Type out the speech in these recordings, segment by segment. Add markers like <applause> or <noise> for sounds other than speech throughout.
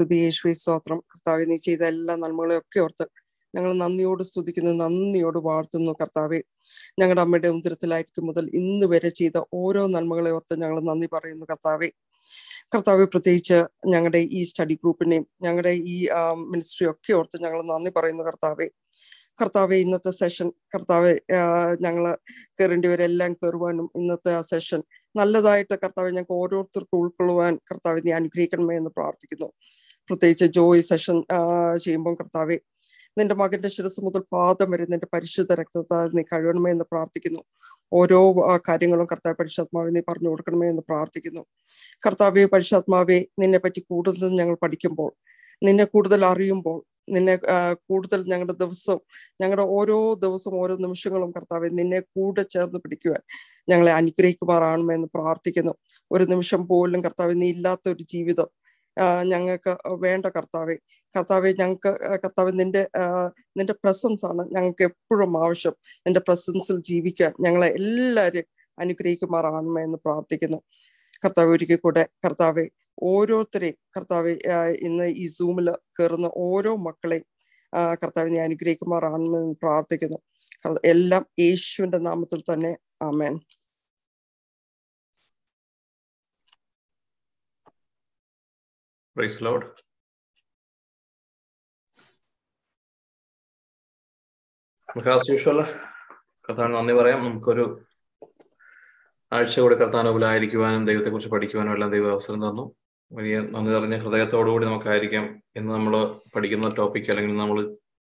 സ്തുതി യേശുവി സ്തോത്രം. കർത്താവെ നീ ചെയ്ത എല്ലാ നന്മകളെയൊക്കെ ഓർത്ത് ഞങ്ങൾ നന്ദിയോട് സ്തുതിക്കുന്നു നന്ദിയോട് വാഴ്ത്തുന്നു കർത്താവെ. ഞങ്ങളുടെ അമ്മയുടെ ഉദരത്തിലായിരിക്കും മുതൽ ഇന്ന് വരെ ചെയ്ത ഓരോ നന്മകളെ ഓർത്ത് ഞങ്ങൾ നന്ദി പറയുന്നു കർത്താവെ. കർത്താവ് പ്രത്യേകിച്ച് ഞങ്ങളുടെ ഈ സ്റ്റഡി ഗ്രൂപ്പിനെയും ഞങ്ങളുടെ ഈ മിനിസ്ട്രി ഒക്കെ ഓർത്ത് ഞങ്ങൾ നന്ദി പറയുന്നു കർത്താവെ. കർത്താവെ ഇന്നത്തെ സെഷൻ കർത്താവ് ഞങ്ങൾ കയറേണ്ടിവരെല്ലാം കയറുവാനും ഇന്നത്തെ ആ സെഷൻ നല്ലതായിട്ട് കർത്താവ് ഞങ്ങൾക്ക് ഓരോരുത്തർക്കും ഉൾക്കൊള്ളുവാൻ കർത്താവ് നീ അനുഗ്രഹിക്കണമേ എന്ന് പ്രാർത്ഥിക്കുന്നു. പ്രത്യേകിച്ച് ജോയ് സെഷൻ ചെയ്യുമ്പോൾ കർത്താവെ നിന്റെ മകന്റെ ശിരസ് മുതൽ പാദം വരെ നിന്റെ പരിശുദ്ധ രക്തത്താൽ നീ കഴിയണമേ എന്ന് പ്രാർത്ഥിക്കുന്നു. ഓരോ കാര്യങ്ങളും കർത്താവ് പരിശുദ്ധാത്മാവെ നീ പറഞ്ഞു കൊടുക്കണമേ എന്ന് പ്രാർത്ഥിക്കുന്നു. കർത്താവെ പരിശുദ്ധാത്മാവെ നിന്നെ പറ്റി കൂടുതൽ ഞങ്ങൾ പഠിക്കുമ്പോൾ നിന്നെ കൂടുതൽ അറിയുമ്പോൾ നിന്നെ കൂടുതൽ ഞങ്ങളുടെ ദിവസം ഞങ്ങളുടെ ഓരോ ദിവസവും ഓരോ നിമിഷങ്ങളും കർത്താവെ നിന്നെ കൂടെ ചേർന്ന് പിടിക്കുവാൻ ഞങ്ങളെ അനുഗ്രഹിക്കുമാറാണെന്ന് പ്രാർത്ഥിക്കുന്നു. ഒരു നിമിഷം പോലും കർത്താവ് നീ ഇല്ലാത്ത ഒരു ജീവിതം ഞങ്ങൾക്ക് വേണ്ട കർത്താവെ. കർത്താവെ ഞങ്ങൾക്ക് കർത്താവ് നിന്റെ നിന്റെ പ്രസൻസ് ആണ് ഞങ്ങൾക്ക് എപ്പോഴും ആവശ്യം. നിന്റെ പ്രസൻസിൽ ജീവിക്കാൻ ഞങ്ങളെ എല്ലാവരും അനുഗ്രഹിക്കുമാറാണ് എന്ന് പ്രാർത്ഥിക്കുന്നു. കർത്താവ് ഒരിക്കൽ കൂടെ കർത്താവെ ഓരോരുത്തരെയും കർത്താവ് ഇന്ന് ഈ സൂമിൽ കയറുന്ന ഓരോ മക്കളെയും കർത്താവിനെ അനുഗ്രഹിക്കുമാറാണെന്ന് പ്രാർത്ഥിക്കുന്നു. എല്ലാം യേശുവിന്റെ നാമത്തിൽ തന്നെ. ആമേൻ. പ്രൈസ് ലോഡ് നമുക്ക് ആസ് യൂഷ്വൽ കർത്താവിന് നന്ദി പറയാം. നമുക്കൊരു ആഴ്ച കൂടി കർത്താനുകൂലായിരിക്കുവാനും ദൈവത്തെക്കുറിച്ച് പഠിക്കുവാനും എല്ലാം ദൈവം അവസരം തന്നു. വലിയ നന്ദി നിറഞ്ഞ ഹൃദയത്തോടുകൂടി നമുക്കായിരിക്കാം ഇന്ന് നമ്മൾ പഠിക്കുന്ന ടോപ്പിക് അല്ലെങ്കിൽ നമ്മൾ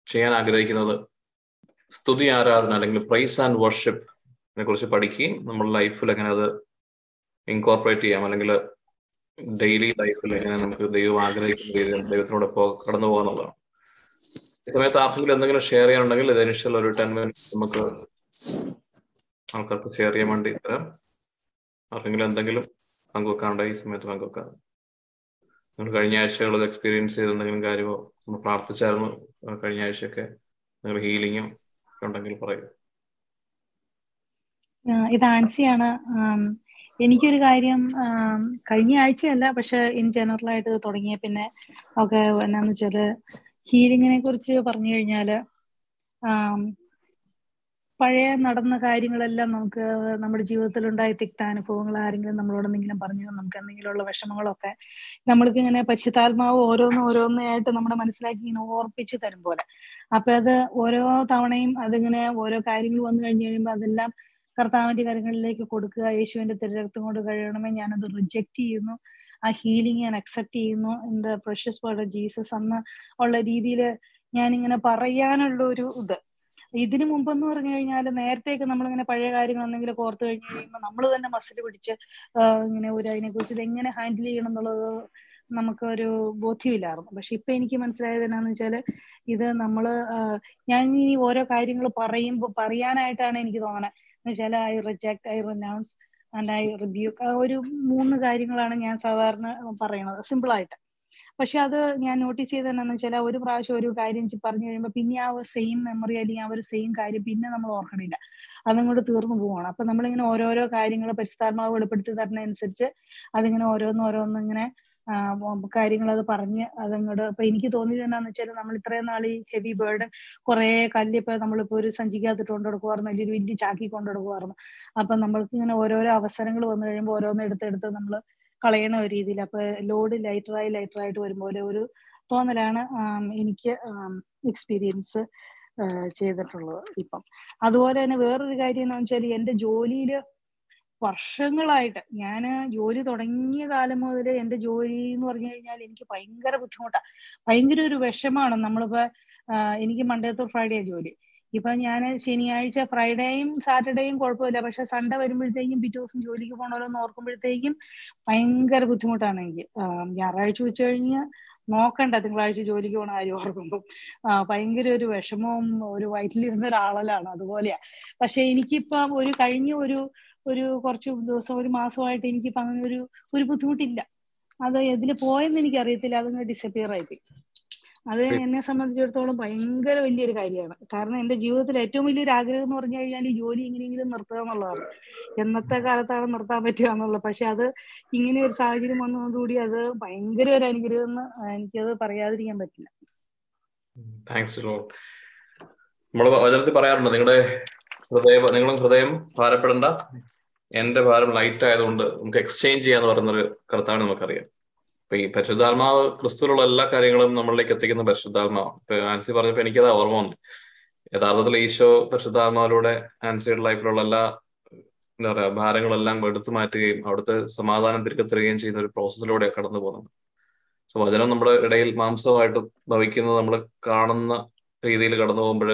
ചെയ്യാൻ ആഗ്രഹിക്കുന്നത് സ്തുതി ആരാധന അല്ലെങ്കിൽ പ്രൈസ് ആൻഡ് വർഷിപ്പ് ഇതിനെ കുറിച്ച് പഠിക്കുകയും നമ്മുടെ ലൈഫിൽ എങ്ങനെ അത് ഇൻകോർപ്പറേറ്റ് ചെയ്യാം അല്ലെങ്കിൽ ഡെയിലി ലൈഫിൽ എങ്ങനെ നമുക്ക് ദൈവം ആഗ്രഹിക്കുന്ന രീതിയിൽ ദൈവത്തിനോട് പോ കടന്നു പോകാന്നുള്ളതാണ്. ഈ സമയത്ത് ആർക്കെങ്കിലും എന്തെങ്കിലും ഷെയർ ചെയ്യാനുണ്ടെങ്കിൽ ഇത് ഇനിഷ്യൽ ഒരു ടെൻ മിനിറ്റ് നമുക്ക് ആൾക്കാർക്ക് ഷെയർ ചെയ്യാൻ വേണ്ടി തരാം. ആർക്കെങ്കിലും എന്തെങ്കിലും പങ്കുവെക്കാനുണ്ടെങ്കിൽ ഈ സമയത്ത് പങ്കുവെക്കാം നിങ്ങൾ കഴിഞ്ഞ ആഴ്ചകളിൽ എക്സ്പീരിയൻസ് ചെയ്ത എന്തെങ്കിലും കാര്യമോ? നമ്മൾ പ്രാർത്ഥിച്ചായിരുന്നു. കഴിഞ്ഞ ആഴ്ചയൊക്കെ നിങ്ങൾ ഹീലിങ്ങും ഉണ്ടെങ്കിൽ പറയൂ. ഇത് ആൻസിയാണ്. എനിക്കൊരു കാര്യം കഴിഞ്ഞ ആഴ്ചയല്ല പക്ഷെ ഇൻ ജനറൽ ആയിട്ട് തുടങ്ങിയ പിന്നെ ഒക്കെ എന്നാന്ന് വെച്ചാൽ ഹീലിങ്ങിനെ കുറിച്ച് പറഞ്ഞു കഴിഞ്ഞാൽ പഴയ നടന്ന കാര്യങ്ങളെല്ലാം നമുക്ക് നമ്മുടെ ജീവിതത്തിൽ ഉണ്ടായി ഉണ്ടായ തിക്താനുഭവങ്ങൾ ആരെങ്കിലും നമ്മളോട് എന്തെങ്കിലും പറഞ്ഞു നമുക്ക് എന്തെങ്കിലുമുള്ള വിഷമങ്ങളൊക്കെ നമ്മൾക്ക് ഇങ്ങനെ പരിശുദ്ധാത്മാവ് ഓരോന്ന് ഓരോന്നായിട്ട് നമ്മുടെ മനസ്സിലാക്കി ഇങ്ങനെ ഓർപ്പിച്ച് തരും പോലെ. അപ്പൊ അത് ഓരോ തവണയും അതിങ്ങനെ ഓരോ കാര്യങ്ങൾ വന്നു കഴിഞ്ഞു കഴിയുമ്പോൾ അതെല്ലാം കർത്താവിന്റെ കാര്യങ്ങളിലേക്ക് കൊടുക്കുക യേശുവിന്റെ തിരരക്തം കൊണ്ട് കഴിയണമേ. ഞാനത് റിജക്റ്റ് ചെയ്യുന്നു. ആ ഹീലിംഗ് ഞാൻ അക്സെപ്റ്റ് ചെയ്യുന്നു in the precious word of Jesus എന്ന ഉള്ള രീതിയിൽ ഞാനിങ്ങനെ പറയാനുള്ള ഒരു ഇത്. ഇതിനു മുമ്പെന്ന് പറഞ്ഞു കഴിഞ്ഞാൽ നേരത്തേക്ക് നമ്മളിങ്ങനെ പഴയ കാര്യങ്ങൾ എന്തെങ്കിലും ഓർത്ത് കഴിഞ്ഞ് കഴിയുമ്പോൾ നമ്മൾ തന്നെ മസിൽ പിടിച്ച് ഇങ്ങനെ ഒരു അതിനെ കുറിച്ച് ഇത് എങ്ങനെ ഹാൻഡിൽ ചെയ്യണം എന്നുള്ളത് നമുക്കൊരു ബോധ്യമില്ലായിരുന്നു. പക്ഷെ ഇപ്പൊ എനിക്ക് മനസ്സിലായത് എന്നാന്ന് വെച്ചാൽ ഇത് നമ്മൾ ഞാൻ ഇനി ഓരോ കാര്യങ്ങൾ പറയുമ്പോൾ പറയാനായിട്ടാണ് എനിക്ക് തോന്നണേ. എന്ന് വെച്ചാൽ I reject I renounce and I rebuke ഒരു മൂന്ന് കാര്യങ്ങളാണ് ഞാൻ സാധാരണ പറയുന്നത് സിമ്പിൾ ആയിട്ട് പക്ഷെ അത് ഞാൻ നോട്ടീസ് ചെയ്ത് എന്താണെന്ന് വെച്ചാൽ ഒരു പ്രാവശ്യം ഒരു കാര്യം പറഞ്ഞു കഴിയുമ്പോൾ പിന്നെ ആ ഒരു സെയിം മെമ്മറി അല്ലെങ്കിൽ ആ ഒരു സെയിം കാര്യം പിന്നെ നമ്മൾ ഓർക്കണില്ല. അതും കൂടെ തീർന്നു പോവാണ്. അപ്പൊ നമ്മളിങ്ങനെ ഓരോരോ കാര്യങ്ങൾ പരിസ്ഥാത്മാവ് വെളിപ്പെടുത്തി തരുന്നതനുസരിച്ച് അതിങ്ങനെ ഓരോന്ന് ഓരോന്ന് ഇങ്ങനെ കാര്യങ്ങൾ അത് പറഞ്ഞ് അതങ്ങോട്ട് അപ്പൊ എനിക്ക് തോന്നിയത് എന്താണെന്ന് വെച്ചാൽ നമ്മൾ ഇത്രയും നാൾ ഈ ഹെവി ബേർഡ് കുറെ കല്ലിപ്പോ നമ്മളിപ്പോ ഒരു സഞ്ചിക്കകത്തിട്ട് കൊണ്ടു അല്ലെങ്കിൽ ഒരു വലിയ ചാക്കി കൊണ്ടു കൊടുക്കുമായിരുന്നു അപ്പൊ നമ്മൾക്ക് ഇങ്ങനെ ഓരോരോ അവസരങ്ങൾ വന്നു കഴിയുമ്പോൾ ഓരോന്ന് എടുത്തെടുത്ത് നമ്മൾ കളയണ ഒരു രീതിയിൽ അപ്പൊ ലോഡ് ലൈറ്ററായി ലൈറ്ററായിട്ട് വരുമ്പോൾ ഒരു തോന്നലാണ് എനിക്ക് എക്സ്പീരിയൻസ് ചെയ്തിട്ടുള്ളത് ഇപ്പം. അതുപോലെ തന്നെ വേറൊരു കാര്യം എന്ന് വെച്ചാൽ എന്റെ ജോലിയിൽ വർഷങ്ങളായിട്ട് ഞാൻ ജോലി തുടങ്ങിയ കാലം മുതൽ എന്റെ ജോലി എന്ന് പറഞ്ഞു കഴിഞ്ഞാൽ എനിക്ക് ഭയങ്കര ബുദ്ധിമുട്ടാണ് ഭയങ്കര ഒരു വിഷമാണ് നമ്മളിപ്പോ എനിക്ക് മൺഡേ ടു ഫ്രൈഡേ ജോലി. ഇപ്പൊ ഞാൻ ശനിയാഴ്ച ഫ്രൈഡേയും സാറ്റർഡേയും കുഴപ്പമില്ല. പക്ഷെ സൺഡേ വരുമ്പോഴത്തേക്കും പിറ്റേ ദിവസം ജോലിക്ക് പോകണമല്ലോ എന്ന് ഓർക്കുമ്പോഴത്തേക്കും ഭയങ്കര ബുദ്ധിമുട്ടാണ് എനിക്ക്. ഞായറാഴ്ച ഉച്ച കഴിഞ്ഞ് നോക്കണ്ട തിങ്കളാഴ്ച ജോലിക്ക് പോണ കാര്യം ഓർക്കുമ്പോൾ ഭയങ്കര ഒരു വിഷമവും ഒരു വയറ്റിലിരുന്ന ഒരാളലാണ് അതുപോലെയാ. പക്ഷെ എനിക്കിപ്പം ഒരു കഴിഞ്ഞ ഒരു ഒരു കുറച്ച് ദിവസം ഒരു മാസമായിട്ട് എനിക്ക് അങ്ങനെ ഒരു ഒരു ബുദ്ധിമുട്ടില്ല. അത് എതിൽ പോയെന്ന് എനിക്ക് അറിയത്തില്ല അതങ്ങ് ഡിസപ്പിയർ ആയിപ്പോയി അത് എന്നെ സംബന്ധിച്ചിടത്തോളം ഭയങ്കര വലിയൊരു കാര്യമാണ്. കാരണം എന്റെ ജീവിതത്തിൽ ഏറ്റവും വലിയൊരു ആഗ്രഹം എന്ന് പറഞ്ഞു കഴിഞ്ഞാൽ ഈ ജോലി എങ്ങനെയെങ്കിലും നിർത്തുക എന്നുള്ളതാണ്. എന്നത്തെ കാലത്താണ് നിർത്താൻ പറ്റുക എന്നുള്ളത്. പക്ഷെ അത് ഇങ്ങനെ ഒരു സാഹചര്യം വന്നതോടുകൂടി അത് ഭയങ്കര ഒരു അനുഗ്രഹം എന്ന് എനിക്കത് പറയാതിരിക്കാൻ പറ്റില്ല. താങ്ക്സ് നമ്മൾ വചനത്തിൽ പറയാറുണ്ട് നിങ്ങളുടെ ഹൃദയം നിങ്ങളും ഹൃദയം ഭാരപ്പെടേണ്ട. എന്റെ ഭാരം ലൈറ്റ് ആയതുകൊണ്ട് നമുക്ക് എക്സ്ചേഞ്ച് ചെയ്യാന്ന് പറയുന്നൊരു കർത്താവിനെ നമുക്കറിയാം. അപ്പൊ ഈ പരിശുദ്ധാത്മാവ് ക്രിസ്തുവിലുള്ള എല്ലാ കാര്യങ്ങളും നമ്മളിലേക്ക് എത്തിക്കുന്ന പരിശുദ്ധാത്മാവ് ഇപ്പൊ ആൻസി പറഞ്ഞപ്പോ എനിക്കത് ഓർമ്മ വന്നു. യഥാർത്ഥത്തിൽ ഈശോ പരിശുദ്ധാത്മാവിലൂടെ ആൻസിയുടെ ലൈഫിലുള്ള എല്ലാ എന്താ പറയാ ഭാരങ്ങളെല്ലാം എടുത്തു മാറ്റുകയും അവിടുത്തെ സമാധാനം തിരികെ തരികയും ചെയ്യുന്ന ഒരു പ്രോസസ്സിലൂടെ കടന്നു പോകുന്നത്. സോ വചനം നമ്മുടെ ഇടയിൽ മാംസമായിട്ട് ഭവിക്കുന്നത് നമ്മൾ കാണുന്ന രീതിയിൽ കടന്നു പോകുമ്പോൾ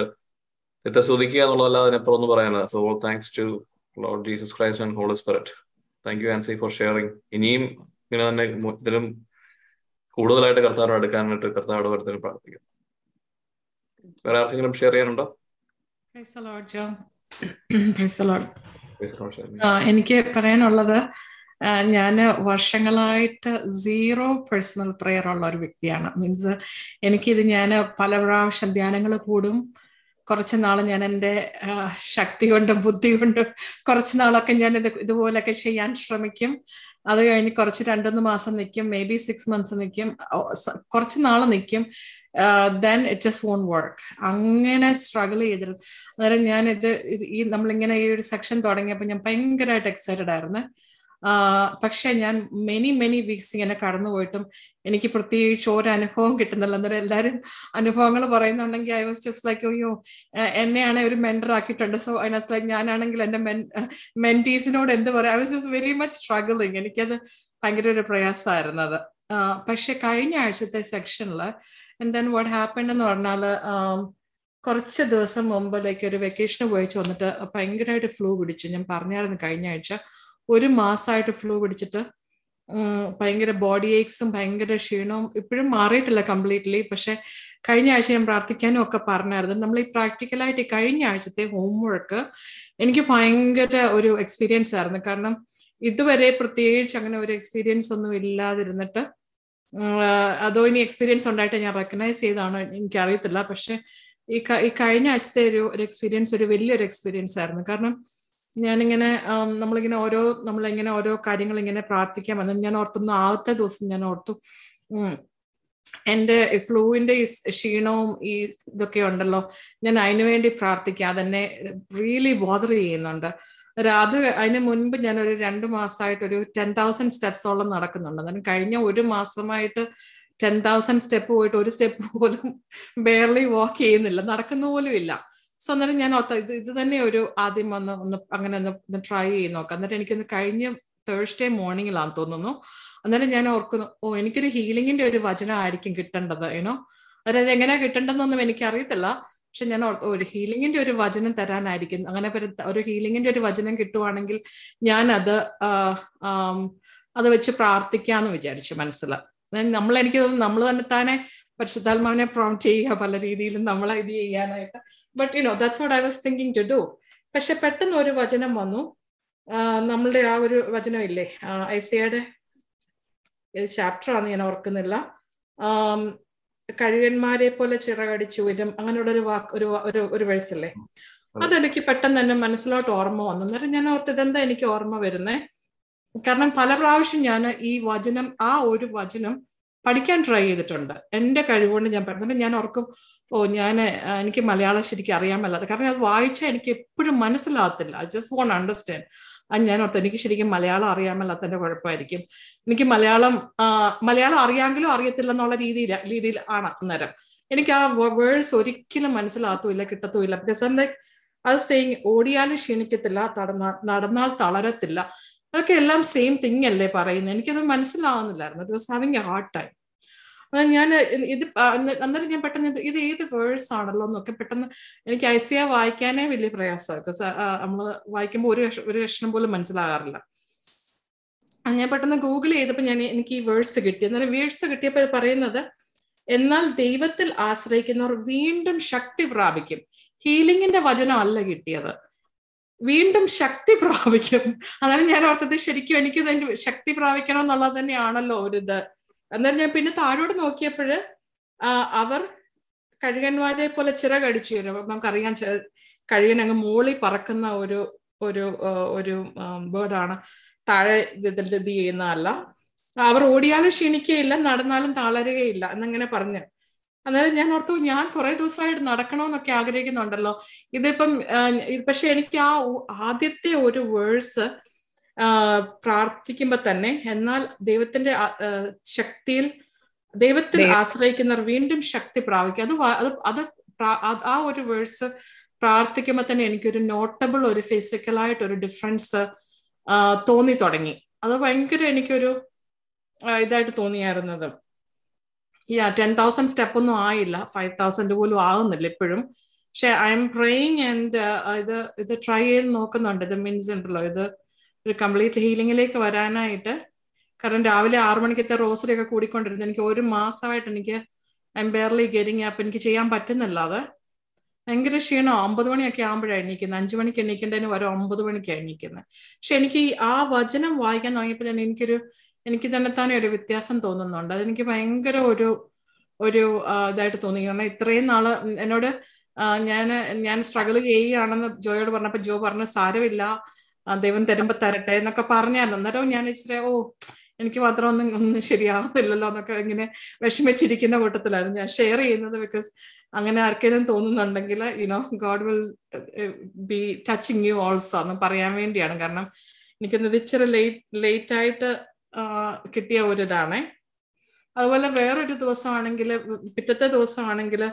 എത്തെ ശ്രദ്ധിക്കുക എന്നുള്ളതല്ലാതെ അതിനപ്പുറം ഒന്ന് പറയാനില്ല so all thanks to lord Jesus Christ and holy spirit thank you Ancy for sharing ഇനിയും ഇങ്ങനെ തന്നെ ഇതിലും കൂടുതലായിട്ട് കർത്താവ് എടുക്കാനായിട്ട് കർത്താവോട് വരുന്നതിന് പ്രാർത്ഥിക്കും. വേറെ ആർക്കെങ്കിലും ഷെയർ ചെയ്യാനുണ്ടോ? <clears throat> എനിക്ക് പറയാനുള്ളത് ഞാൻ വർഷങ്ങളായിട്ട് സീറോ പേഴ്സണൽ പ്രെയർ ഉള്ള ഒരു വ്യക്തിയാണ്. മീൻസ് എനിക്കിത് ഞാൻ പല പ്രാവശ്യം ധ്യാനങ്ങൾ കൂടും. കുറച്ച് നാൾ ഞാൻ എന്റെ ശക്തി കൊണ്ടും ബുദ്ധി കൊണ്ടും കുറച്ച് നാളൊക്കെ ഞാൻ ഇത് ഇതുപോലൊക്കെ ചെയ്യാൻ ശ്രമിക്കും. അത് കഴിഞ്ഞ് കുറച്ച് രണ്ടൊന്ന് മാസം നിൽക്കും മേ ബി സിക്സ് മന്ത്സ് നിൽക്കും കുറച്ച് നാൾ നിൽക്കും then it just won't work അങ്ങനെ സ്ട്രഗിൾ ചെയ്തിരുന്നു അന്നേരം ഞാൻ ഇത് ഈ നമ്മളിങ്ങനെ ഈ ഒരു സെക്ഷൻ തുടങ്ങിയപ്പോൾ ഞാൻ ഭയങ്കരമായിട്ട് എക്സൈറ്റഡ് ആയിരുന്നു. പക്ഷെ ഞാൻ മെനി മെനി വീക്സ് ഇങ്ങനെ കടന്നു പോയിട്ടും എനിക്ക് പ്രത്യേകിച്ച് ഒരു അനുഭവം കിട്ടുന്നില്ല. എന്നൊരു എല്ലാവരും അനുഭവങ്ങൾ പറയുന്നുണ്ടെങ്കിൽ ഐ വാസ് ജസ്റ്റ് ലൈക്ക് അയ്യോ എന്നെയാണ് ഒരു മെന്റർ ആക്കിയിട്ടുണ്ട്. സോ ഐ വാസ് ലൈക്ക് ഞാനാണെങ്കിൽ എന്റെ മെൻ മെന്റീസിനോട് എന്ത് പറയാം? I was just very much struggling എനിക്കത് ഭയങ്കര ഒരു പ്രയാസമായിരുന്നു അത്. പക്ഷെ കഴിഞ്ഞ ആഴ്ചത്തെ സെക്ഷനിൽ ആൻഡ് ദെൻ വാട്ട് ഹാപ്പൻ എന്ന് പറഞ്ഞാൽ കുറച്ച് ദിവസം മുമ്പിലേക്ക് ഒരു വെക്കേഷന് പോയിച്ച് വന്നിട്ട് ഭയങ്കരമായിട്ട് ഫ്ലൂ പിടിച്ചു. ഞാൻ പറഞ്ഞായിരുന്നു കഴിഞ്ഞ ആഴ്ച ഒരു മാസമായിട്ട് ഫ്ലൂ പിടിച്ചിട്ട് ഭയങ്കര ബോഡി ഏക്സും ഭയങ്കര ക്ഷീണവും ഇപ്പോഴും മാറിയിട്ടില്ല കംപ്ലീറ്റ്ലി പക്ഷെ കഴിഞ്ഞ ആഴ്ച ഞാൻ പ്രാർത്ഥിക്കാനും ഒക്കെ പറഞ്ഞായിരുന്നു. നമ്മൾ ഈ പ്രാക്ടിക്കലായിട്ട് ഈ കഴിഞ്ഞ ആഴ്ചത്തെ ഹോം വർക്ക് എനിക്ക് ഭയങ്കര ഒരു എക്സ്പീരിയൻസ് ആയിരുന്നു. കാരണം ഇതുവരെ പ്രത്യേകിച്ച് അങ്ങനെ ഒരു എക്സ്പീരിയൻസ് ഒന്നും ഇല്ലാതിരുന്നിട്ട് അതോ ഇനി എക്സ്പീരിയൻസ് ഉണ്ടായിട്ട് ഞാൻ റെക്കഗ്നൈസ് ചെയ്താണോ എനിക്ക് അറിയത്തില്ല പക്ഷെ ഈ ഈ കഴിഞ്ഞ ആഴ്ചത്തെ ഒരു ഒരു എക്സ്പീരിയൻസ് ഒരു വലിയൊരു എക്സ്പീരിയൻസ് ആയിരുന്നു. കാരണം ഞാനിങ്ങനെ നമ്മളിങ്ങനെ ഓരോ നമ്മളിങ്ങനെ ഓരോ കാര്യങ്ങൾ ഇങ്ങനെ പ്രാർത്ഥിക്കാൻ വന്നു. ഞാൻ ഓർത്തുന്നു ആദ്യത്തെ ദിവസം ഞാൻ ഓർത്തു എന്റെ ഫ്ലൂവിന്റെ ഈ ക്ഷീണവും ഈ ഇതൊക്കെ ഉണ്ടല്ലോ. ഞാൻ അതിനു വേണ്ടി പ്രാർത്ഥിക്കാം അതെന്നെ റിയലി ബോദർ ചെയ്യുന്നുണ്ട്. അത് അതിന് മുൻപ് ഞാൻ ഒരു രണ്ട് മാസമായിട്ട് ഒരു ടെൻ തൗസൻഡ് സ്റ്റെപ്സോളം നടക്കുന്നുണ്ട്. അതിന് കഴിഞ്ഞ ഒരു മാസമായിട്ട് ടെൻ തൗസൻഡ് സ്റ്റെപ്പ് പോയിട്ട് ഒരു സ്റ്റെപ്പ് പോലും ബെയർലി വാക്ക് ചെയ്യുന്നില്ല. നടക്കുന്ന പോലും ഇല്ല. സോ അന്നേരം ഞാൻ ഓർത്ത ഇത് ഇത് തന്നെ ഒരു ആദ്യം വന്ന് ഒന്ന് അങ്ങനെ ഒന്ന് ഒന്ന് ട്രൈ ചെയ്ത് നോക്കാം. എന്നിട്ട് എനിക്കൊന്ന് കഴിഞ്ഞ തേഴ്സ്ഡേ മോർണിംഗിലാന്ന് തോന്നുന്നു. അന്നേരം ഞാൻ ഓർക്കുന്നു ഓ എനിക്കൊരു ഹീലിംഗിന്റെ ഒരു വചനമായിരിക്കും കിട്ടേണ്ടത് ഏനോ അതായത് എങ്ങനെയാ കിട്ടേണ്ടതെന്നൊന്നും എനിക്ക് അറിയത്തില്ല പക്ഷെ ഞാൻ ഒരു ഹീലിംഗിന്റെ ഒരു വചനം തരാനായിരിക്കും. അങ്ങനെ ഒരു ഹീലിംഗിന്റെ ഒരു വചനം കിട്ടുവാണെങ്കിൽ ഞാൻ അത് അത് വെച്ച് പ്രാർത്ഥിക്കാന്ന് വിചാരിച്ചു മനസ്സിൽ. നമ്മൾ എനിക്ക് തോന്നുന്നു നമ്മൾ തന്നെ താനെ പരിശുദ്ധാത്മാവിനെ പ്രോം ചെയ്യുക പല രീതിയിലും നമ്മളെ ഇത് ചെയ്യാനായിട്ട്. But you know that's what I was thinking to do പക്ഷെ പെട്ടെന്ന് ഒരു വചനം വന്നു. നമ്മളുടെ ആ ഒരു വചനം ഇല്ലേ? ഐസിയയുടെ ഏത് ചാപ്റ്റർ ആണ് ഞാൻ ഓർക്കുന്നില്ല. കഴുകന്മാരെ പോലെ ചിറകടിച്ചു വരും അങ്ങനെയുള്ള ഒരു വാക്ക് ഒരു ഒരു ഒരു വേഴ്സല്ലേ അതെനിക്ക് പെട്ടെന്ന് തന്നെ മനസ്സിലോട്ട് ഓർമ്മ വന്നു. അന്നേരം ഞാൻ ഓർത്ത് ഇതെന്താ എനിക്ക് ഓർമ്മ വരുന്നേ? കാരണം പല പ്രാവശ്യം ഞാൻ ഈ വചനം ആ ഒരു വചനം പഠിക്കാൻ ട്രൈ ചെയ്തിട്ടുണ്ട്. എന്റെ കഴിവുകൊണ്ട് ഞാൻ പറഞ്ഞത് ഞാൻ ഓർക്കും ഓ ഞാൻ എനിക്ക് മലയാളം ശരിക്കും അറിയാൻ അറിയാമല്ലാതെ കാരണം അത് വായിച്ചാൽ എനിക്ക് എപ്പോഴും മനസ്സിലാകത്തില്ല. ഐ ജസ്റ്റ് വോണ്ട് അണ്ടർസ്റ്റാൻഡ് അത് ഞാൻ ഓർത്ത് എനിക്ക് ശരിക്കും മലയാളം അറിയാൻ അറിയാമല്ലാത്തതിന്റെ കുഴപ്പമായിരിക്കും. എനിക്ക് മലയാളം മലയാളം അറിയാമെങ്കിലും അറിയത്തില്ല എന്നുള്ള രീതിയിൽ രീതിയിൽ ആണ് അന്നേരം. എനിക്ക് ആ വേഴ്സ് ഒരിക്കലും മനസ്സിലാകത്തുമില്ല കിട്ടത്തുമില്ല. ബിക്കോസ് ഐ ലൈക്ക് അത് സെയിങ് ഓടിയാലും ക്ഷീണിക്കത്തില്ല നടന്നാൽ തളരത്തില്ല. അതൊക്കെ എല്ലാം സെയിം തിങ് അല്ലേ പറയുന്നത് എനിക്കത് മനസ്സിലാവുന്നില്ലായിരുന്നു. It was having a hard time ഞാൻ ഇത് അന്നേരം ഞാൻ പെട്ടെന്ന് ഇത് ഇത് ഏത് വേഴ്സ് ആണല്ലോ എന്നൊക്കെ പെട്ടെന്ന് എനിക്ക് ഐസിയ വായിക്കാനേ വലിയ പ്രയാസമാണ് ബിക്കോസ് നമ്മൾ വായിക്കുമ്പോൾ ഒരു ഒരു കഷ്ണം പോലും മനസ്സിലാകാറില്ല. ഞാൻ പെട്ടെന്ന് ഗൂഗിൾ ചെയ്തപ്പോൾ ഞാൻ എനിക്ക് ഈ വേഴ്സ് കിട്ടി. അന്നേരം വേഴ്സ് കിട്ടിയപ്പോൾ പറയുന്നത് എന്നാൽ ദൈവത്തിൽ ആശ്രയിക്കുന്നവർ വീണ്ടും ശക്തി പ്രാപിക്കും. ഹീലിംഗിന്റെ വചനം അല്ല കിട്ടിയത്. വീണ്ടും ശക്തി പ്രാപിക്കും. അതാണ് ഞാൻ ഓർത്തത്. ശരിക്കും എനിക്ക് ശക്തി പ്രാപിക്കണം എന്നുള്ളത് തന്നെയാണല്ലോ ഒരു ഇത് അന്നേരം ഞാൻ പിന്നെ താഴോട്ട് നോക്കിയപ്പോൾ അവർ കഴുകന്മാരെ പോലെ ചിറകടിച്ചു വരും. അപ്പൊ നമുക്കറിയാം കഴുകൻ അങ്ങ് മോളി പറക്കുന്ന ഒരു ഒരു ഒരു ബേർഡാണ്. താഴെ ഇത് ചെയ്യുന്നതല്ല. അവർ ഓടിയാലും ക്ഷീണിക്കുകയില്ല നടന്നാലും തളരുകയില്ല എന്നിങ്ങനെ പറഞ്ഞു. അന്നേരം ഞാൻ ഓർത്തു ഞാൻ കുറെ ദിവസമായിട്ട് നടക്കണമെന്നൊക്കെ ആഗ്രഹിക്കുന്നുണ്ടല്ലോ. ഇതിപ്പം പക്ഷെ എനിക്ക് ആ ആദ്യത്തെ ഒരു വേഴ്സ് പ്രാർത്ഥിക്കുമ്പോ തന്നെ എന്നാൽ ദൈവത്തിന്റെ ശക്തിയിൽ ദൈവത്തിൽ ആശ്രയിക്കുന്നവർ വീണ്ടും ശക്തി പ്രാപിക്കും. അത് അത് അത് ആ ഒരു വേഴ്സ് പ്രാർത്ഥിക്കുമ്പോൾ തന്നെ എനിക്കൊരു നോട്ടബിൾ ഒരു ഫിസിക്കലായിട്ട് ഒരു ഡിഫറൻസ് തോന്നി തുടങ്ങി. അത് ഭയങ്കര എനിക്കൊരു ഇതായിട്ട് തോന്നിയായിരുന്നത്. ഈ ടെൻ തൗസൻഡ് സ്റ്റെപ്പ് ഒന്നും ആയില്ല. ഫൈവ് തൗസൻഡ് പോലും ആകുന്നില്ല ഇപ്പോഴും. പക്ഷെ ഐ എം പ്രേയിങ് ആൻഡ് ഇത് ഇത് ട്രൈ ചെയ്ത് നോക്കുന്നുണ്ട്. ഇത് മീൻസ് ഉണ്ടല്ലോ. ഇത് ഒരു കംപ്ലീറ്റ് ഹീലിംഗിലേക്ക് വരാനായിട്ട്. കാരണം രാവിലെ ആറു മണിക്കത്തെ റോസറി ഒക്കെ കൂടിക്കൊണ്ടിരുന്നു. എനിക്ക് ഒരു മാസമായിട്ട് എനിക്ക് I am barely getting up എനിക്ക് ചെയ്യാൻ പറ്റുന്നില്ല അത്. ഭയങ്കര ക്ഷീണം ഒമ്പത് മണിയൊക്കെ ആകുമ്പോഴാണ് എണീക്കുന്നത് അഞ്ചു മണിക്ക് എണീക്കേണ്ടതിന് വരെ ഒമ്പത് മണിക്ക് എണീക്കുന്നത് പക്ഷെ എനിക്ക് ആ വചനം വായിക്കാൻ തുടങ്ങിയപ്പോൾ തന്നെ എനിക്കൊരു എനിക്ക് തന്നെ തന്നെ ഒരു വ്യത്യാസം തോന്നുന്നുണ്ട്. അതെനിക്ക് ഭയങ്കര ഒരു ഒരു ഇതായിട്ട് തോന്നി. കാരണം ഇത്രയും നാൾ എന്നോട് ഞാൻ ഞാൻ സ്ട്രഗിൾ ചെയ്യുകയാണെന്ന് ജോയോട് പറഞ്ഞപ്പോൾ ജോ പറഞ്ഞ സാരമില്ല ദൈവം തരുമ്പോ തരട്ടെ എന്നൊക്കെ പറഞ്ഞായിരുന്നു. അന്നേരം ഞാൻ ഇച്ചിരി ഓ എനിക്ക് മാത്രം ഒന്നും ഒന്നും ശരിയാവത്തില്ലല്ലോ എന്നൊക്കെ ഇങ്ങനെ വിഷമിച്ചിരിക്കുന്ന കൂട്ടത്തിലായിരുന്നു ഞാൻ ഷെയർ ചെയ്യുന്നത് ബിക്കോസ് അങ്ങനെ ആർക്കെങ്കിലും തോന്നുന്നുണ്ടെങ്കിൽ you know God will be touching you also എന്ന് പറയാൻ വേണ്ടിയാണ്. കാരണം എനിക്കിന്നത് ഇച്ചിരി ലേറ്റ് ലേറ്റ് ആയിട്ട് കിട്ടിയ ഒരു ഇതാണേ അതുപോലെ വേറൊരു ദിവസമാണെങ്കിൽ പിറ്റത്തെ ദിവസമാണെങ്കിൽ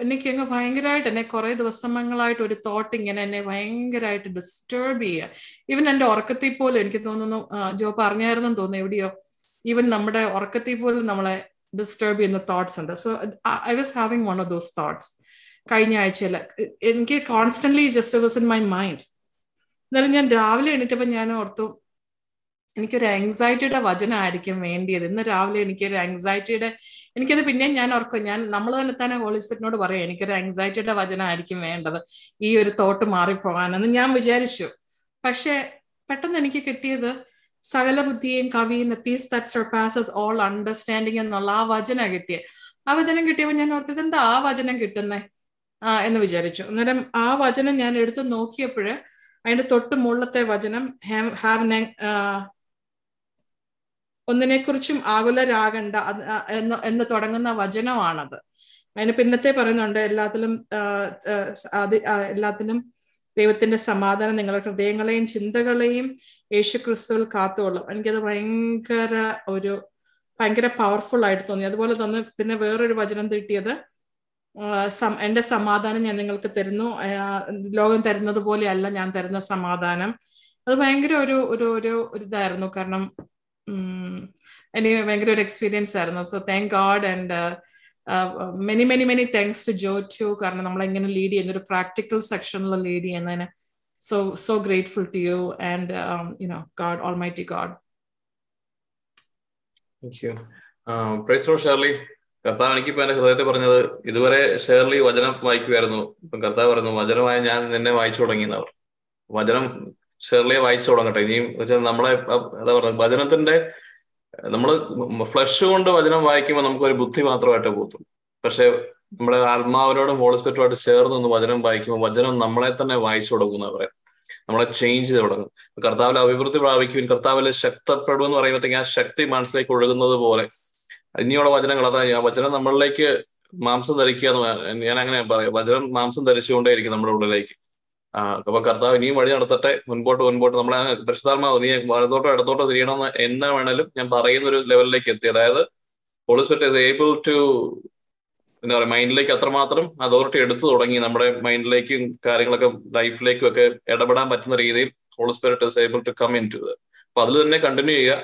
എനിക്ക് അങ്ങ് ഭയങ്കരമായിട്ട് എന്നെ കുറെ ദിവസങ്ങളായിട്ട് ഒരു തോട്ട് ഇങ്ങനെ എന്നെ ഭയങ്കരമായിട്ട് ഡിസ്റ്റർബ് ചെയ്യുക ഈവൻ എന്റെ ഉറക്കത്തിൽ പോലും എനിക്ക് തോന്നുന്നു ജോ പറഞ്ഞായിരുന്നു തോന്നുന്നു എവിടെയോ. ഈവൻ നമ്മുടെ ഉറക്കത്തിൽ പോലും നമ്മളെ ഡിസ്റ്റർബ് ചെയ്യുന്ന തോട്ട്സ് ഉണ്ട്. So I was having one of those thoughts കഴിഞ്ഞ ആഴ്ചയിൽ എനിക്ക് constantly just was in my mind എന്നാലും ഞാൻ രാവിലെ എണീറ്റപ്പോൾ ഞാൻ ഓർത്തു എനിക്കൊരു ആങ്സൈറ്റിയുടെ വചനമായിരിക്കും വേണ്ടിയത്. ഇന്ന് രാവിലെ എനിക്കൊരു ആങ്സൈറ്റിയുടെ എനിക്കത് പിന്നെയും ഞാൻ ഓർക്കും ഞാൻ നമ്മൾ തന്നെ തന്നെ ഹോളിസ്പിറ്റിനോട് പറയാം എനിക്കൊരു ആങ്സൈറ്റിയുടെ വചനമായിരിക്കും വേണ്ടത്. ഈ ഒരു തോട്ട് മാറിപ്പോകാനെന്ന്. ഞാൻ വിചാരിച്ചു. പക്ഷെ പെട്ടെന്ന് എനിക്ക് കിട്ടിയത് സകല ബുദ്ധിയെയും കവിയുന്ന peace that surpasses all understanding എന്നുള്ള ആ വചന കിട്ടിയ ആ വചനം കിട്ടിയപ്പോൾ ഞാൻ ഓർത്തത് എന്താ ആ വചനം കിട്ടുന്നേ? ആ എന്ന് വിചാരിച്ചു. അന്നേരം ആ വചനം ഞാൻ എടുത്ത് നോക്കിയപ്പോൾ അതിന്റെ തൊട്ട് മുകളിലത്തെ വചനം ഹാവ് ഒന്നിനെക്കുറിച്ചും ആകുലരാകണ്ട എന്ന് എന്ന് തുടങ്ങുന്ന വചനമാണത്. അതിന് പിന്നത്തെ പറയുന്നുണ്ട് എല്ലാത്തിലും എല്ലാത്തിനും ദൈവത്തിന്റെ സമാധാനം നിങ്ങളുടെ ഹൃദയങ്ങളെയും ചിന്തകളെയും യേശു ക്രിസ്തുവിൽ കാത്തുകൊള്ളും. എനിക്കത് ഭയങ്കര ഒരു ഭയങ്കര പവർഫുൾ ആയിട്ട് തോന്നി. അതുപോലെ തന്നെ പിന്നെ വേറൊരു വചനം തീട്ടിയത് എന്റെ സമാധാനം ഞാൻ നിങ്ങൾക്ക് തരുന്നു ലോകം തരുന്നത് പോലെയല്ല ഞാൻ തരുന്ന സമാധാനം. അത് ഭയങ്കര ഒരു ഒരു ഒരു ഇതായിരുന്നു. കാരണം എനിക്ക് ഭയങ്കര ഒരു എക്സ്പീരിയൻസ് ആയിരുന്നു. So thank God and many many many thanks to Jo to കാരണം നമ്മളെങ്ങനെ ലീഡ് ചെയ്യുന്ന ഒരു പ്രാക്ടിക്കൽ സെക്ഷനിൽ ലീഡ് ചെയ്യുന്നതിന് so so grateful to you and you know God almighty God കർത്താവ് എനിക്കിപ്പോ എന്റെ ഹൃദയത്തെ പറഞ്ഞത് ഇതുവരെ ഷേർലി വചനം വായിക്കുമായിരുന്നു ഇപ്പം കർത്താവ് പറഞ്ഞു വചനമായ ഞാൻ നിന്നെ വായിച്ചു തുടങ്ങിയെന്നവർ വചനം ഷെർലിയെ വായിച്ചു തുടങ്ങട്ടെ. ഇനിയും നമ്മളെ എന്താ പറയുക വചനത്തിന്റെ നമ്മൾ ഫ്ലഷ് കൊണ്ട് വചനം വായിക്കുമ്പോൾ നമുക്കൊരു ബുദ്ധി മാത്രമായിട്ട് പോത്തും പക്ഷെ നമ്മുടെ ആത്മാവിനോടും ഹോളിസ്പിറ്റുമായിട്ട് ചേർന്ന് ഒന്ന് വചനം വായിക്കുമ്പോൾ വചനം നമ്മളെ തന്നെ വായിച്ചു തുടങ്ങുന്ന പറയാം. നമ്മളെ ചേഞ്ച് ചെയ്ത് തുടങ്ങും. കർത്താവിൽ അഭിവൃദ്ധി പ്രാപിക്കും കർത്താവിൽ ശക്തപ്പെടും എന്ന് പറയുമ്പോഴത്തേക്ക് ആ ശക്തി മനസ്സിലേക്ക് ഒഴുകുന്നത് പോലെ ഇനിയുള്ള വചനങ്ങൾ അതാ ആ വചനം നമ്മളിലേക്ക് മാംസം ധരിക്കുക എന്ന് ഞാൻ അങ്ങനെ പറയാം. വചനം മാംസം ധരിച്ചുകൊണ്ടേയിരിക്കും നമ്മുടെ ഉള്ളിലേക്ക്. അപ്പൊ കർത്താവ് ഇനിയും വഴി നടത്തട്ടെ. മുൻപോട്ട് മുൻപോട്ട് നമ്മളെ പരിശുദ്ധാത്മാവ് നീ വലത്തോട്ടോ ഇടത്തോട്ടോ തിരിയണമെന്ന് എന്ന് വേണേലും ഞാൻ പറയുന്ന ഒരു ലെവലിലേക്ക് എത്തി. അതായത് ഹോളിസ്പിറ്റ് ഇസ് ഏബിൾ ടു എന്താ പറയുക മൈൻഡിലേക്ക് അത്രമാത്രം അതോറിറ്റി എടുത്തു തുടങ്ങി നമ്മുടെ മൈൻഡിലേക്കും കാര്യങ്ങളൊക്കെ ലൈഫിലേക്കും ഒക്കെ ഇടപെടാൻ പറ്റുന്ന രീതിയിൽ holy spirit is able to come into അപ്പൊ അതിൽ തന്നെ കണ്ടിന്യൂ ചെയ്യുക.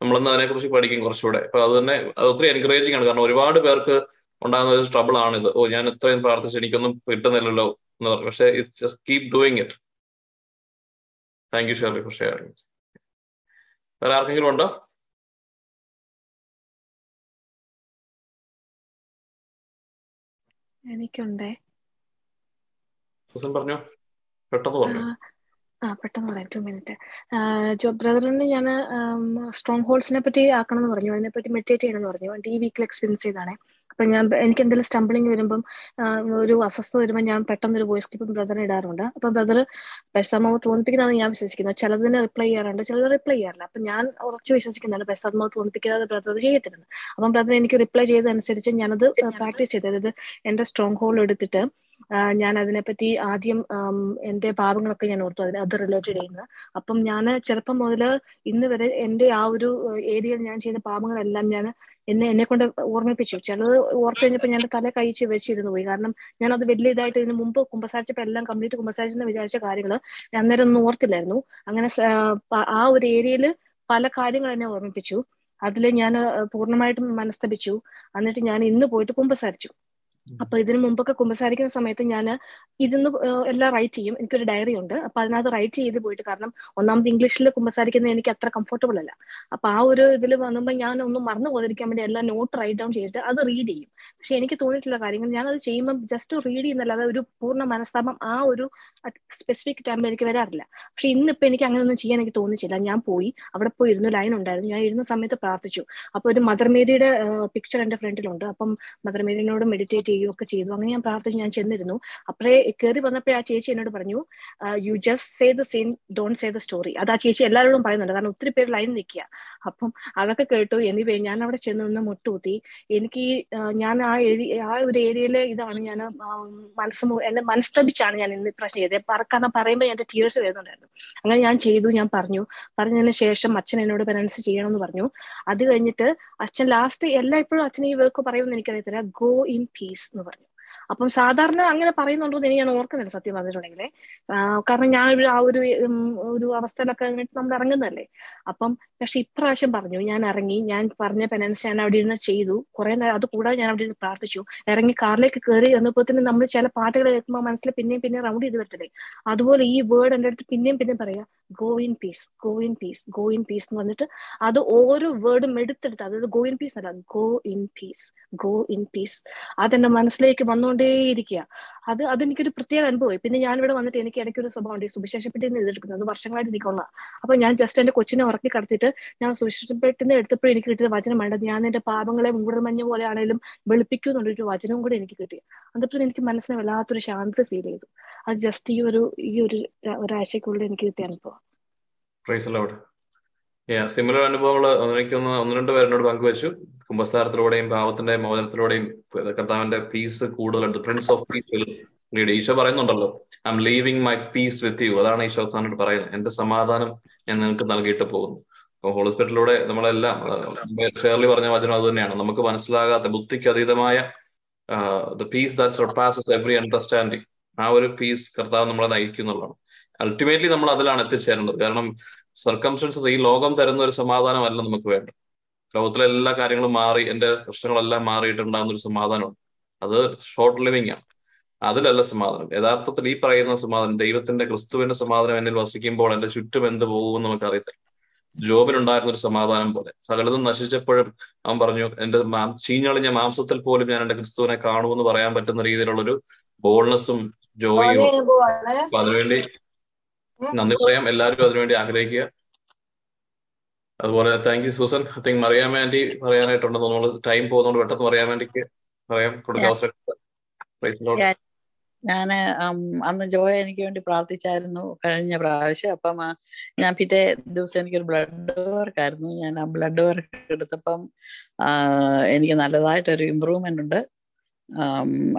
നമ്മളിന്ന് അതിനെക്കുറിച്ച് പഠിക്കും കുറച്ചുകൂടെ. അപ്പൊ അത് തന്നെ അത് ഒത്തിരി എൻകറേജിങ് ആണ്. കാരണം ഒരുപാട് പേർക്ക് ഉണ്ടാകുന്ന ഒരു ട്രബിൾ ആണ് ഇത് ഓ ഞാൻ ഇത്രയും പ്രാർത്ഥിച്ച് എനിക്കൊന്നും കിട്ടുന്നില്ലല്ലോ. എന്ന് പറഞ്ഞു. പക്ഷേ it just keep doing it thank you Shirley for sharing വേറെ ആർക്കെങ്കിലും ഉണ്ടോ? എനിക്കുണ്ടേ. പറഞ്ഞോ. പെട്ടെന്ന് പറഞ്ഞു. ആ പെട്ടെന്ന് പറയാം. ടു മിനിറ്റ് ജോ ബ്രദറിന് ഞാൻ സ്ട്രോങ് ഹോൾസിനെ പറ്റി ആക്കണം എന്ന് പറഞ്ഞു അതിനെപ്പറ്റി മെഡിറ്റേറ്റ് ചെയ്യണമെന്ന് പറഞ്ഞു. ഈ വീക്കിൽ എക്സ്പീരിയൻസ് ചെയ്താണ് അപ്പൊ ഞാൻ എനിക്ക് എന്തെങ്കിലും സ്റ്റംബിളിങ് വരുമ്പം ഒരു അസ്വസ്ഥത വരുമ്പോൾ ഞാൻ പെട്ടെന്ന് ഒരു വോയിസ് ക്ലിപ്പ് ബ്രദറിന് ഇടാറുണ്ട്. അപ്പൊ ബ്രദർ പരിസ്ഥാമാവ് തോന്നിപ്പിക്കുന്നതാണ് ഞാൻ വിശ്വസിക്കുന്നത് ചിലതിന് റിപ്ലൈ ചെയ്യാറുണ്ട് ചിലത് റിപ്ലൈ ചെയ്യാറില്ല. അപ്പൊ ഞാൻ ഉറച്ചു വിശ്വസിക്കുന്നതാണ് പരിശുദ്ധാത്മാവ് തോന്നിപ്പിക്കാതെ ബ്രദർ ചെയ്യത്തില്ലെന്ന്. അപ്പം ബ്രദർ എനിക്ക് റിപ്ലൈ ചെയ്തതനുസരിച്ച് ഞാനത് പ്രാക്ടീസ് ചെയ്ത്. അതായത് എന്റെ സ്ട്രോങ് ഹോൾ എടുത്തിട്ട് ഞാൻ അതിനെപ്പറ്റി ആദ്യം എന്റെ എന്റെ പാപങ്ങളൊക്കെ ഞാൻ ഓർത്തു. അതിന് അത് റിലേറ്റഡ് ചെയ്യുന്നത്. അപ്പം ഞാൻ ചെറുപ്പം മുതൽ ഇന്ന് വരെ എന്റെ ആ ഒരു ഏരിയയിൽ ഞാൻ ചെയ്ത പാപങ്ങളെല്ലാം ഞാൻ എന്നെ എന്നെ കൊണ്ട് ഓർമ്മിപ്പിച്ചു. ചിലത് ഓർത്ത് കഴിഞ്ഞപ്പോൾ ഞാൻ തല കഴിച്ച് വെച്ചിരുന്നു പോയി. കാരണം ഞാൻ അത് വലിയ ഇതായിട്ട് ഇതിന് മുമ്പ് കുമ്പസാരിച്ചപ്പോൾ എല്ലാം കംപ്ലീറ്റ് കുമ്പസാരിച്ചെന്ന് വിചാരിച്ച കാര്യങ്ങൾ അന്നേരം ഒന്നും ഓർത്തില്ലായിരുന്നു. അങ്ങനെ ആ, ആ ഒരു ഏരിയയിൽ പല കാര്യങ്ങൾ എന്നെ ഓർമ്മിപ്പിച്ചു. അതിൽ ഞാൻ പൂർണമായിട്ടും മനസ്തപിച്ചു. എന്നിട്ട് ഞാൻ ഇന്ന് പോയിട്ട് കുമ്പസാരിച്ചു. അപ്പൊ ഇതിനു മുമ്പൊക്കെ കുമ്പസാരിക്കുന്ന സമയത്ത് ഞാൻ ഇതിന്ന് എല്ലാം റൈറ്റ് ചെയ്യും. എനിക്കൊരു ഡയറി ഉണ്ട്. അപ്പൊ അതിനകത്ത് റൈറ്റ് ചെയ്ത് പോയിട്ട് കാരണം ഒന്നാമത് ഇംഗ്ലീഷിൽ കുമ്പസാരിക്കുന്നത് എനിക്ക് അത്ര കംഫർട്ടബിൾ അല്ല. അപ്പൊ ആ ഒരു ഇതിൽ വന്നുമ്പോൾ ഞാൻ ഒന്നും മറന്നു പോകാതിരിക്കാൻ വേണ്ടി എല്ലാം നോട്ട് റൈറ്റ് ഡൗൺ ചെയ്തിട്ട് അത് റീഡ് ചെയ്യും. പക്ഷെ എനിക്ക് തോന്നിയിട്ടുള്ള കാര്യങ്ങൾ ഞാൻ അത് ചെയ്യുമ്പോൾ ജസ്റ്റ് റീഡ് ചെയ്യുന്നല്ലാതെ ഒരു പൂർണ മനസ്താപം ആ ഒരു സ്പെസിഫിക് ടൈമിൽ എനിക്ക് വരാറില്ല. പക്ഷെ ഇന്നിപ്പോ എനിക്ക് അങ്ങനെ ഒന്നും ചെയ്യാൻ എനിക്ക് തോന്നിച്ചില്ല. ഞാൻ പോയി. അവിടെ പോയി ഇരുന്നു ലൈൻ ഉണ്ടായിരുന്നു. ഞാൻ ഇരുന്ന സമയത്ത് പ്രാർത്ഥിച്ചു. അപ്പൊ ഒരു മദർ മേരിയുടെ പിക്ചർ എന്റെ ഫ്രണ്ടിലുണ്ട് അപ്പം മദർ മേരിനോട് മെഡിറ്റേറ്റ് ചെയ്യുകയൊക്കെ ചെയ്തു. അങ്ങനെ ഞാൻ പ്രാർത്ഥിച്ച് ഞാൻ ചെന്നിരുന്നു. അപ്പോഴേ കയറി വന്നപ്പോഴേ ആ ചേച്ചി എന്നോട് പറഞ്ഞു you just say the scene don't say the story അത് ആ ചേച്ചി എല്ലാവരോടും പറയുന്നുണ്ട്. കാരണം ഒത്തിരി പേര് ലൈൻ നിൽക്കുക. അപ്പം അതൊക്കെ കേട്ടു. എനിവേ ഞാൻ അവിടെ ചെന്ന് നിന്ന് മുട്ടുകുത്തി. എനിക്ക് ഞാൻ ആ ഏരിയ ആ ഒരു ഏരിയയിലെ ഇതാണ് ഞാൻ മനസ്സ് എന്നെ മനസ്തപിച്ചാണ് ഞാൻ ഇന്ന് പ്രശ്നം ചെയ്തത്. പറക്കാന്ന് പറയുമ്പോൾ എന്റെ ടീയേഴ്സ് വരുന്നുണ്ടായിരുന്നു. അങ്ങനെ ഞാൻ ചെയ്തു ഞാൻ പറഞ്ഞു. പറഞ്ഞതിന് ശേഷം അച്ഛൻ എന്നോട് പെനൻസ് ചെയ്യണമെന്ന് പറഞ്ഞു. അത് കഴിഞ്ഞിട്ട് അച്ഛൻ ലാസ്റ്റ് എല്ലാ ഇപ്പോഴും അച്ഛൻ ഈ വർക്ക് പറയുമെന്ന് എനിക്കറിയത്തില്ല. ഗോ ഇൻ പീസ് എന്ന് പറഞ്ഞു അപ്പം സാധാരണ അങ്ങനെ പറയുന്നുണ്ടോ എന്ന് ഞാൻ ഓർക്കുന്നില്ല സത്യം പറഞ്ഞിട്ടുണ്ടെങ്കിൽ കാരണം ഞാൻ ഒരു ആ ഒരു ഒരു അവസ്ഥയിലൊക്കെ നമ്മൾ ഇറങ്ങുന്നതല്ലേ. അപ്പം പക്ഷെ ഇപ്രാവശ്യം പറഞ്ഞു ഞാൻ ഇറങ്ങി ഞാൻ പറഞ്ഞ പെനൻസ് ഞാൻ അവിടെ ഇരുന്ന് ചെയ്തു. കുറെ നേരം അത് കൂടാതെ ഞാൻ അവിടെ ഇരുന്ന് പ്രാർത്ഥിച്ചു. ഇറങ്ങി കാറിലേക്ക് കയറി വന്നപ്പോൾ തന്നെ നമ്മൾ ചില പാട്ടുകൾ കേൾക്കുമ്പോൾ മനസ്സിൽ പിന്നെയും പിന്നെ റൗണ്ട് ചെയ്ത് വരത്തില്ലേ. അതുപോലെ ഈ വേർഡ് എന്റെ അടുത്ത് പിന്നെയും പിന്നെയും പറയാ go in peace go in peace go in peace എന്ന് പറഞ്ഞിട്ട് അത് ഓരോ വേർഡും എടുത്തെടുത്ത് അതായത് ഗോ ഇൻ പീസ് അല്ല go in peace go in peace അതെന്റെ മനസ്സിലേക്ക് വന്നുകൊണ്ടേയിരിക്കുക അത് അതെനിക്കൊരു പ്രത്യേക അനുഭവമായി. പിന്നെ ഞാൻ ഇവിടെ വന്നിട്ട് എനിക്ക് ഇടയ്ക്കൊരു സ്വഭാവം ഉണ്ട് സുവിശേഷപ്പെട്ടിന്ന് നിന്ന് എഴുതെടുക്കുന്നത് അത് വർഷങ്ങളായിട്ട് എനിക്കുള്ള അപ്പൊ ഞാൻ ജസ്റ്റ് എന്റെ കൊച്ചിനെ ഉറക്കി കടത്തിയിട്ട് ഞാൻ സുവിശേഷപ്പെട്ടിന്ന് എടുത്തപ്പോൾ എനിക്ക് കിട്ടിയ വചനം. വേണ്ടത് ഞാൻ എന്റെ പാപങ്ങളെ മൂടൽമഞ്ഞ പോലെ ആണെങ്കിലും വെളുപ്പിക്കുന്നുള്ളൊരു വചനവും കൂടി എനിക്ക് കിട്ടി. അതിപ്പോൾ എനിക്ക് മനസ്സിന് വല്ലാത്തൊരു ശാന്തത ഫീൽ ചെയ്തു. അത് ജസ്റ്റ് ഈ ഒരു ഈ ഒരു ഒരാഴ്ചക്കുള്ളിൽ എനിക്ക് കിട്ടിയ അനുഭവം. സിമിലർ അനുഭവങ്ങൾ എനിക്കൊന്ന് ഒന്ന് രണ്ട് പേരെന്നോട് പങ്കുവച്ചു. കുംഭസാരത്തിലൂടെയും പാവത്തിന്റെ മോചനത്തിലൂടെയും കർത്താവിന്റെ പീസ് കൂടുതലുണ്ട്. Prince of peace lead Eesho പറയുന്നുണ്ടല്ലോ I am leaving my peace with you അതാണ് ഈശോ സാറിനോട് പറയുന്നത്. എന്റെ സമാധാനം ഞാൻ നിങ്ങൾക്ക് നൽകിയിട്ട് പോകുന്നു. അപ്പോൾ ഹോളിസ്പിറ്റലിലൂടെ നമ്മളെല്ലാം ഷേർലി പറഞ്ഞ വചനം അത് തന്നെയാണ്. നമുക്ക് മനസ്സിലാകാത്ത ബുദ്ധിക്ക് അതീതമായ പീസ് ദാറ്റ് എവറി അണ്ടർസ്റ്റാൻഡിങ് ആ ഒരു പീസ് കർത്താവ് നമ്മളെ നയിക്കുന്നുള്ളതാണ്. അൾട്ടിമേറ്റ്ലി നമ്മൾ അതിലാണ് എത്തിച്ചേരേണ്ടത് കാരണം സർക്കംസ്റ്റൻസസ് ഈ ലോകം തരുന്ന ഒരു സമാധാനമല്ല നമുക്ക് വേണ്ടത്. ലോകത്തിലെ എല്ലാ കാര്യങ്ങളും മാറി എന്റെ പ്രശ്നങ്ങളെല്ലാം മാറിയിട്ടുണ്ടാകുന്ന ഒരു സമാധാനമുണ്ട്. അത് ഷോർട്ട് ലിവിങ് ആണ്. അതിലല്ല സമാധാനം. യഥാർത്ഥത്തിൽ ഈ പറയുന്ന സമാധാനം ദൈവത്തിന്റെ ക്രിസ്തുവിന്റെ സമാധാനം എന്നിൽ വസിക്കുമ്പോൾ എന്റെ ചുറ്റും എന്ത് പോകുമെന്ന് നമുക്ക് അറിയത്തില്ല ജോബിനുണ്ടായിരുന്ന ഒരു സമാധാനം പോലെ. സകലതും നശിച്ചപ്പോഴും അവൻ പറഞ്ഞു എന്റെ മാം ചീഞ്ഞളിഞ്ഞ മാംസത്തിൽ പോലും ഞാൻ എന്റെ ക്രിസ്തുവിനെ കാണുമെന്ന് പറയാൻ പറ്റുന്ന രീതിയിലുള്ളൊരു ബോൾനെസ്സും ജോയും അതിനുവേണ്ടി നന്ദി പറയാം. എല്ലാവരും അതിനുവേണ്ടി ആഗ്രഹിക്കുക. അതുപോലെ thank you Susan. I think മറിയാൻ വേണ്ടി പറയാനായിട്ടുണ്ട്. നമ്മൾ ടൈം പോകുന്നതുകൊണ്ട് പെട്ടെന്ന് പറയാൻ വേണ്ടി പറയാം. കൊടുക്കാൻ അവസരം ഞാൻ അന്ന് ജോയ എനിക്ക് വേണ്ടി പ്രാർത്ഥിച്ചായിരുന്നു കഴിഞ്ഞ പ്രാവശ്യം. അപ്പം ഞാൻ പിറ്റേ ദിവസം എനിക്കൊരു ബ്ലഡ് വർക്ക് ആയിരുന്നു. ഞാൻ ആ ബ്ലഡ് വർക്ക് എടുത്തപ്പം എനിക്ക് നല്ലതായിട്ടൊരു ഇമ്പ്രൂവ്മെന്റ് ഉണ്ട്.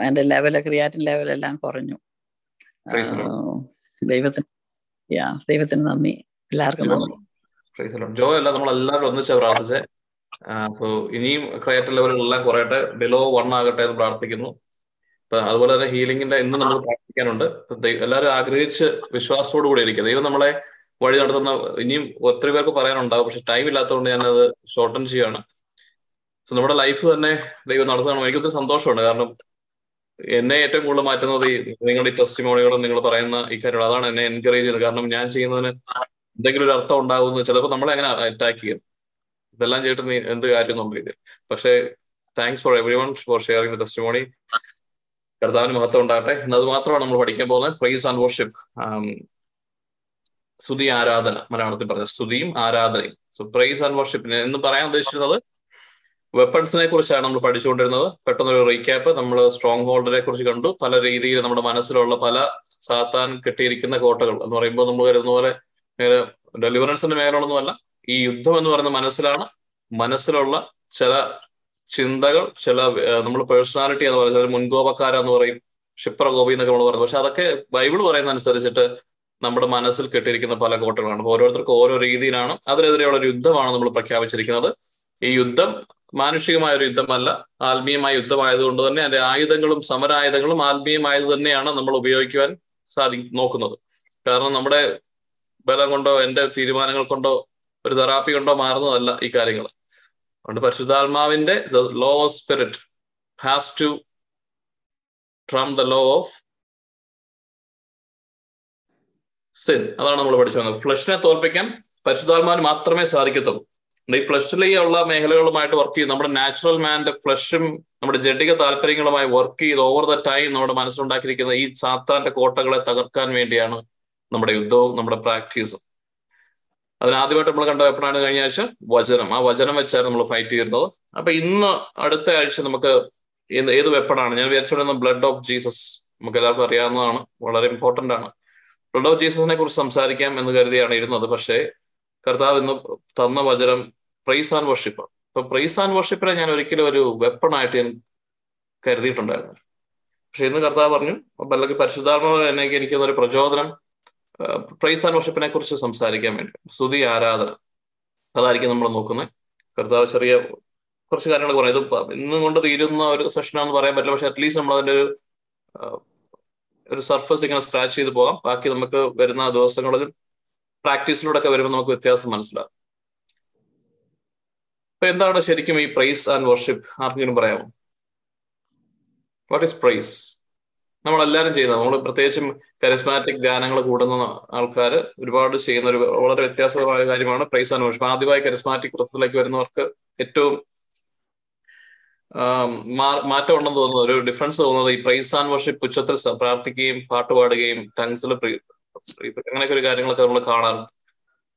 എന്റെ ലെവൽ ക്രിയാറ്റിൻ ലെവലെല്ലാം കുറഞ്ഞു. ദൈവത്തിന് യാ ദൈവത്തിന് നന്ദി. എല്ലാവർക്കും നന്ദി. ജോ അല്ല നമ്മൾ എല്ലാവരും ഒന്നിച്ച് പ്രാർത്ഥിച്ചേ. അപ്പോ ഇനിയും ക്രിയേറ്റീവ് ലെവലുകളെല്ലാം കുറയട്ടെ. ബിലോ വൺ ആകട്ടെ എന്ന് പ്രാർത്ഥിക്കുന്നു. അപ്പൊ അതുപോലെ തന്നെ ഹീലിംഗിന്റെ ഇന്ന് നമ്മൾ പ്രാർത്ഥിക്കാനുണ്ട്. എല്ലാവരും ആഗ്രഹിച്ച് വിശ്വാസത്തോടു കൂടി ഇരിക്കുക. ദൈവം നമ്മളെ വഴി നടത്തുന്ന ഇനിയും ഒത്തിരി പേർക്ക് പറയാനുണ്ടാവും. പക്ഷെ ടൈം ഇല്ലാത്തതുകൊണ്ട് ഞാനത് ഷോർട്ടൺ ചെയ്യാണ് സോ നമ്മുടെ ലൈഫ് തന്നെ ദൈവം നടത്തുകയാണ് എനിക്കൊത്തിരി സന്തോഷമുണ്ട്. കാരണം എന്നെ ഏറ്റവും കൂടുതൽ മാറ്റുന്നത് ഈ നിങ്ങളുടെ ഈ ടെസ്റ്റിമോണികളും നിങ്ങൾ പറയുന്ന ഈ കാര്യങ്ങൾ. അതാണ് എന്നെ എൻകറേജ് ചെയ്യുന്നത്. കാരണം ഞാൻ ചെയ്യുന്നതിന് എന്തെങ്കിലും ഒരു അർത്ഥം ഉണ്ടാകുന്നു ചിലപ്പോൾ നമ്മളെ അങ്ങനെ അറ്റാക്ക് ചെയ്യും. ഇതെല്ലാം ചെയ്തിട്ട് നീ എന്ത് കാര്യം നമ്മൾ ഇതിൽ പക്ഷേ thanks for everyone for sharing the testimony കർത്താവിന് മഹത്വം ഉണ്ടാകട്ടെ. എന്നത് മാത്രമാണ് നമ്മൾ പഠിക്കാൻ പോകുന്നത്. പ്രൈസ് ആൻഡ് വർഷിപ്പ് സ്തുതി ആരാധന. മലയാളത്തിൽ പറഞ്ഞ സ്തുതിയും ആരാധനയും. സോ പ്രൈസ് ആൻഡ് വർഷിപ്പിന് എന്ന് പറയാൻ ഉദ്ദേശിക്കുന്നത് വെപ്പൺസിനെ കുറിച്ചാണ് നമ്മൾ പഠിച്ചുകൊണ്ടിരുന്നത്. പെട്ടെന്നൊരു റീക്യാപ്പ് നമ്മൾ സ്ട്രോങ് ഹോൾഡറെ കുറിച്ച് കണ്ടു. പല രീതിയിൽ നമ്മുടെ മനസ്സിലുള്ള പല സാത്താൻ കെട്ടിയിരിക്കുന്ന കോട്ടകൾ എന്ന് പറയുമ്പോൾ നമ്മൾ കരുതുന്ന പോലെ ഡെലിവറൻസിന്റെ മേഖലകളൊന്നുമല്ല. ഈ യുദ്ധം എന്ന് പറയുന്ന മനസ്സിലാണ്. മനസ്സിലുള്ള ചില ചിന്തകൾ ചില നമ്മൾ പേഴ്സണാലിറ്റി എന്ന് പറയുന്നത് മുൻകോപക്കാരെന്ന് പറയും. ക്ഷിപ്രഗോപി എന്നൊക്കെ നമ്മൾ പറയുന്നത്. പക്ഷെ അതൊക്കെ ബൈബിൾ പറയുന്ന അനുസരിച്ചിട്ട് നമ്മുടെ മനസ്സിൽ കെട്ടിയിരിക്കുന്ന പല കോട്ടകളാണ്. ഓരോരുത്തർക്കും ഓരോ രീതിയിലാണ്. അതിനെതിരെയുള്ള ഒരു യുദ്ധമാണ് നമ്മൾ പ്രഖ്യാപിച്ചിരിക്കുന്നത്. ഈ യുദ്ധം മാനുഷികമായ ഒരു യുദ്ധമല്ല. ആത്മീയമായ യുദ്ധമായതുകൊണ്ട് തന്നെ അതിന്റെ ആയുധങ്ങളും സമരായുധങ്ങളും ആത്മീയമായത് തന്നെയാണ് നമ്മൾ ഉപയോഗിക്കുവാൻ സാധി നോക്കുന്നത്. കാരണം നമ്മുടെ ബലം കൊണ്ടോ എന്റെ തീരുമാനങ്ങൾ കൊണ്ടോ ഒരു തെറാപ്പി കൊണ്ടോ മാറുന്നതല്ല ഈ കാര്യങ്ങൾ. അതുകൊണ്ട് പരിശുദ്ധാത്മാവിന്റെ the law of spirit has to trump the law of sin അതാണ് നമ്മൾ പഠിച്ചു വന്നത്. ഫ്ലഷിനെ തോൽപ്പിക്കാൻ പരിശുദ്ധാത്മാവിന് മാത്രമേ സാധിക്കത്തുള്ളൂ. ഈ ഫ്ലഷിലുള്ള മേഖലകളുമായിട്ട് വർക്ക് ചെയ്ത് നമ്മുടെ നാച്ചുറൽ മാന്റെ ഫ്ലഷും നമ്മുടെ ജഡിക താല്പര്യങ്ങളുമായി വർക്ക് ചെയ്ത് ഓവർ ദ ടൈം നമ്മുടെ മനസ്സിലുണ്ടാക്കിയിരിക്കുന്ന ഈ സാത്താന്റെ കോട്ടകളെ തകർക്കാൻ വേണ്ടിയാണ് നമ്മുടെ യുദ്ധവും നമ്മുടെ പ്രാക്ടീസും അതിനാദ്യമായിട്ട് നമ്മൾ കണ്ട എപ്പോഴാണ് കഴിഞ്ഞ ആഴ്ച വചനം. ആ വചനം വെച്ചാണ് നമ്മൾ ഫൈറ്റ് ചെയ്യുന്നത് അപ്പൊ ഇന്ന് അടുത്ത ആഴ്ച നമുക്ക് ഏത് വെപ്പണാണ് ഞാൻ വിചാരിച്ചുകൊണ്ടിരുന്ന ബ്ലഡ് ഓഫ് ജീസസ് നമുക്ക് എല്ലാവർക്കും അറിയാവുന്നതാണ്. വളരെ ഇമ്പോർട്ടന്റ് ആണ്. ബ്ലഡ് ഓഫ് ജീസസിനെ കുറിച്ച് സംസാരിക്കാം എന്ന് കരുതിയാണ് ഇരുന്നത്. പക്ഷേ കർത്താവ് ഇന്ന് തന്ന വചനം പ്രൈസ് ആൻഡ് വർഷിപ്പ് അപ്പൊ പ്രൈസ് ആൻഡ് വർഷിപ്പിനെ ഞാൻ ഒരിക്കലും ഒരു വെപ്പണായിട്ട് ഞാൻ കരുതിയിട്ടുണ്ടായിരുന്നു പക്ഷെ ഇന്ന് കർത്താവ് പറഞ്ഞു അല്ലെങ്കിൽ പരിശുദ്ധാത്മാവ് എന്നെ എനിക്ക് ഒരു പ്രചോദനം പ്രൈസ് ആൻഡ് വർഷിപ്പിനെ കുറിച്ച് സംസാരിക്കാൻ വേണ്ടി. സ്തുതി ആരാധന. അതായിരിക്കും നമ്മൾ നോക്കുന്നത്. കർത്താവ് ചെറിയ കുറച്ച് കാര്യങ്ങൾ പറയാം. ഇത് ഇന്നും കൊണ്ട് തീരുന്ന ഒരു സെഷനാണെന്ന് പറയാൻ പറ്റില്ല. പക്ഷെ അറ്റ്ലീസ്റ്റ് നമ്മൾ അതിന്റെ ഒരു ഒരു സർഫസ് ഇങ്ങനെ സ്ക്രാച്ച് ചെയ്ത് പോകാം ബാക്കി നമുക്ക് വരുന്ന ദിവസങ്ങളിൽ പ്രാക്ടീസിലൂടെ വരുമ്പോൾ നമുക്ക് വ്യത്യാസം മനസ്സിലാകും. അപ്പൊ എന്താണ് ശരിക്കും ഈ പ്രൈസ് ആൻഡ് വർഷിപ്പ് ആർക്കെങ്കിലും പറയാമോ? വാട്ട് ഈസ് പ്രൈസ് നമ്മളെല്ലാവരും ചെയ്യുന്നത്. നമ്മൾ പ്രത്യേകിച്ചും കരിസ്മാറ്റിക് ഗാനങ്ങൾ കൂടുന്ന ആൾക്കാർ ഒരുപാട് ചെയ്യുന്ന ഒരു വളരെ വ്യത്യാസമായ കാര്യമാണ് പ്രൈസ് ആൻഡ് വർഷിപ്പ് ആദ്യമായി കരിസ്മാറ്റിക് വൃത്തത്തിലേക്ക് വരുന്നവർക്ക് ഏറ്റവും മാറ്റം ഉണ്ടെന്ന് തോന്നുന്നത് ഒരു ഡിഫറൻസ് തോന്നുന്നത് ഈ പ്രൈസ് ആൻഡ് വർഷിപ്പ് ഉച്ചത്തിൽ പ്രാർത്ഥിക്കുകയും പാട്ട് ടങ്സിൽ അങ്ങനെയൊക്കെ ഒരു കാര്യങ്ങളൊക്കെ നമ്മൾ കാണാറുണ്ട്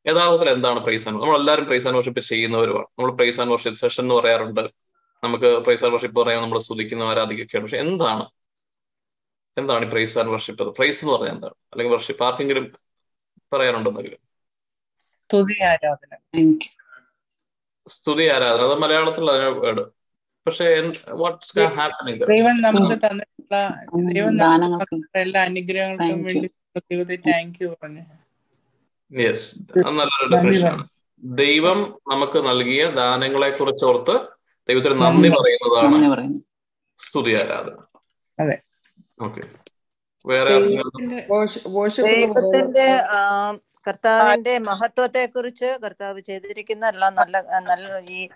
യഥാർത്ഥത്തിൽ എന്താണ് പ്രൈസ് ആൻഡ് നമ്മൾ എല്ലാവരും പ്രൈസ് ആൻഡ് വർഷിപ്പ് ചെയ്യുന്നവരുമാണ്. നമ്മൾ പ്രൈസ് ആൻഡ് വർഷിപ്പ് സെഷൻ എന്ന് പറയാറുണ്ട്. നമുക്ക് പ്രൈസ് ആൻഡ് വർഷിപ്പ് പറയാൻ നമ്മൾ സ്തുതിക്കുന്ന പക്ഷെ എന്താണ്? എന്താണ് ഈ പ്രൈസ് ആൻഡ് വർഷിപ്പ് പ്രൈസ് എന്ന് പറഞ്ഞാൽ എന്താണ്? അല്ലെങ്കിൽ വർഷിപ്പ് ആർക്കെങ്കിലും പറയാനുണ്ടെന്നെങ്കിലും. സ്തുതി ആരാധന. സ്തുതി ആരാധന. അത് മലയാളത്തിലുള്ള വേർഡ് പക്ഷേ വാട്ട്സ് ഹാപ്പനിങ് ദൈവം നമുക്ക് തന്നിട്ടുള്ള ദൈവം എല്ലാ അനുഗ്രഹങ്ങൾക്കും വേണ്ടി താങ്ക് പറഞ്ഞു. യെസ് നല്ലൊരു ഡെഫിനേഷൻ ആണ്. ദൈവം നമുക്ക് നൽകിയ ദാനങ്ങളെ കുറിച്ച് ഓർത്ത് ദൈവത്തിന് നന്ദി പറയുന്നതാണ് സ്തുതി ആരാധന. അതെ. ഓക്കെ വേറെ ദൈവത്തിന്റെ കർത്താവിന്റെ മഹത്വത്തെ കുറിച്ച് കർത്താവ് ചെയ്തിരിക്കുന്ന എല്ലാം നല്ല നല്ല ഈ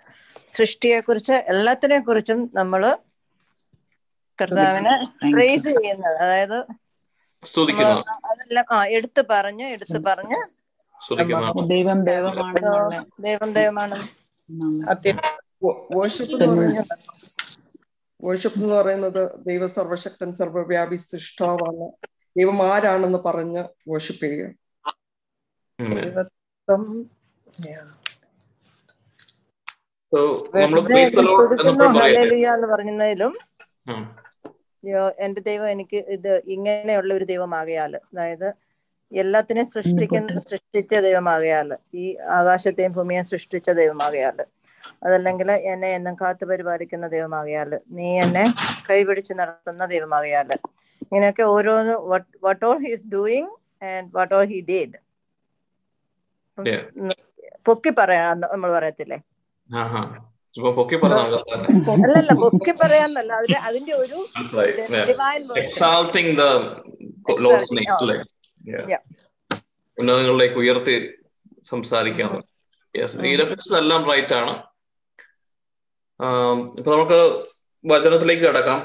സൃഷ്ടിയെ കുറിച്ച് എല്ലാത്തിനെ കുറിച്ചും നമ്മൾ കർത്താവിനെ പ്രേസ് ചെയ്യുന്നത്. അതായത് അതെല്ലാം ആ എടുത്തു പറഞ്ഞ് എടുത്തു പറഞ്ഞ്. ദൈവം ദൈവമാണ് ദൈവം ദൈവമാണ്. വർഷിപ്പ് എന്ന് പറയുന്നത് ദൈവ സർവശക്തൻ സർവവ്യാപി സൃഷ്ടാവാണ് ദൈവം ആരാണെന്ന് പറഞ്ഞ് വർഷിപ്പ് ചെയ്യുക. പറഞ്ഞതിലും എന്റെ ദൈവം എനിക്ക് ഇത് ഇങ്ങനെയുള്ള ഒരു ദൈവമാകയാൽ അതായത് എല്ലാത്തിനെയും സൃഷ്ടിക്കുന്ന സൃഷ്ടിച്ച ദൈവമാകയാൽ ഈ ആകാശത്തെയും ഭൂമിയെയും സൃഷ്ടിച്ച ദൈവമാകയാൽ അതല്ലെങ്കിൽ എന്നെ എന്നും കാത്തു പരിപാലിക്കുന്ന ദൈവമാകയാൽ നീ എന്നെ കൈപിടിച്ച് നടത്തുന്ന ദൈവമാകയാൽ ഇങ്ങനെയൊക്കെ ഓരോന്ന് what all his doing and what all he did പൊക്കി പറയാ നമ്മൾ പറയത്തില്ലേ? അല്ലല്ല പൊക്കി പറയാന്നല്ല. അതിന്റെ അതിന്റെ ഒരു ഉന്നതങ്ങളിലേക്ക് ഉയർത്തി സംസാരിക്കാം ഈ റെഫറൻസ് എല്ലാം റൈറ്റ് ആണ്. ഇപ്പൊ നമുക്ക് വചനത്തിലേക്ക് കിടക്കാം.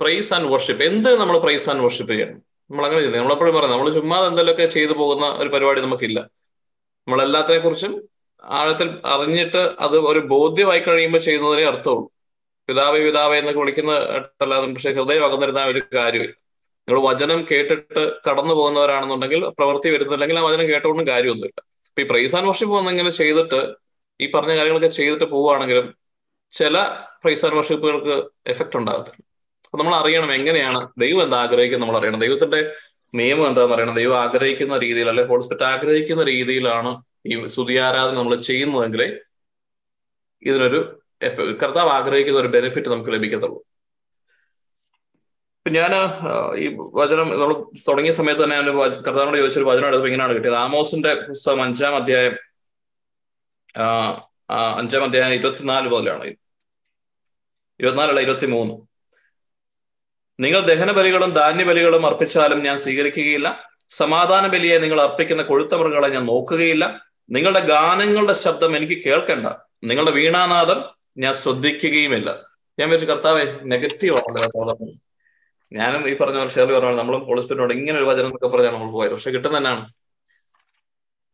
പ്രൈസ് ആൻഡ് വർഷിപ്പ് എന്ത് നമ്മൾ പ്രൈസ് ആൻഡ് വർഷിപ്പ് ചെയ്യണം? നമ്മൾ അങ്ങനെ ചെയ്യുന്നത് നമ്മളെപ്പോഴും പറയുന്നത് നമ്മൾ ചുമ്മാ എന്തെങ്കിലുമൊക്കെ ചെയ്തു പോകുന്ന ഒരു പരിപാടി നമുക്കില്ല. നമ്മളെല്ലാത്തിനെ കുറിച്ചും ആഴത്തിൽ അറിഞ്ഞിട്ട് അത് ഒരു ബോധ്യമായി കഴിയുമ്പോൾ ചെയ്യുന്നതിനെ അർത്ഥമുള്ളൂ പിതാവ് പിതാവ് എന്നൊക്കെ വിളിക്കുന്ന അല്ലാതെ പക്ഷെ ഹൃദയം അകന്നിരുന്ന ഒരു കാര്യമില്ല. നിങ്ങൾ വചനം കേട്ടിട്ട് കടന്നു പോകുന്നവരാണെന്നുണ്ടെങ്കിൽ പ്രവൃത്തി വരുന്നില്ലെങ്കിൽ ആ വചനം കേട്ടുകൊണ്ടും കാര്യമൊന്നുമില്ല. ഇപ്പൊ ഈ പ്രൈസ് ആൻഡ് വർഷിപ്പ് ചെയ്തിട്ട് ഈ പറഞ്ഞ കാര്യങ്ങളൊക്കെ ചെയ്തിട്ട് പോവുകയാണെങ്കിലും ചില പ്രൈസ് വർഷിപ്പുകൾക്ക് എഫക്റ്റ് ഉണ്ടാകത്തില്ല. അപ്പൊ നമ്മൾ അറിയണം എങ്ങനെയാണ് ദൈവം എന്താ ആഗ്രഹിക്കുന്നത് നമ്മൾ അറിയണം. ദൈവത്തിന്റെ നിയമം എന്താണെന്ന് അറിയണം. ദൈവം ആഗ്രഹിക്കുന്ന രീതിയിൽ അല്ലെങ്കിൽ ഹോളിസ്പിറ്റ് ആഗ്രഹിക്കുന്ന രീതിയിലാണ് ഈ സ്തുതിയാരാധന നമ്മൾ ചെയ്യുന്നതെങ്കിൽ ഇതിനൊരു കർത്താവ് ആഗ്രഹിക്കുന്ന ഒരു ബെനിഫിറ്റ് നമുക്ക് ലഭിക്കത്തുള്ളൂ. ഞാൻ ഈ വചനം നമ്മൾ തുടങ്ങിയ സമയത്ത് തന്നെ ഞാൻ കർത്താവിനോട് ചോദിച്ചൊരു വചനം എടുത്തപ്പോൾ ഇങ്ങനെയാണ് കിട്ടിയത്. ആമോസിന്റെ പുസ്തകം അഞ്ചാം അധ്യായം അഞ്ചാം അധ്യായം ഇരുപത്തിനാല് മുതലാണ്. ഇരുപത്തിനാലല്ല ഇരുപത്തി മൂന്ന് നിങ്ങൾ ദഹന ബലികളും ധാന്യ ബലികളും അർപ്പിച്ചാലും ഞാൻ സ്വീകരിക്കുകയില്ല. സമാധാന ബലിയെ നിങ്ങൾ അർപ്പിക്കുന്ന കൊഴുത്ത മൃഗങ്ങളെ ഞാൻ നോക്കുകയില്ല. നിങ്ങളുടെ ഗാനങ്ങളുടെ ശബ്ദം എനിക്ക് കേൾക്കണ്ട. നിങ്ങളുടെ വീണാനാദം ഞാൻ ശ്രദ്ധിക്കുകയുമില്ല. ഞാൻ വിചാരിച്ചു കർത്താവെ നെഗറ്റീവ് ആണ് ഞാനും ഈ പറഞ്ഞ ഷെയർ പറഞ്ഞു നമ്മളും ഹോളിസ്പിറ്റലോട് ഇങ്ങനെ ഒരു വചനം എന്നൊക്കെ പറഞ്ഞാണ് നമ്മൾ പോയത്. പക്ഷെ കിട്ടുന്ന തന്നെയാണ്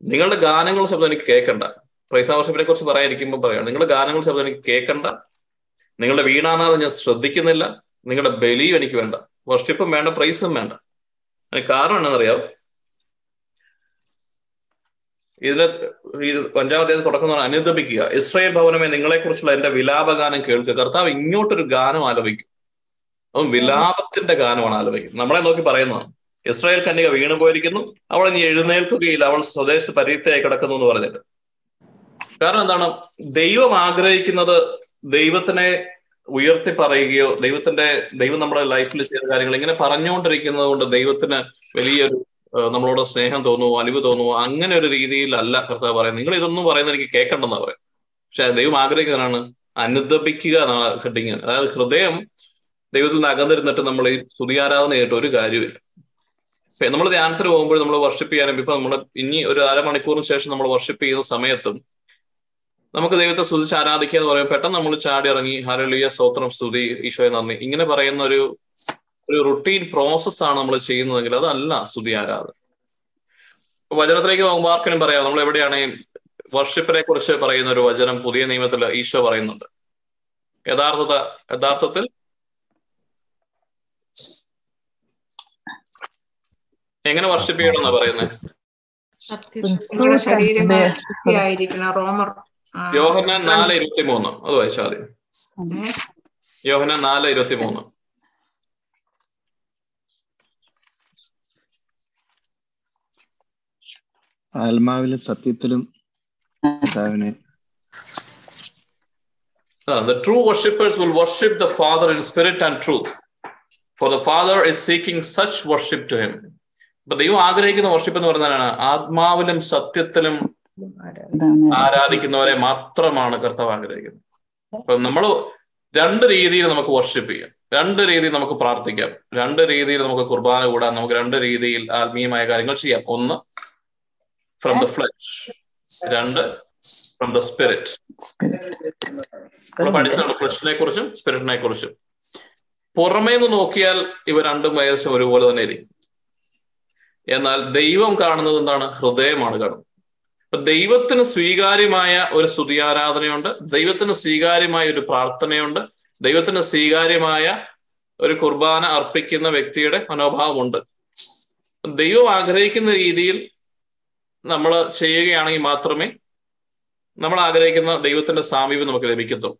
നിങ്ങളുടെ ഗാനങ്ങളുടെ ശബ്ദം എനിക്ക് കേൾക്കണ്ട. പ്രൈസാ വർഷിപ്പിനെ കുറിച്ച് പറയാനിരിക്കുമ്പോൾ പറയാം. നിങ്ങളുടെ ഗാനങ്ങളുടെ ശബ്ദം എനിക്ക് കേൾക്കണ്ട. നിങ്ങളുടെ വീണാനാഥം ഞാൻ ശ്രദ്ധിക്കുന്നില്ല. നിങ്ങളുടെ ബലിയും എനിക്ക് വേണ്ട. വർഷിപ്പും വേണ്ട പ്രൈസും വേണ്ട. അതിന് കാരണം എന്താണെന്നറിയാം ഇതിന് ഈ അഞ്ചാം അദ്ദേഹം തുടക്കം അനുദപിക്കുക. ഇസ്രായേൽ ഭവനമേ നിങ്ങളെക്കുറിച്ചുള്ള എന്റെ വിലാപഗാനം കേൾക്കുക. കർത്താവ് ഇങ്ങോട്ടൊരു ഗാനം ആലപിക്കും. അവൻ വിലാപത്തിന്റെ ഗാനമാണ് ആലപിക്കുന്നത്. നമ്മളെ നോക്കി പറയുന്നതാണ്. ഇസ്രായേൽ കന്യക വീണു പോയിരിക്കുന്നു അവൾ ഇനി എഴുന്നേൽക്കുകയില്ല. അവൾ സ്വദേശ പരീക്ഷയായി കിടക്കുന്നു എന്ന് പറഞ്ഞിട്ട്. കാരണം എന്താണ്? ദൈവം ആഗ്രഹിക്കുന്നത് ദൈവത്തിനെ ഉയർത്തി പറയുകയോ ദൈവത്തിന്റെ ദൈവം നമ്മുടെ ലൈഫിൽ ചെയ്ത കാര്യങ്ങൾ ഇങ്ങനെ പറഞ്ഞുകൊണ്ടിരിക്കുന്നത് കൊണ്ട് ദൈവത്തിന് വലിയൊരു നമ്മളോട് സ്നേഹം തോന്നുമോ അലിവ് തോന്നുമോ അങ്ങനെ ഒരു രീതിയിലല്ല കർത്താവ് പറയുന്നത്. നിങ്ങൾ ഇതൊന്നും പറയുന്നത് എനിക്ക് കേൾക്കണ്ടെന്നാ പറയാം പക്ഷെ ദൈവം ആഗ്രഹിക്കുന്നതാണ് അനുദപിക്കുക എന്നാണ് ഹെഡിങ്. അതായത് ഹൃദയം ദൈവത്തിൽ നിന്ന് അകന്നിരുന്നിട്ട് നമ്മൾ ഈ സ്തുതിയാരാധന ചെയ്തിട്ട് ഒരു കാര്യമില്ല നമ്മൾ ധ്യാനത്തിന് പോകുമ്പോൾ നമ്മൾ വർഷിപ്പ് ചെയ്യാനും ഇപ്പൊ നമ്മൾ ഇനി ഒരു അരമണിക്കൂറിന് ശേഷം നമ്മൾ വർഷിപ്പ് ചെയ്യുന്ന സമയത്തും നമുക്ക് ദൈവത്തെ സ്തുതിച്ച് ആരാധിക്കുക എന്ന് പറയുമ്പോൾ പെട്ടെന്ന് നമ്മൾ ചാടി ഇറങ്ങി ഹരളിയ സ്തോത്രം സ്തുതി ഈശോയെ നന്ദി. ഇങ്ങനെ പറയുന്ന ഒരു ഒരു റുട്ടീൻ പ്രോസസ് ആണ് നമ്മൾ ചെയ്യുന്നതെങ്കിൽ അതല്ല സ്തുതി ആരാധന. വചനത്തിലേക്ക് നോക്കുമ്പോൾ ആർക്കും പറയാം നമ്മൾ എവിടെയാണ് വർഷിപ്പിനെ കുറിച്ച് പറയുന്ന ഒരു വചനം പുതിയ നിയമത്തിൽ ഈശോ പറയുന്നുണ്ട്. യഥാർത്ഥത യഥാർത്ഥത്തിൽ എങ്ങനെ വർഷിപ്പ് ചെയ്യണം എന്നാ പറയുന്നത് യോഹന ശരീരങ്ങൾ റോമർ യോഹന്നാൻ നാല് ഇരുപത്തി മൂന്ന് അത് വായിച്ചാൽ മതി. യോഹന്നാൻ നാല് ഇരുപത്തി മൂന്ന് ആത്മാവിലും സത്യത്തിലും Uh, the true worshippers will worship the Father in spirit and truth. For the Father is seeking such worship to him. അപ്പൊ ദൈവം ആഗ്രഹിക്കുന്ന വർഷിപ്പ് എന്ന് പറയുന്നതാണ് ആത്മാവിലും സത്യത്തിലും ആരാധിക്കുന്നവരെ മാത്രമാണ് കർത്താവ് ആഗ്രഹിക്കുന്നത്. അപ്പൊ നമ്മൾ രണ്ട് രീതിയിൽ നമുക്ക് വർഷിപ്പ് ചെയ്യാം. രണ്ട് രീതിയിൽ നമുക്ക് പ്രാർത്ഥിക്കാം. രണ്ട് രീതിയിൽ നമുക്ക് കുർബാന കൂടാൻ നമുക്ക് രണ്ട് രീതിയിൽ ആത്മീയമായ കാര്യങ്ങൾ ചെയ്യാം. ഒന്ന് ഫ്രം ദ ഫ്ലഷ് രണ്ട്. ഫ്രം ദ സ്പിരിറ്റ് നമ്മൾ പഠിച്ചതാണ് ഫ്ലഷിനെ കുറിച്ചും സ്പിരിറ്റിനെ കുറിച്ചും പുറമേ നിന്ന് നോക്കിയാൽ ഇവ രണ്ടും ഏകദേശം ഒരുപോലെ തന്നെ ഇരിക്കും. എന്നാൽ ദൈവം കാണുന്നത് എന്താണ്? ഹൃദയമാണ് കാണുന്നത്. അപ്പൊ ദൈവത്തിന് സ്വീകാര്യമായ ഒരു സ്തുതിയാരാധനയുണ്ട്. ദൈവത്തിന് സ്വീകാര്യമായ ഒരു പ്രാർത്ഥനയുണ്ട്. ദൈവത്തിന് സ്വീകാര്യമായ ഒരു കുർബാന അർപ്പിക്കുന്ന വ്യക്തിയുടെ മനോഭാവമുണ്ട്. ദൈവം ആഗ്രഹിക്കുന്ന രീതിയിൽ നമ്മൾ ചെയ്യുകയാണെങ്കിൽ മാത്രമേ നമ്മൾ ആഗ്രഹിക്കുന്ന ദൈവത്തിന്റെ സാമീപ്യം നമുക്ക് ലഭിക്കത്തുള്ളൂ.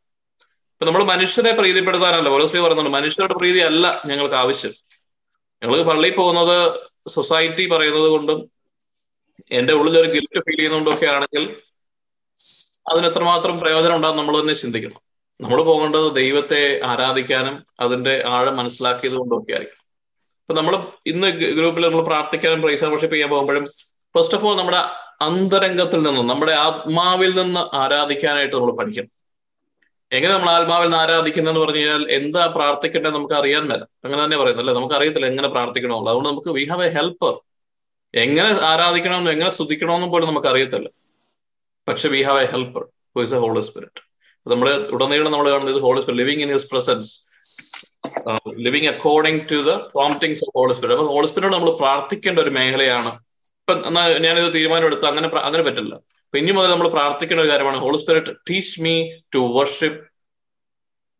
ഇപ്പൊ നമ്മൾ മനുഷ്യരെ പ്രീതിപ്പെടുത്താനല്ല ഓരോസ്ലി പറയുന്നുണ്ട് മനുഷ്യരുടെ പ്രീതി അല്ല ഞങ്ങൾക്ക് ആവശ്യം. ഞങ്ങൾ പള്ളിയിൽ പോകുന്നത് സൊസൈറ്റി പറയുന്നത് കൊണ്ടും എന്റെ ഉള്ളിൽ ഒരു ഗിഫ്റ്റ് ഫീൽ ചെയ്യുന്നതുകൊണ്ടും ഒക്കെ ആണെങ്കിൽ അതിന് എത്രമാത്രം പ്രയോജനം ഉണ്ടാകും നമ്മൾ തന്നെ ചിന്തിക്കണം. നമ്മൾ പോകേണ്ടത് ദൈവത്തെ ആരാധിക്കാനും അതിന്റെ ആഴം മനസ്സിലാക്കിയത് കൊണ്ടൊക്കെ ആയിരിക്കും ഇപ്പൊ നമ്മൾ ഇന്ന് ഗ്രൂപ്പിൽ നമ്മൾ പ്രാർത്ഥിക്കാനും പ്രൈസ് ചെയ്യാൻ പോകുമ്പോഴും ഫസ്റ്റ് ഓഫ് ഓൾ നമ്മുടെ അന്തരംഗത്തിൽ നിന്ന് നമ്മുടെ ആത്മാവിൽ നിന്ന് ആരാധിക്കാനായിട്ട് നമ്മൾ പഠിക്കണം എങ്ങനെ നമ്മൾ ആത്മാവിൽ നിന്ന് ആരാധിക്കുന്നതെന്ന് പറഞ്ഞു കഴിഞ്ഞാൽ എന്താ പ്രാർത്ഥിക്കേണ്ടത് നമുക്ക് അറിയാൻ മേല. അങ്ങനെ തന്നെ പറയുന്നത് അല്ലെ? നമുക്ക് അറിയത്തില്ല എങ്ങനെ പ്രാർത്ഥിക്കണമെന്നുള്ളത് അതുകൊണ്ട് നമുക്ക് വി ഹാവ് എ ഹെൽപ്പർ എങ്ങനെ ആരാധിക്കണമെന്നും എങ്ങനെ സ്തുതിക്കണമെന്നും പോലും നമുക്ക് അറിയത്തില്ല. പക്ഷെ we have a helper who is a Holy Spirit നമ്മൾ ഉടനീളം നമ്മൾ കാണുന്നത് Holy Spirit living in his presence living according to the promptings of Holy Spirit അപ്പൊ ഹോളി സ്പിരിറ്റ് നമ്മൾ പ്രാർത്ഥിക്കേണ്ട ഒരു മേഖലയാണ് ഇപ്പൊ ഞാനിത് തീരുമാനം എടുത്തു അങ്ങനെ അങ്ങനെ പറ്റില്ല. അപ്പൊ ഇനി മുതൽ നമ്മൾ പ്രാർത്ഥിക്കേണ്ട ഒരു കാര്യമാണ് Holy Spirit teach me to worship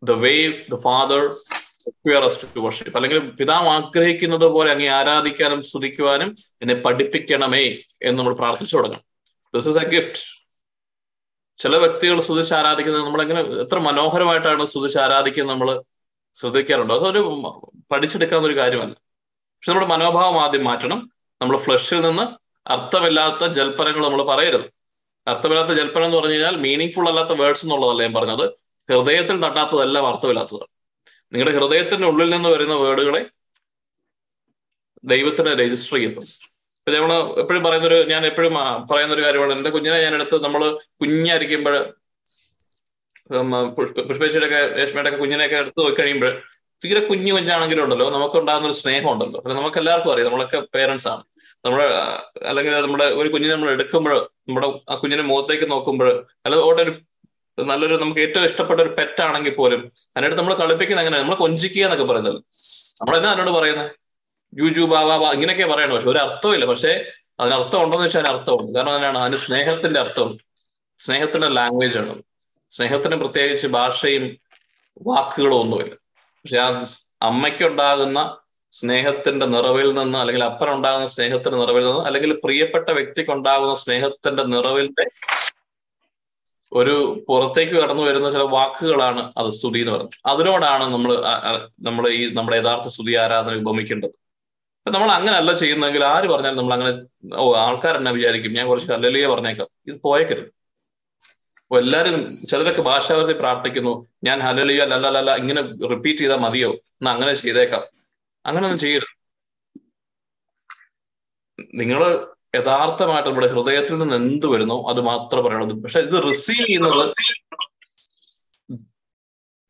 the way the Father to worship അല്ലെങ്കിൽ പിതാവ് ആഗ്രഹിക്കുന്നത് പോലെ അങ്ങേ ആരാധിക്കാനും സ്തുതിക്കുവാനും എന്നെ പഠിപ്പിക്കണമേ എന്ന് നമ്മൾ പ്രാർത്ഥിച്ചു തുടങ്ങണം. ദിസ് ഇസ് എ ഗിഫ്റ്റ് ചില വ്യക്തികൾ സ്തുതിച്ച് ആരാധിക്കുന്നത് നമ്മളെങ്ങനെ എത്ര മനോഹരമായിട്ടാണ് സ്തുതിച്ച് ആരാധിക്കുന്നത് നമ്മൾ ശ്രദ്ധിക്കാറുണ്ടോ? അതൊരു പഠിച്ചെടുക്കാവുന്ന ഒരു കാര്യമല്ല. പക്ഷെ നമ്മുടെ മനോഭാവം ആദ്യം മാറ്റണം. നമ്മൾ ഫ്ലഷിൽ നിന്ന് അർത്ഥമില്ലാത്ത ജൽപ്പനങ്ങൾ നമ്മൾ പറയരുത്. അർത്ഥമില്ലാത്ത ജൽപ്പനം എന്ന് പറഞ്ഞു കഴിഞ്ഞാൽ മീനിങ് ഫുൾ അല്ലാത്ത വേർഡ്സ് എന്നുള്ളതല്ല ഞാൻ പറഞ്ഞത്. ഹൃദയത്തിൽ തട്ടാത്തതെല്ലാം അർത്ഥമില്ലാത്തതാണ്. നിങ്ങളുടെ ഹൃദയത്തിന്റെ ഉള്ളിൽ നിന്ന് വരുന്ന വേർഡുകളെ ദൈവത്തിന് രജിസ്റ്റർ ചെയ്യുന്നു ഇപ്പൊ നമ്മൾ എപ്പോഴും പറയുന്നൊരു ഞാൻ എപ്പോഴും പറയുന്ന ഒരു കാര്യമാണ്. എന്റെ കുഞ്ഞിനെ ഞാൻ എടുത്ത് നമ്മൾ കുഞ്ഞായിരിക്കുമ്പോൾ പുഷ്പേച്ചിയുടെ ഒക്കെ രേഷ്മയുടെ ഒക്കെ കുഞ്ഞിനെയൊക്കെ എടുത്ത് പോയി കഴിയുമ്പോൾ തീരെ കുഞ്ഞു കുഞ്ഞാണെങ്കിലും ഉണ്ടല്ലോ. നമുക്ക് ഉണ്ടാകുന്ന ഒരു സ്നേഹം ഉണ്ടല്ലോ. നമുക്ക് എല്ലാവർക്കും അറിയാം നമ്മളൊക്കെ പേരൻസ് ആണ്. നമ്മുടെ അല്ലെങ്കിൽ നമ്മുടെ ഒരു കുഞ്ഞിനെ നമ്മൾ എടുക്കുമ്പോൾ നമ്മുടെ ആ കുഞ്ഞിനെ മുഖത്തേക്ക് നോക്കുമ്പോൾ അല്ലെങ്കിൽ ഓട്ടെ ഒരു നല്ലൊരു നമുക്ക് ഏറ്റവും ഇഷ്ടപ്പെട്ട ഒരു പെറ്റ് ആണെങ്കിൽ പോലും അതിനടുത്ത് നമ്മൾ കളിപ്പിക്കുന്ന അങ്ങനെ നമ്മൾ കൊഞ്ചിക്കുക എന്നൊക്കെ പറയുന്നത്. നമ്മളെന്നാ അതിനോട് പറയുന്നത് യൂജു ബാബാ ഇങ്ങനെയൊക്കെ പറയണം. പക്ഷെ ഒരു അർത്ഥമില്ല പക്ഷേ അതിനർത്ഥം ഉണ്ടോന്ന് വെച്ചാൽ അതിന് അർത്ഥമുണ്ട്. കാരണം അതിനാണ് അതിന് സ്നേഹത്തിന്റെ അർത്ഥം സ്നേഹത്തിന്റെ ലാംഗ്വേജ് ആണ്. സ്നേഹത്തിന് പ്രത്യേകിച്ച് ഭാഷയും വാക്കുകളും ഒന്നുമില്ല. പക്ഷെ ആ അമ്മയ്ക്കുണ്ടാകുന്ന സ്നേഹത്തിന്റെ നിറവിൽ നിന്ന് അല്ലെങ്കിൽ അപ്പനുണ്ടാകുന്ന സ്നേഹത്തിന്റെ നിറവിൽ നിന്ന് അല്ലെങ്കിൽ പ്രിയപ്പെട്ട വ്യക്തിക്ക് ഉണ്ടാകുന്ന സ്നേഹത്തിന്റെ നിറവിന്റെ ഒരു പുറത്തേക്ക് കടന്നു വരുന്ന ചില വാക്കുകളാണ് അത് സ്തുതി എന്ന് പറയുന്നത്. അതിനോടാണ് നമ്മൾ നമ്മൾ ഈ നമ്മുടെ യഥാർത്ഥ സ്തുതി ആരാധന ഉപമിക്കേണ്ടത്. നമ്മൾ അങ്ങനെ അല്ല ചെയ്യുന്നെങ്കിൽ ആര് പറഞ്ഞാലും നമ്മൾ അങ്ങനെ ഓ ആൾക്കാർ എന്നെ വിചാരിക്കും. ഞാൻ കുറച്ച് കല്ലലിയെ പറഞ്ഞേക്കാം. ഇത് പോയേക്കരുത്. അപ്പൊ എല്ലാവരും ചിലരൊക്കെ ഭാഷാവർത്തി പ്രാർത്ഥിക്കുന്നു. ഞാൻ ഹലലിയ ലല്ല ഇങ്ങനെ റിപ്പീറ്റ് ചെയ്താൽ മതിയോ? എന്നാ അങ്ങനെ ചെയ്തേക്കാം. അങ്ങനെ ഒന്നും ചെയ്യരുത്. നിങ്ങൾ യഥാർത്ഥമായിട്ട് നമ്മുടെ ഹൃദയത്തിൽ നിന്ന് എന്ത് വരുന്നോ അത് മാത്രം പറയണത് പക്ഷെ ഇത് റിസീവ് ചെയ്യുന്നത്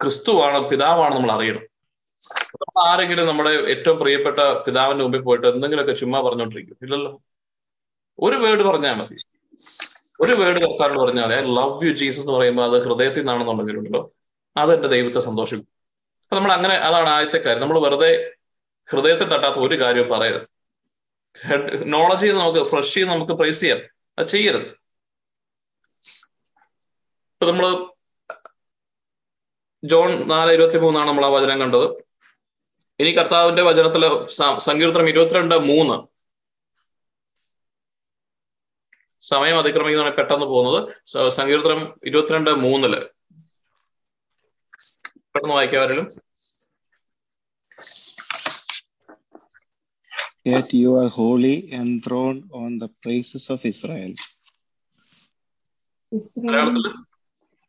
ക്രിസ്തുവാണ് പിതാവാണ് നമ്മൾ അറിയണം. ആരെങ്കിലും നമ്മുടെ ഏറ്റവും പ്രിയപ്പെട്ട പിതാവിന്റെ മുമ്പിൽ പോയിട്ട് എന്തെങ്കിലുമൊക്കെ ചുമ്മാ പറഞ്ഞോണ്ടിരിക്കും. ഇല്ലല്ലോ. ഒരു വേർഡ് പറഞ്ഞാൽ മതി. ഒരു വേർഡ് കർത്താനോട് പറഞ്ഞാൽ ഐ ലവ് യു ജീസസ് എന്ന് പറയുമ്പോൾ അത് ഹൃദയത്തിൽ നിന്നാണെന്നുണ്ടെങ്കിലുണ്ടല്ലോ. അത് എന്റെ ദൈവത്തെ സന്തോഷിക്കും അപ്പൊ നമ്മൾ അങ്ങനെ അതാണ് ആദ്യത്തെ കാര്യം. നമ്മൾ വെറുതെ ഹൃദയത്തിൽ തട്ടാത്ത ഒരു കാര്യവും പറയരുത്. ഹെഡ് നോളജി നമുക്ക് ഫ്രഷ് ചെയ്ത് നമുക്ക് പ്രൈസ് ചെയ്യാം. അത് ചെയ്യരുത്. ഇപ്പൊ നമ്മൾ ജോൺ നാല് ഇരുപത്തി മൂന്നാണ് നമ്മൾ ആ വചനം കണ്ടത്. ഇനി കർത്താവിന്റെ വചനത്തിലെ സങ്കീർത്തനം ഇരുപത്തിരണ്ട് മൂന്ന്. സമയം അതിക്രമിക്കുന്നതാണ് പെട്ടെന്ന് പോകുന്നത്. സങ്കീർത്തനം ഇരുപത്തിരണ്ട് മൂന്നിൽ. പെട്ടെന്ന് വായിക്കാവരും Yet you are holy, enthroned on the praises of Israel.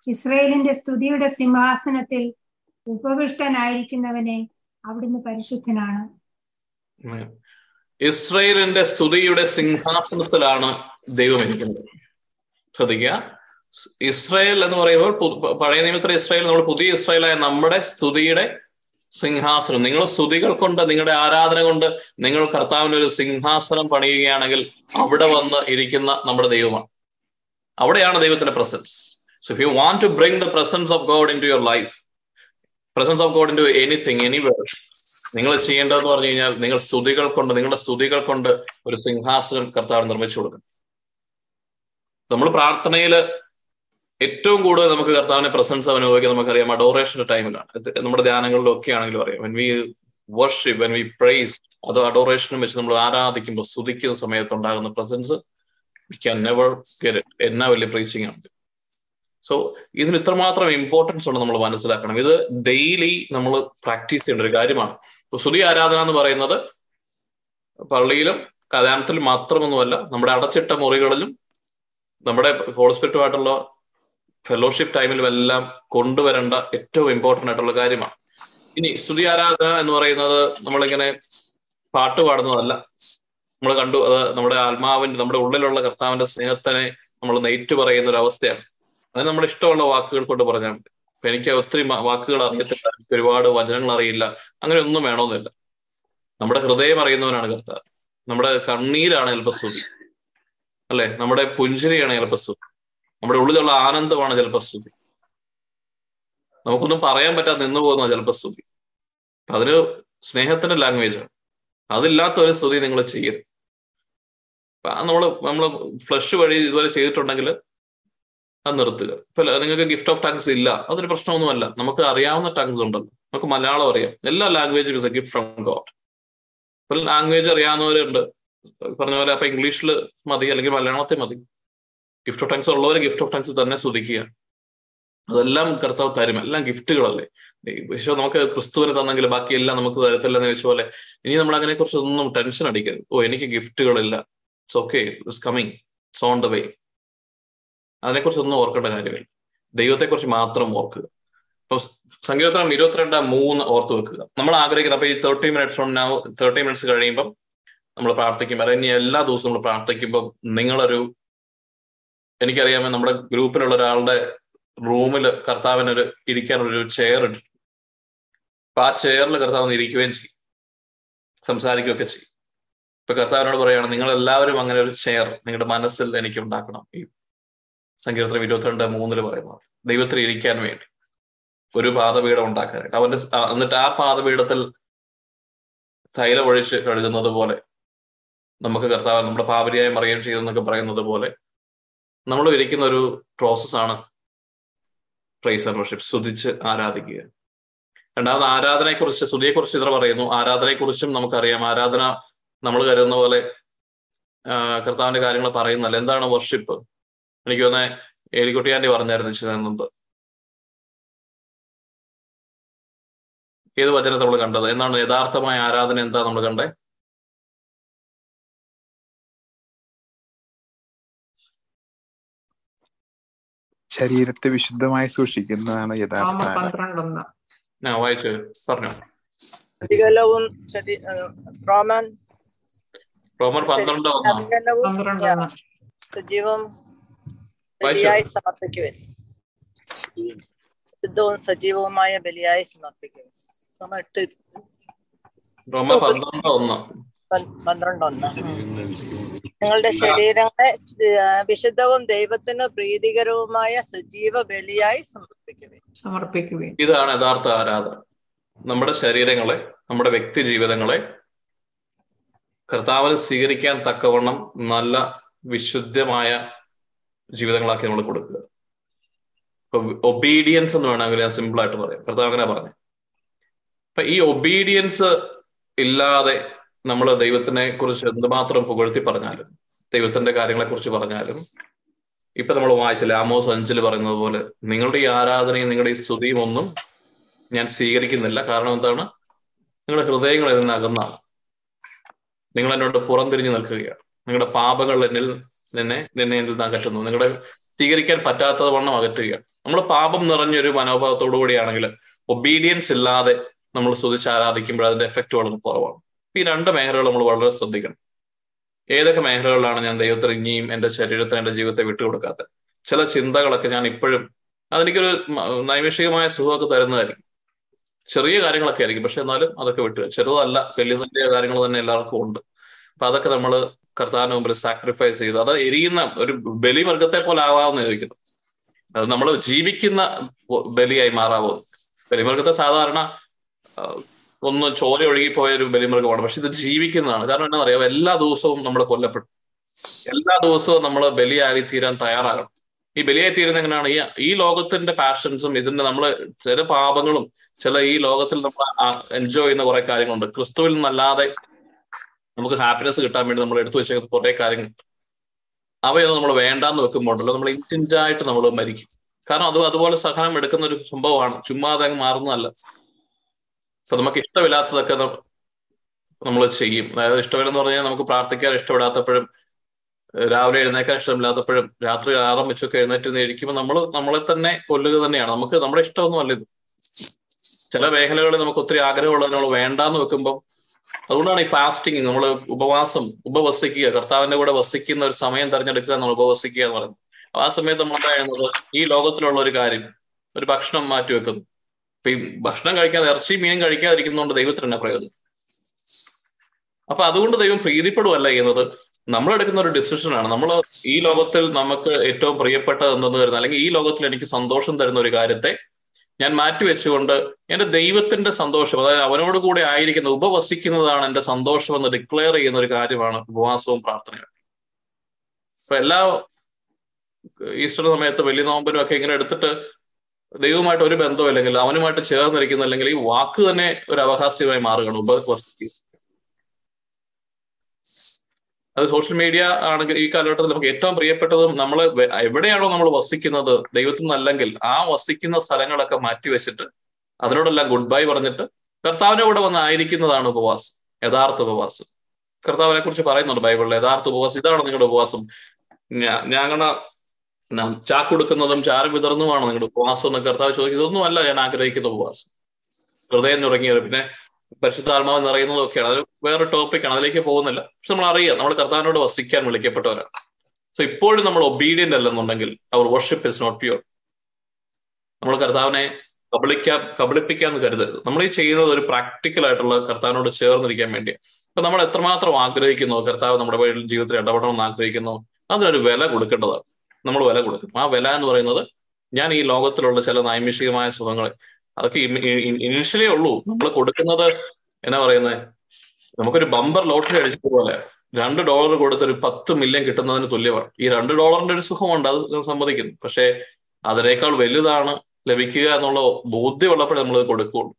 ഇസ്രയേലിന്റെ സ്തുതിയുടെ സിംഹാസനത്തിൽ ഉപവിഷ്ടനായിരിക്കുന്നവനെ അവിടുന്ന് പരിശുദ്ധനാണ്. ഇസ്രയേലിന്റെ സ്തുതിയുടെ സിംഹാസനത്തിലാണ് ദൈവം ഇരിക്കുന്നത്. ശ്രദ്ധിക്കുക. ഇസ്രയേൽ എന്ന് പറയുമ്പോൾ പഴയ നിയമത്തിലെ ഇസ്രായേൽ നമ്മൾ പുതിയ ഇസ്രായേലായ നമ്മുടെ സ്തുതിയുടെ സിംഹാസനം. നിങ്ങൾ സ്തുതികൾ കൊണ്ട് നിങ്ങളുടെ ആരാധന കൊണ്ട് നിങ്ങൾ കർത്താവിന് ഒരു സിംഹാസനം പണിയുകയാണെങ്കിൽ അവിടെ വന്ന് ഇരിക്കുന്ന നമ്മുടെ ദൈവമാണ്. അവിടെയാണ് ദൈവത്തിന്റെ presence so if you want to bring the presence of God into your life presence of God into anything anywhere നിങ്ങൾ ചെയ്യേണ്ടതെന്ന് പറഞ്ഞു കഴിഞ്ഞാൽ നിങ്ങൾ സ്തുതികൾ കൊണ്ട് നിങ്ങളുടെ സ്തുതികൾ കൊണ്ട് ഒരു സിംഹാസനം കർത്താവ് നിർമ്മിച്ചു കൊടുക്കണം. നമ്മൾ പ്രാർത്ഥനയിൽ ഏറ്റവും കൂടുതൽ നമുക്ക് കർത്താവിന്റെ പ്രസൻസ് അനുഭവിക്കാൻ നമുക്കറിയാം അഡോറേഷന്റെ ടൈമിലാണ് നമ്മുടെ ധ്യാനങ്ങളിലും ഒക്കെ ആണെങ്കിലും അറിയാം. When we worship when we praise അത് അഡോറേഷനും വെച്ച് നമ്മൾ ആരാധിക്കുമ്പോൾ സ്തുതിക്കുന്ന സമയത്ത് ഉണ്ടാകുന്ന പ്രസൻസ് വി ക്യാൻ നെവർ എന്നാ വലിയ പ്രീച്ചിങ് ആണ്. സോ ഇതിന് ഇത്രമാത്രം ഇമ്പോർട്ടൻസ് ഉണ്ട് നമ്മൾ മനസ്സിലാക്കണം. ഇത് ഡെയിലി നമ്മൾ പ്രാക്ടീസ് ചെയ്യേണ്ട ഒരു കാര്യമാണ്. സ്തുതി ആരാധന എന്ന് പറയുന്നത് പള്ളിയിലും കഥാനത്തിലും മാത്രമൊന്നുമല്ല നമ്മുടെ അടച്ചിട്ട മുറികളിലും നമ്മുടെ ഹോസ്പിറ്റലുമായിട്ടുള്ള ഫെലോഷിപ്പ് ടൈമിലും എല്ലാം കൊണ്ടുവരേണ്ട ഏറ്റവും ഇമ്പോർട്ടന്റ് ആയിട്ടുള്ള കാര്യമാണ്. ഇനി സ്തുതി ആരാധന എന്ന് പറയുന്നത് നമ്മളിങ്ങനെ പാട്ട് പാടുന്നതല്ല. നമ്മൾ കണ്ടു അത് നമ്മുടെ ആത്മാവിന്റെ നമ്മുടെ ഉള്ളിലുള്ള കർത്താവിന്റെ സ്നേഹത്തിനെ നമ്മൾ നെയ്റ്റ് പറയുന്ന ഒരു അവസ്ഥയാണ്. അതിന് നമ്മുടെ ഇഷ്ടമുള്ള വാക്കുകൾ കൊണ്ട് പറഞ്ഞാൽ മതി. അപ്പൊ എനിക്ക് ഒത്തിരി വാക്കുകൾ അറിയത്തില്ല എനിക്ക് ഒരുപാട് വചനങ്ങൾ അറിയില്ല അങ്ങനെ ഒന്നും വേണമെന്നില്ല. നമ്മുടെ ഹൃദയം അറിയുന്നവനാണ് കർത്താവ്. നമ്മുടെ കണ്ണീരാണ് ചിലപ്പോൾ സ്തുതി. അല്ലെ? നമ്മുടെ പുഞ്ചിരിയാണ് ചിലപ്പോൾ സ്തുതി. നമ്മുടെ ഉള്ളിലുള്ള ആനന്ദമാണ് ചിലപ്പോൾ സ്തുതി. നമുക്കൊന്നും പറയാൻ പറ്റാതെ നിന്ന് പോകുന്ന ചിലപ്പോൾ സ്തുതി. അതിന് സ്നേഹത്തിന്റെ ലാംഗ്വേജ് ആണ്. അതില്ലാത്ത ഒരു സ്തുതി നിങ്ങൾ ചെയ്യരുത്. നമ്മൾ നമ്മൾ ഫ്ലഷ് വഴി ഇതുവരെ ചെയ്തിട്ടുണ്ടെങ്കിൽ അത് നിർത്തുക. ഇപ്പൊ നിങ്ങൾക്ക് ഗിഫ്റ്റ് ഓഫ് ടങ്സ് ഇല്ല അതൊരു പ്രശ്നമൊന്നുമല്ല. നമുക്ക് അറിയാവുന്ന ടങ്സ് ഉണ്ടല്ലോ. നമുക്ക് മലയാളം അറിയാം. എല്ലാ ലാംഗ്വേജും is a gift from God ഇപ്പൊ ലാംഗ്വേജ് അറിയാവുന്നവരുണ്ട്. പറഞ്ഞ പോലെ അപ്പൊ ഇംഗ്ലീഷിൽ മതി അല്ലെങ്കിൽ മലയാളത്തിൽ മതി. ഗിഫ്റ്റ് ഓഫ് ടങ്സ് ഉള്ളവരെ ഗിഫ്റ്റ് ഓഫ് ടങ്സ് തന്നെ സ്തുതിക്കുക. അതെല്ലാം കർത്താവ് തരും. എല്ലാം ഗിഫ്റ്റുകളല്ലേ? പക്ഷേ നമുക്ക് ക്രിസ്തുവിനെ തന്നെങ്കിൽ ബാക്കിയെല്ലാം നമുക്ക് തരത്തില്ലെന്ന് വെച്ച പോലെ ഇനി നമ്മൾ അതിനെ കുറിച്ച് ഒന്നും ടെൻഷൻ അടിക്കരുത്. ഓ എനിക്ക് ഗിഫ്റ്റുകളില്ല. It's okay it's coming it's on the way അതിനെക്കുറിച്ച് ഒന്നും ഓർക്കേണ്ട കാര്യമില്ല. ദൈവത്തെക്കുറിച്ച് മാത്രം ഓർക്കുക. ഇപ്പൊ സങ്കീർത്തനം ഇരുപത്തിരണ്ട് മൂന്ന് ഓർത്ത് വെക്കുക. നമ്മൾ ആഗ്രഹിക്കുന്നത് അപ്പൊ ഈ thirty minutes from now thirty minutes കഴിയുമ്പം നമ്മൾ പ്രാർത്ഥിക്കുമ്പോൾ ഇനി എല്ലാ ദിവസവും നമ്മൾ പ്രാർത്ഥിക്കുമ്പോൾ നിങ്ങളൊരു എനിക്കറിയാമോ നമ്മുടെ ഗ്രൂപ്പിലുള്ള ഒരാളുടെ റൂമിൽ കർത്താവിനൊരു ഇരിക്കാനൊരു ചെയർ ഇട്ടു അപ്പൊ ആ ചെയറിൽ കർത്താവ് ഇരിക്കുകയും ചെയ്യും. സംസാരിക്കുകയൊക്കെ ചെയ്യും. ഇപ്പൊ കർത്താവിനോട് പറയുകയാണ് നിങ്ങൾ എല്ലാവരും അങ്ങനെ ഒരു ചെയർ നിങ്ങളുടെ മനസ്സിൽ എനിക്ക് ഉണ്ടാക്കണം. ഈ സങ്കീർത്തനം ഇരുപത്തിരണ്ട് മൂന്നിൽ പറയുന്നത് ദൈവത്തിൽ ഇരിക്കാൻ വേണ്ടി ഒരു പാതപീഠം ഉണ്ടാക്കാനായിട്ട്. അവന്റെ എന്നിട്ട് ആ പാതപീഠത്തിൽ തൈലം ഒഴിച്ച് കഴുകുന്നത് പോലെ നമുക്ക് കർത്താവ് നമ്മുടെ പാപരിയായി മറിയുകയും ചെയ്തെന്നൊക്കെ പറയുന്നത് പോലെ നമ്മൾ വിരിക്കുന്ന ഒരു പ്രോസസ്സാണ് പ്രൈസ് ആൻഡ് വർഷിപ്പ് സ്തുതിച്ച് ആരാധിക്കുക. രണ്ടാമത് ആരാധനയെക്കുറിച്ച് സ്തുതിയെക്കുറിച്ച് ഇത്ര പറയുന്നു. ആരാധനയെക്കുറിച്ചും നമുക്കറിയാം. ആരാധന നമ്മൾ കരുതുന്ന പോലെ കർത്താവിന്റെ കാര്യങ്ങൾ പറയുന്നല്ല എന്താണ് വർഷിപ്പ് എനിക്ക് തന്നെ ഏലിക്കുട്ടിയാന്റെ പറഞ്ഞായിരുന്നു മുമ്പ്. ഏത് വചനത്തെ നമ്മൾ കണ്ടത്? എന്നാണ് യഥാർത്ഥമായ ആരാധന എന്താ നമ്മൾ കണ്ടേ? ശരീരത്തെ വിശുദ്ധമായി സൂക്ഷിക്കുന്നതാണ് യഥാർത്ഥ റോമൻ. പന്ത്രണ്ട് സജീവം വായിച്ചോ? ബലിയായി സമർപ്പിക്കുവൻ. ശുദ്ധവും സജീവവുമായ ബലിയായി സമർപ്പിക്കുവൻ. റോമ എട്ട്. റോമർ പന്ത്രണ്ട് ഒന്ന്. പൻ- പന്ത്രണ്ട് ഒന്ന് നിങ്ങളുടെ ശരീരങ്ങളെ വിശുദ്ധവും ദൈവത്തിന് പ്രീതികരവുമായ സജീവ ബലിയായി സമർപ്പിക്കുക ഇതാണ് യഥാർത്ഥ ആരാധന. നമ്മുടെ ശരീരങ്ങളെ നമ്മുടെ വ്യക്തി ജീവിതങ്ങളെ കർത്താവിനെ സ്വീകരിക്കാൻ തക്കവണ്ണം നല്ല വിശുദ്ധമായ ജീവിതങ്ങളാക്കി നമ്മൾ കൊടുക്കുക. ഒബീഡിയൻസ് എന്ന് വേണമെങ്കിൽ ഞാൻ സിമ്പിൾ ആയിട്ട് പറയാം. കർത്താവ് അങ്ങനെ പറഞ്ഞു. അപ്പൊ ഈ ഒബീഡിയൻസ് ഇല്ലാതെ നമ്മൾ ദൈവത്തിനെ കുറിച്ച് എന്തുമാത്രം പുകഴ്ത്തി പറഞ്ഞാലും ദൈവത്തിന്റെ കാര്യങ്ങളെ കുറിച്ച് പറഞ്ഞാലും ഇപ്പൊ നമ്മൾ വായിച്ചില്ല ആമോസ് അഞ്ചിൽ പറയുന്നത് പോലെ നിങ്ങളുടെ ഈ ആരാധനയും നിങ്ങളുടെ ഈ സ്തുതിയും ഒന്നും ഞാൻ സ്വീകരിക്കുന്നില്ല. കാരണം എന്താണ്? നിങ്ങളുടെ ഹൃദയങ്ങൾ ഇതിന് അകന്നാണ്. നിങ്ങൾ എന്നോട് പുറംതിരിഞ്ഞു നിൽക്കുകയാണ്. നിങ്ങളുടെ പാപങ്ങൾ എന്നിൽ നിന്നെ നിന്നെ എന്നിൽ നിന്ന് അകറ്റുന്നു. നിങ്ങളുടെ സ്വീകരിക്കാൻ പറ്റാത്തത് വണ്ണം അകറ്റുകയാണ്. നമ്മൾ പാപം നിറഞ്ഞൊരു മനോഭാവത്തോടു കൂടിയാണെങ്കിൽ ഒബീഡിയൻസ് ഇല്ലാതെ നമ്മൾ സ്തുതിച്ച് ആരാധിക്കുമ്പോൾ അതിന്റെ എഫക്റ്റ് വളരെ കുറവാണ്. ഈ രണ്ട് മേഖലകൾ നമ്മൾ വളരെ ശ്രദ്ധിക്കണം. ഏതൊക്കെ മേഖലകളിലാണ് ഞാൻ ദൈവത്തിന് ഇനിയും എന്റെ ശരീരത്തിന് എന്റെ ജീവിതത്തെ വിട്ടുകൊടുക്കാത്തത് ചില ചിന്തകളൊക്കെ ഞാൻ ഇപ്പോഴും അതെനിക്കൊരു നൈമിഷികമായ സുഖമൊക്കെ തരുന്നതായിരിക്കും. ചെറിയ കാര്യങ്ങളൊക്കെ ആയിരിക്കും. പക്ഷെ എന്നാലും അതൊക്കെ വിട്ടു. ചെറുതല്ല വലിയ വലിയ കാര്യങ്ങൾ തന്നെ എല്ലാവർക്കും ഉണ്ട്. അപ്പൊ അതൊക്കെ നമ്മൾ കർത്താവിന് മുമ്പിൽ സാക്രിഫൈസ് ചെയ്ത് അത് എരിയുന്ന ഒരു ബലിമൃഗത്തെ പോലെ ആവാമെന്ന് ചോദിക്കുന്നു. അത് നമ്മൾ ജീവിക്കുന്ന ബലിയായി മാറാവോ? ബലിമൃഗത്തെ സാധാരണ ഒന്ന് ചോര ഒഴുകിപ്പോയ ഒരു ബലിമൃഗമാണ്. പക്ഷെ ഇത് ജീവിക്കുന്നതാണ്. കാരണം എന്താ പറയുക എല്ലാ ദിവസവും നമ്മൾ കൊല്ലപ്പെടും. എല്ലാ ദിവസവും നമ്മൾ ബലിയായി തീരാൻ തയ്യാറാകണം. ഈ ബലിയായി തീരുന്ന എങ്ങനെയാണ്? ഈ ഈ ലോകത്തിന്റെ പാഷൻസും ഇതിന്റെ നമ്മൾ ചില പാപങ്ങളും ചില ഈ ലോകത്തിൽ നമ്മൾ എൻജോയ് ചെയ്യുന്ന കുറെ കാര്യങ്ങളുണ്ട്. ക്രിസ്തുവിൽ നിന്നല്ലാതെ നമുക്ക് ഹാപ്പിനെസ് കിട്ടാൻ വേണ്ടി നമ്മൾ എടുത്തു വെച്ചേക്കുന്ന കുറെ കാര്യങ്ങൾ. അവയൊന്നും നമ്മൾ വേണ്ടാന്ന് വെക്കുമ്പോണ്ടല്ലോ. നമ്മൾ ഇൻസ്റ്റന്റ് ആയിട്ട് നമ്മൾ മരിക്കും. കാരണം അത് അതുപോലെ സഹനം എടുക്കുന്ന ഒരു സംഭവമാണ്. ചുമ്മാതെ അങ്ങ് മാറുന്നതല്ല. അപ്പൊ നമുക്ക് ഇഷ്ടമില്ലാത്തതൊക്കെ നമ്മൾ ചെയ്യും. അതായത് ഇഷ്ടമില്ലെന്ന് പറഞ്ഞാൽ നമുക്ക് പ്രാർത്ഥിക്കാൻ ഇഷ്ടപ്പെടാത്തപ്പോഴും രാവിലെ എഴുന്നേക്കാൻ ഇഷ്ടമില്ലാത്തപ്പോഴും രാത്രി ആറാം വെച്ചൊക്കെ എഴുന്നേറ്റ് ഇരിക്കുമ്പോൾ നമ്മൾ നമ്മളെ തന്നെ കൊല്ലുക തന്നെയാണ്. നമുക്ക് നമ്മുടെ ഇഷ്ടമൊന്നും അല്ല ഇത്. ചില മേഖലകളിൽ നമുക്ക് ഒത്തിരി ആഗ്രഹമുള്ളത് നമ്മൾ വേണ്ടാന്ന് വെക്കുമ്പോൾ അതുകൊണ്ടാണ് ഈ ഫാസ്റ്റിംഗ് നമ്മൾ ഉപവാസം ഉപവസിക്കുക. കർത്താവിന്റെ കൂടെ വസിക്കുന്ന ഒരു സമയം തിരഞ്ഞെടുക്കുക നമ്മൾ ഉപവസിക്കുക എന്ന് പറയുന്നത്. ആ സമയത്ത് നമ്മൾ പറയുന്നത് ഈ ലോകത്തിലുള്ള ഒരു കാര്യം ഒരു ഭക്ഷണം മാറ്റി വെക്കുന്നു ഭക്ഷണം കഴിക്കാതെ ഇറച്ചി മീനും കഴിക്കാതിരിക്കുന്നതുകൊണ്ട് ദൈവത്തിന് തന്നെ പ്രയോജനം? അപ്പൊ അതുകൊണ്ട് ദൈവം പ്രീതിപ്പെടുവല്ല ചെയ്യുന്നത്. നമ്മൾ എടുക്കുന്ന ഒരു ഡിസിഷനാണ്. നമ്മൾ ഈ ലോകത്തിൽ നമുക്ക് ഏറ്റവും പ്രിയപ്പെട്ടത് എന്തെന്ന് വരുന്നത് അല്ലെങ്കിൽ ഈ ലോകത്തിൽ എനിക്ക് സന്തോഷം തരുന്ന ഒരു കാര്യത്തെ ഞാൻ മാറ്റിവെച്ചുകൊണ്ട് എന്റെ ദൈവത്തിന്റെ സന്തോഷം അതായത് അവനോട് കൂടെ ആയിരിക്കുന്ന ഉപവസിക്കുന്നതാണ് എന്റെ സന്തോഷം എന്ന് ഡിക്ലെയർ ചെയ്യുന്ന ഒരു കാര്യമാണ് ഉപവാസവും പ്രാർത്ഥനയും. അപ്പൊ എല്ലാ ഈസ്റ്റർ സമയത്ത് വലിയ നോമ്പിനും ഒക്കെ ഇങ്ങനെ എടുത്തിട്ട് ദൈവവുമായിട്ട് ഒരു ബന്ധമില്ലെങ്കിൽ അവനുമായിട്ട് ചേർന്നിരിക്കുന്ന അല്ലെങ്കിൽ ഈ വാക്ക് തന്നെ ഒരു അവകാശമായി മാറുകയാണ് ഉപവസിക്കുക അത് സോഷ്യൽ മീഡിയ ആണെങ്കിൽ ഈ കാലഘട്ടത്തിൽ നമുക്ക് ഏറ്റവും പ്രിയപ്പെട്ടതും നമ്മൾ എവിടെയാണോ നമ്മൾ വസിക്കുന്നത് ദൈവത്തിൽ നിന്നല്ലെങ്കിൽ ആ വസിക്കുന്ന സ്ഥലങ്ങളൊക്കെ മാറ്റിവെച്ചിട്ട് അതിനോടെല്ലാം ഗുഡ് ബൈ പറഞ്ഞിട്ട് കർത്താവിന്റെ കൂടെ വന്ന് ആയിരിക്കുന്നതാണ് ഉപവാസം യഥാർത്ഥ ഉപവാസം. കർത്താവിനെ കുറിച്ച് പറയുന്നുണ്ട് ബൈബിളിൽ യഥാർത്ഥ ഉപവാസം ഇതാണ് നിങ്ങളുടെ ഉപവാസം. ഞങ്ങളുടെ ചാക്കൊടുക്കുന്നതും ചാറ് വിതർന്നുമാണ്. നിങ്ങളുടെ ഉപവാസം എന്ന് കർത്താവ് ചോദിക്കുന്നത്. ഇതൊന്നും അല്ല ഞാൻ ആഗ്രഹിക്കുന്ന ഉപവാസം. ഹൃദയം നിറങ്ങിയത് പിന്നെ പരിശുദ്ധാത്മാവ് നിറയുന്നതൊക്കെയാണ് അത് വേറെ ടോപ്പിക്കാണ് അതിലേക്ക് പോകുന്നില്ല. പക്ഷെ നമ്മൾ അറിയാം നമ്മൾ കർത്താവിനോട് വസിക്കാൻ വിളിക്കപ്പെട്ടവരാണ്. സോ ഇപ്പോഴും നമ്മൾ ഒബീഡിയന്റ് അല്ലെന്നുണ്ടെങ്കിൽ our worship is not pure നമ്മൾ കർത്താവിനെ കബളിക്കാൻ കബളിപ്പിക്കാന്ന് കരുതരുത്. നമ്മൾ ഈ ചെയ്യുന്നത് ഒരു പ്രാക്ടിക്കൽ ആയിട്ടുള്ള കർത്താവിനോട് ചേർന്നിരിക്കാൻ വേണ്ടിയാണ് അപ്പൊ നമ്മൾ എത്രമാത്രം ആഗ്രഹിക്കുന്നു? കർത്താവ് നമ്മുടെ ജീവിതത്തിൽ ഇടപെടണം എന്ന് ആഗ്രഹിക്കുന്നു. അതിനൊരു വില കൊടുക്കേണ്ടതാണ്. നമ്മൾ വില കൊടുക്കും. ആ വില എന്ന് പറയുന്നത് ഞാൻ ഈ ലോകത്തിലുള്ള ചില നൈമിഷികമായ സുഖങ്ങളെ അതൊക്കെ ഇനിഷ്യലേ ഉള്ളൂ. നമ്മൾ കൊടുക്കുന്നത് എന്നാ പറയുന്നത് നമുക്കൊരു ബമ്പർ ലോട്ടറി അടിച്ചതുപോലെ രണ്ട് ഡോളർ കൊടുത്തൊരു പത്ത് മില്യൺ കിട്ടുന്നതിന് തുല്യമാണ് ഈ രണ്ട് ഡോളറിന്റെ ഒരു സുഖമുണ്ട് അത് സമ്മതിക്കുന്നു. പക്ഷേ അതിനേക്കാൾ വലുതാണ് ലഭിക്കുക എന്നുള്ള ബോധ്യമുള്ളപ്പോഴേ നമ്മൾ കൊടുക്കുകയുള്ളൂ.